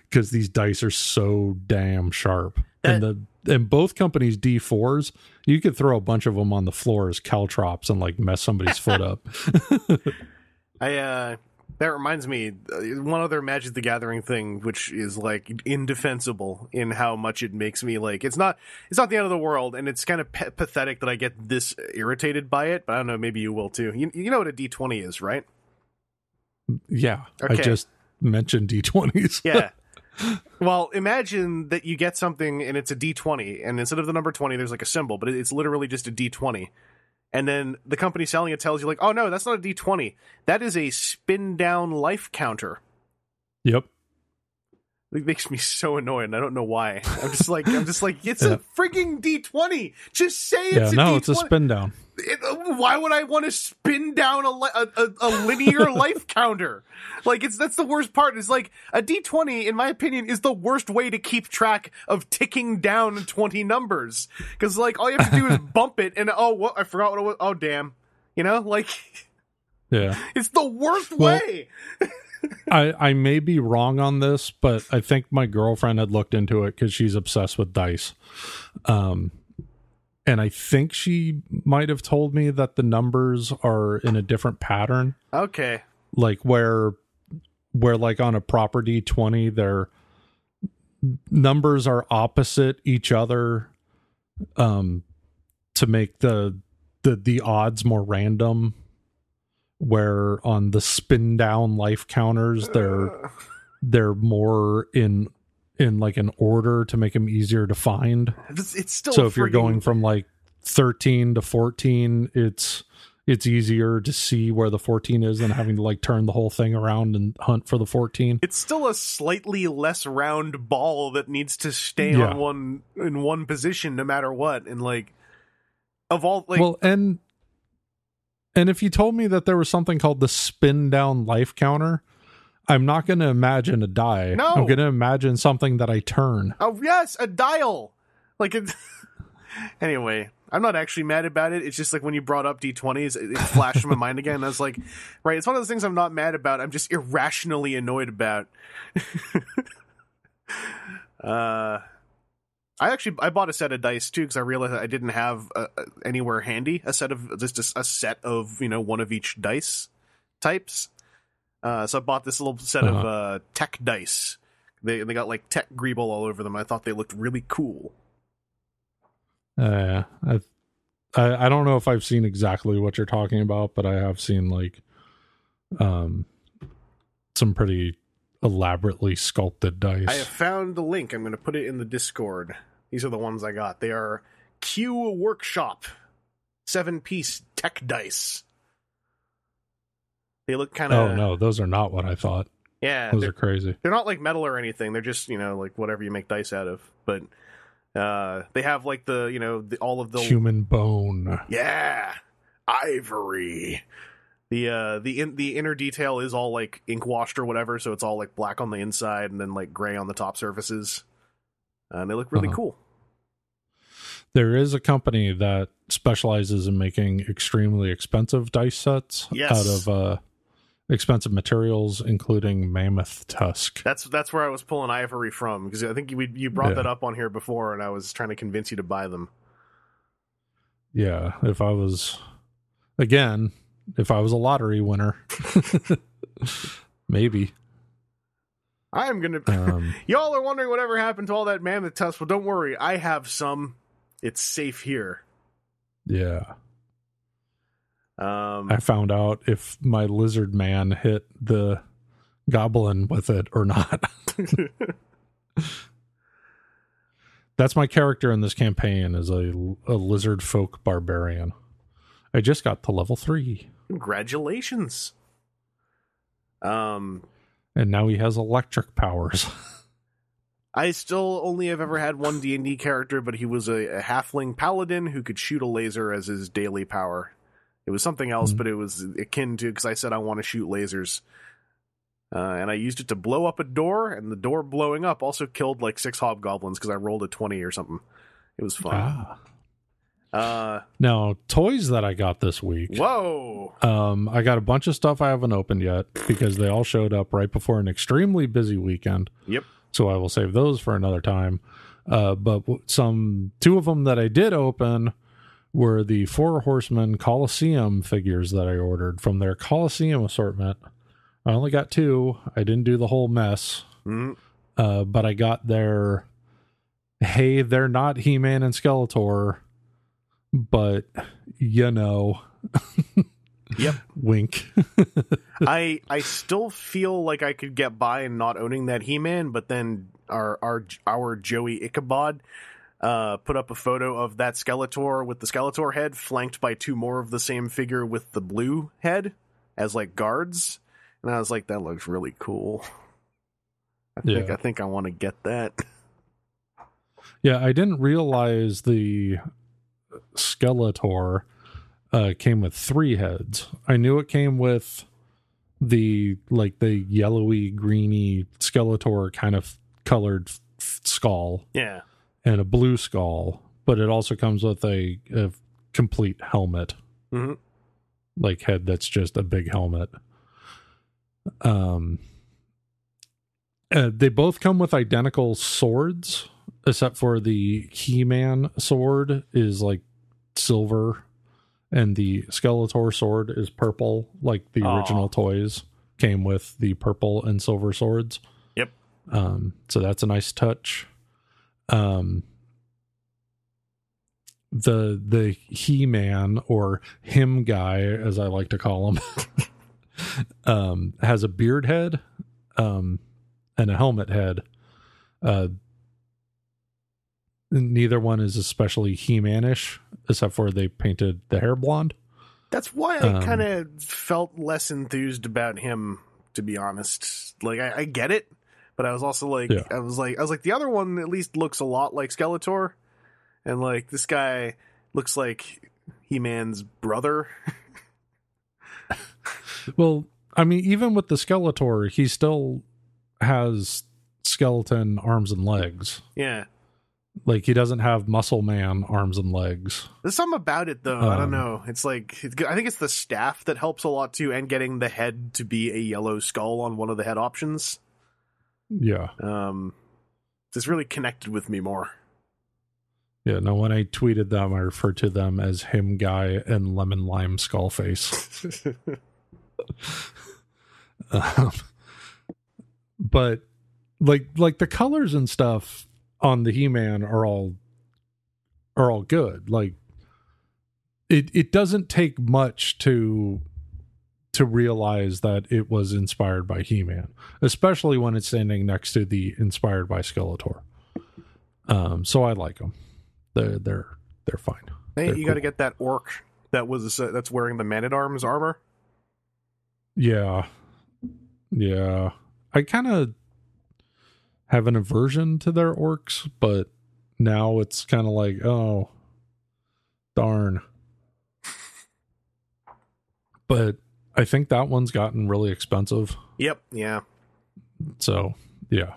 [SPEAKER 1] because these dice are so damn sharp. And the and both companies d4s you could throw a bunch of them on the floor as caltrops and like mess somebody's foot up.
[SPEAKER 2] I uh that reminds me uh, one other Magic the Gathering thing which is like indefensible in how much it makes me like it's not it's not the end of the world and it's kind of pa- pathetic that I get this irritated by it but I don't know maybe you will too. You, you know what a D20 is, right?
[SPEAKER 1] yeah i just mentioned d20s
[SPEAKER 2] Yeah. (laughs) well, imagine that you get something and it's a D20 and instead of the number 20 there's like a symbol but it's literally just a D20. And then the company selling it tells you like, "Oh no, that's not a D20. That is a spin down life counter."
[SPEAKER 1] yep
[SPEAKER 2] It makes me so annoyed. I don't know why. I'm just like, I'm just like, it's
[SPEAKER 1] Yeah.
[SPEAKER 2] a freaking D20. Just say it's
[SPEAKER 1] yeah
[SPEAKER 2] a
[SPEAKER 1] no
[SPEAKER 2] D20.
[SPEAKER 1] it's a spin down
[SPEAKER 2] It- uh, why would I want to spin down a, a, a, a linear (laughs) life counter? Like it's that's the worst part. Is like a D20, in my opinion, is the worst way to keep track of ticking down 20 numbers. Because like all you have to do is (laughs) bump it, and oh, what I forgot what it was. Oh, damn. You know, like
[SPEAKER 1] yeah (laughs)
[SPEAKER 2] it's the worst
[SPEAKER 1] Well,
[SPEAKER 2] way.
[SPEAKER 1] I, I may be wrong on this, but I think my girlfriend had looked into it because she's obsessed with dice. Um, and I think she might have told me that the numbers are in a different pattern,
[SPEAKER 2] Okay.
[SPEAKER 1] like where, where like on a property twenty, their numbers are opposite each other, um, to make the the the odds more random. Where on the spin down life counters, they're they're more in in like an order to make them easier to find.
[SPEAKER 2] It's, it's still
[SPEAKER 1] so if you're going from like 13 to 14, it's it's easier to see where the 14 is than having to like turn the whole thing around and hunt for the 14.
[SPEAKER 2] it's still a slightly less round ball that needs to stay
[SPEAKER 1] Yeah.
[SPEAKER 2] on one in one position no matter what. And like of all like
[SPEAKER 1] well, and and if you told me that there was something called the spin down life counter, I'm not going to imagine a die.
[SPEAKER 2] No.
[SPEAKER 1] I'm going to imagine something that I turn.
[SPEAKER 2] oh yes, a dial. Like it. (laughs) anyway, I'm not actually mad about it. It's just like when you brought up D20s, it, it flashed in my mind again. I was like, right, it's one of those things I'm not mad about. I'm just irrationally annoyed about. (laughs) uh. I actually I bought a set of dice too because I realized I didn't have uh, uh, anywhere handy a set of just a, a set of you know one of each dice types. Uh, so I bought this little set of
[SPEAKER 1] Uh-huh.
[SPEAKER 2] uh, tech dice. They they got like tech greeble all over them. I thought they looked really cool.
[SPEAKER 1] Uh, I, I I don't know if I've seen exactly what you're talking about, but I have seen like um some pretty elaborately sculpted dice.
[SPEAKER 2] I have found the link. I'm going to put it in the Discord. These are the ones I got. They are Q Workshop seven piece tech dice. They look kind of
[SPEAKER 1] oh no, those are not what I thought.
[SPEAKER 2] yeah.
[SPEAKER 1] Those
[SPEAKER 2] they're-
[SPEAKER 1] crazy.
[SPEAKER 2] they're not like metal or anything. They're just you know like whatever you make dice out of. But uh, they have like the you know the, all of the
[SPEAKER 1] Human bone.
[SPEAKER 2] yeah ivory. The uh the in, the inner detail is all like ink washed or whatever, so it's all like black on the inside and then like gray on the top surfaces. And they look really
[SPEAKER 1] Uh-huh.
[SPEAKER 2] cool.
[SPEAKER 1] There is a company that specializes in making extremely expensive dice sets
[SPEAKER 2] Yes.
[SPEAKER 1] out of uh expensive materials including mammoth tusk.
[SPEAKER 2] That's that's where I was pulling ivory from because I think you you brought
[SPEAKER 1] Yeah.
[SPEAKER 2] that up on here before, and I was trying to convince you to buy them.
[SPEAKER 1] Yeah, if I was again, if I was a lottery winner. (laughs) maybe.
[SPEAKER 2] I am gonna.
[SPEAKER 1] Um (laughs)
[SPEAKER 2] Y'all are wondering whatever happened to all that mammoth tusk. Well, don't worry, I have some. It's safe here.
[SPEAKER 1] yeah.
[SPEAKER 2] Um,
[SPEAKER 1] I found out if my lizard man hit the goblin with it or not. (laughs) That's my character in this campaign is a, a lizard folk barbarian. I just got to level 3
[SPEAKER 2] congratulations. Um,
[SPEAKER 1] and now he has electric powers. (laughs)
[SPEAKER 2] I still only have ever had one D and D character, but he was a, a halfling paladin who could shoot a laser as his daily power. It was something else,
[SPEAKER 1] Mhm.
[SPEAKER 2] but it was akin to because I said I want to shoot lasers, uh, and I used it to blow up a door, and the door blowing up also killed like six hobgoblins because I rolled a twenty or something. It was fun.
[SPEAKER 1] ah.
[SPEAKER 2] Uh,
[SPEAKER 1] Now, toys that I got this week.
[SPEAKER 2] whoa!
[SPEAKER 1] Um, I got a bunch of stuff I haven't opened yet because they all showed up right before an extremely busy weekend.
[SPEAKER 2] Yep.
[SPEAKER 1] So I will save those for another time. Uh, but some two of them that I did open were the Four Horsemen Coliseum figures that I ordered from their Coliseum assortment. I only got two. I didn't do the whole mess,
[SPEAKER 2] Mm,
[SPEAKER 1] uh, but I got their. Hey, they're not He Man and Skeletor, but you know. (laughs)
[SPEAKER 2] Yep.
[SPEAKER 1] Wink. (laughs)
[SPEAKER 2] I I still feel like I could get by and not owning that He Man, but then our our our Joey Ichabod uh, put up a photo of that Skeletor with the Skeletor head, flanked by two more of the same figure with the blue head as like guards, and I was like, that looks really cool. I think
[SPEAKER 1] Yeah.
[SPEAKER 2] I think I want to get that.
[SPEAKER 1] Yeah, I didn't realize the Skeletor uh, came with three heads. I knew it came with the like the yellowy, greeny Skeletor kind of colored f- skull
[SPEAKER 2] Yeah,
[SPEAKER 1] and a blue skull, but it also comes with a, a complete helmet,
[SPEAKER 2] Mhm.
[SPEAKER 1] like head that's just a big helmet. Um, uh, they both come with identical swords, except for the He-Man sword is like silver, and the Skeletor sword is purple, like the
[SPEAKER 2] Aw.
[SPEAKER 1] original toys came with the purple and silver swords.
[SPEAKER 2] Yep.
[SPEAKER 1] Um, so that's a nice touch. Um, the the He Man or him guy, as I like to call him, (laughs) um, has a beard head, um, and a helmet head. Uh, neither one is especially He-Man-ish, except for they painted the hair blonde.
[SPEAKER 2] That's why I
[SPEAKER 1] Um,
[SPEAKER 2] kind of felt less enthused about him, to be honest. Like I, I get it, but I was also like,
[SPEAKER 1] Yeah.
[SPEAKER 2] I was like, I was like, the other one at least looks a lot like Skeletor, and like this guy looks like He Man's brother. (laughs)
[SPEAKER 1] Well, I mean, even with the Skeletor, he still has skeleton arms and legs.
[SPEAKER 2] yeah,
[SPEAKER 1] Like he doesn't have Muscle Man arms and legs.
[SPEAKER 2] there's something about it though. I don't
[SPEAKER 1] Um,
[SPEAKER 2] know. It's like it's, I think it's the staff that helps a lot too, and getting the head to be a yellow skull on one of the head options.
[SPEAKER 1] Yeah,
[SPEAKER 2] Um, this really connected with me more.
[SPEAKER 1] yeah. No, when I tweeted them, I referred to them as him guy and lemon lime skull face. (laughs) (laughs) um, but like like the colors and stuff on the he-man are all are all good like it it doesn't take much to to realize that it was inspired by he-man especially when it's standing next to the inspired by skeletor um so i like them they're they're they're fine
[SPEAKER 2] Hey,
[SPEAKER 1] They're
[SPEAKER 2] you got to get that orc that was uh, that's wearing the man at arms armor.
[SPEAKER 1] Yeah. Yeah. I kind of have an aversion to their orcs, but now it's kind of like, oh, darn. (laughs) But I think that one's gotten really expensive.
[SPEAKER 2] Yep. Yeah.
[SPEAKER 1] So, yeah,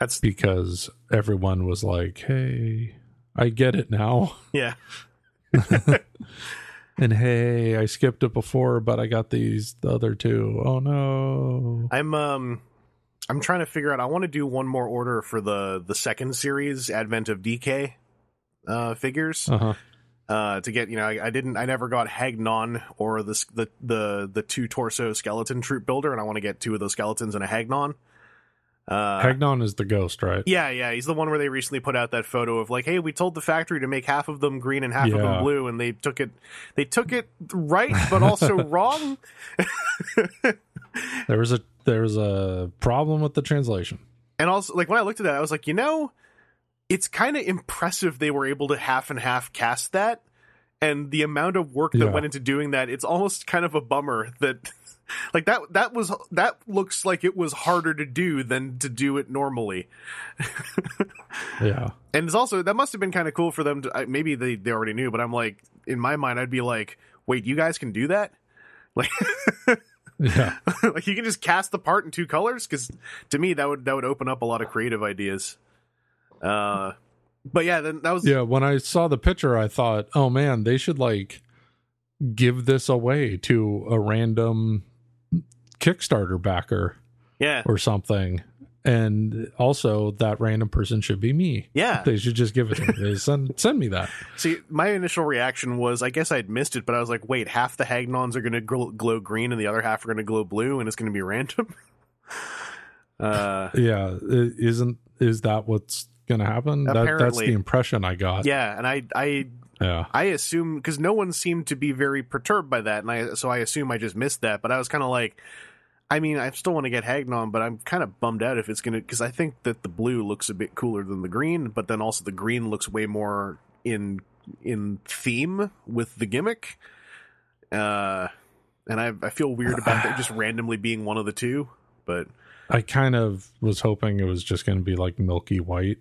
[SPEAKER 2] That's
[SPEAKER 1] because everyone was like, hey, I get it now. (laughs)
[SPEAKER 2] yeah. (laughs)
[SPEAKER 1] And hey, I skipped it before, but I got these the other two. Oh no.
[SPEAKER 2] I'm um I'm trying to figure out I want to do one more order for the the second series Advent of Decay uh figures
[SPEAKER 1] Uh-huh.
[SPEAKER 2] uh to get, you know, I, I didn't I never got Hagnon or the the the the two torso skeleton troop builder and I want to get two of those skeletons and a Hagnon. Uh
[SPEAKER 1] Hagnon is the ghost, right?
[SPEAKER 2] Yeah, yeah, he's the one where they recently put out that photo of like, hey, we told the factory to make half of them green and half of them blue, and they took it, they took it right, but also (laughs) wrong.
[SPEAKER 1] There was a there was a problem with the translation.
[SPEAKER 2] And also, like when I looked at that, I was like, you know, it's kind of impressive they were able to half and half cast that, and the amount of work that
[SPEAKER 1] Yeah.
[SPEAKER 2] went into doing that. It's almost kind of a bummer that, (laughs) like that that was that looks like it was harder to do than to do it normally. (laughs)
[SPEAKER 1] Yeah.
[SPEAKER 2] And it's also that must have been kind of cool for them to maybe they they already knew, but I'm like in my mind I'd be like, wait, you guys can do that? Like, (laughs)
[SPEAKER 1] Yeah. (laughs)
[SPEAKER 2] like you can just cast the part in two colors because to me that would that would open up a lot of creative ideas. Uh, but yeah, then that was
[SPEAKER 1] Yeah. When I saw the picture, I thought, oh man, they should like give this away to a random Kickstarter backer
[SPEAKER 2] yeah
[SPEAKER 1] or something. And also that random person should be me.
[SPEAKER 2] yeah.
[SPEAKER 1] They should just give it to me. Send (laughs) send me that.
[SPEAKER 2] See, my initial reaction was I guess I'd missed it, but I was like, wait, half the Hagnons are going to glow, glow green and the other half are going to glow blue, and it's going to be random. (laughs) uh,
[SPEAKER 1] Yeah. Isn't is that what's gonna happen? That, that's the impression I got.
[SPEAKER 2] yeah, and I I
[SPEAKER 1] Yeah.
[SPEAKER 2] I assume because no one seemed to be very perturbed by that, and I so I assume I just missed that. But I was kind of like, I mean, I still want to get Hagnon, but I'm kind of bummed out if it's gonna because I think that the blue looks a bit cooler than the green, but then also the green looks way more in in theme with the gimmick. Uh, and I I feel weird about that just randomly being one of the two, but.
[SPEAKER 1] I kind of was hoping it was just going to be like milky white.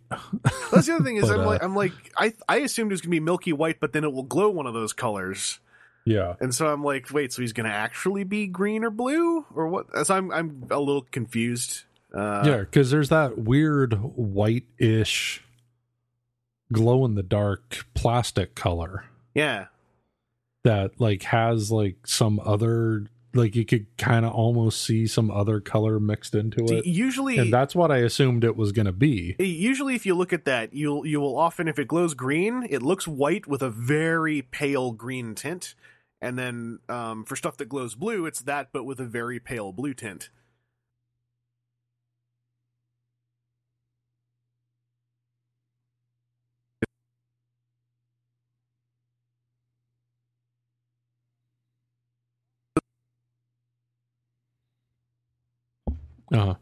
[SPEAKER 2] That's the other thing is (laughs)
[SPEAKER 1] But,
[SPEAKER 2] I'm
[SPEAKER 1] uh,
[SPEAKER 2] like I'm like I I assumed it was gonna be milky white, but then it will glow one of those colors.
[SPEAKER 1] Yeah.
[SPEAKER 2] And so I'm like, wait, so he's going to actually be green or blue or what? So I'm I'm a little confused. Uh,
[SPEAKER 1] yeah, because there's that weird white-ish glow in the dark plastic color
[SPEAKER 2] yeah,
[SPEAKER 1] that like has like some other like you could kind of almost see some other color mixed into it.
[SPEAKER 2] usually,
[SPEAKER 1] And that's what I assumed it was going to be.
[SPEAKER 2] usually if you look at that, you'll you will often if it glows green, it looks white with a very pale green tint, and then um, for stuff that glows blue, it's that but with a very pale blue tint.
[SPEAKER 1] Uh,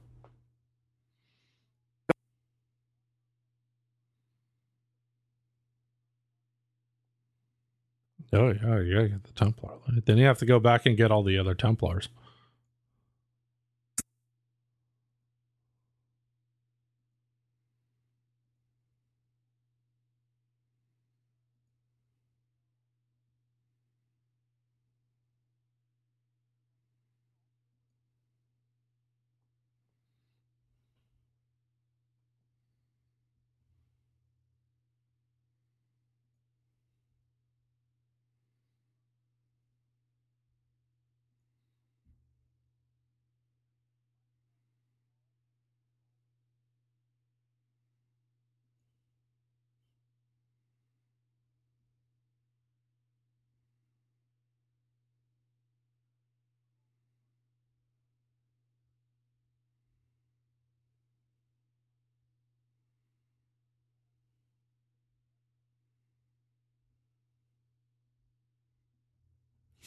[SPEAKER 1] Oh yeah, you gotta get the Templar. Then you have to go back and get all the other Templars.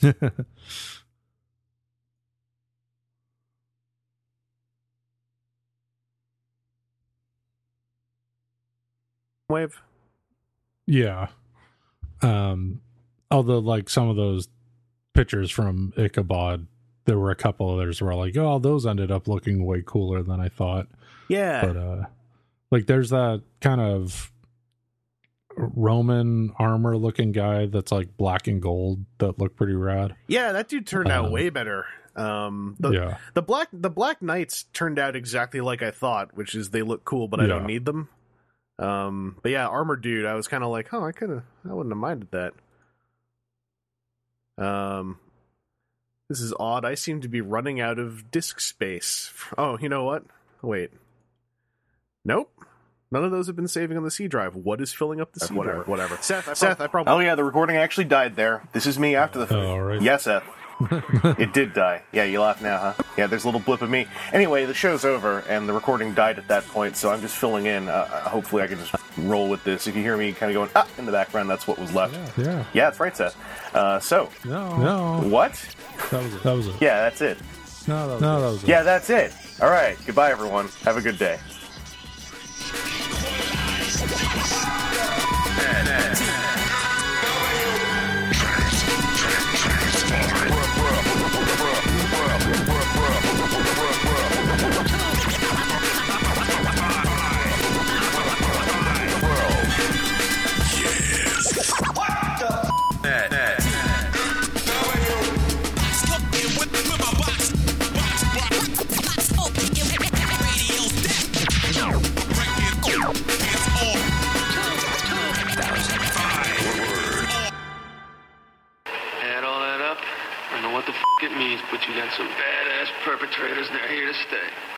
[SPEAKER 1] (laughs)
[SPEAKER 2] Wave.
[SPEAKER 1] Yeah. Um although like some of those pictures from Ichabod, there were a couple others where like, oh, those ended up looking way cooler than I thought.
[SPEAKER 2] Yeah.
[SPEAKER 1] But uh like there's that kind of Roman armor looking guy that's like black and gold that looked pretty rad.
[SPEAKER 2] yeah, that dude turned out
[SPEAKER 1] Um,
[SPEAKER 2] way better. Um, the,
[SPEAKER 1] yeah.
[SPEAKER 2] the black the black knights turned out exactly like I thought, which is they look cool, but I don't need them. Um, but yeah, armor dude, I was kind of like, oh, I could have, I wouldn't have minded that. Um, this is odd. I seem to be running out of disk space. Oh, you know what? Wait. Nope. None of those have been saving on the C drive. What is filling up the C
[SPEAKER 5] whatever,
[SPEAKER 2] drive? Whatever. Seth, I
[SPEAKER 5] Seth,
[SPEAKER 2] prob- I probably.
[SPEAKER 5] Oh yeah, the recording actually died there. This is me after the fact.
[SPEAKER 1] Oh, all right.
[SPEAKER 5] Yes, Seth. (laughs) it did die. Yeah, you laugh now, huh? Yeah, there's a little blip of me. Anyway, the show's over, and the recording died at that point, so I'm just filling in. Uh, uh, hopefully, I can just roll with this. If you hear me kind of going ah in the background, that's what was left.
[SPEAKER 1] Yeah. Yeah.
[SPEAKER 5] Yeah, that's right, Seth. Uh, so,
[SPEAKER 1] No. No.
[SPEAKER 5] what?
[SPEAKER 1] That was it. That was it.
[SPEAKER 5] Yeah, that's it.
[SPEAKER 1] No, that was, no, that was it.
[SPEAKER 5] Yeah, that's it. All right. Goodbye, everyone. Have a good day. got some badass perpetrators, and they're here to stay.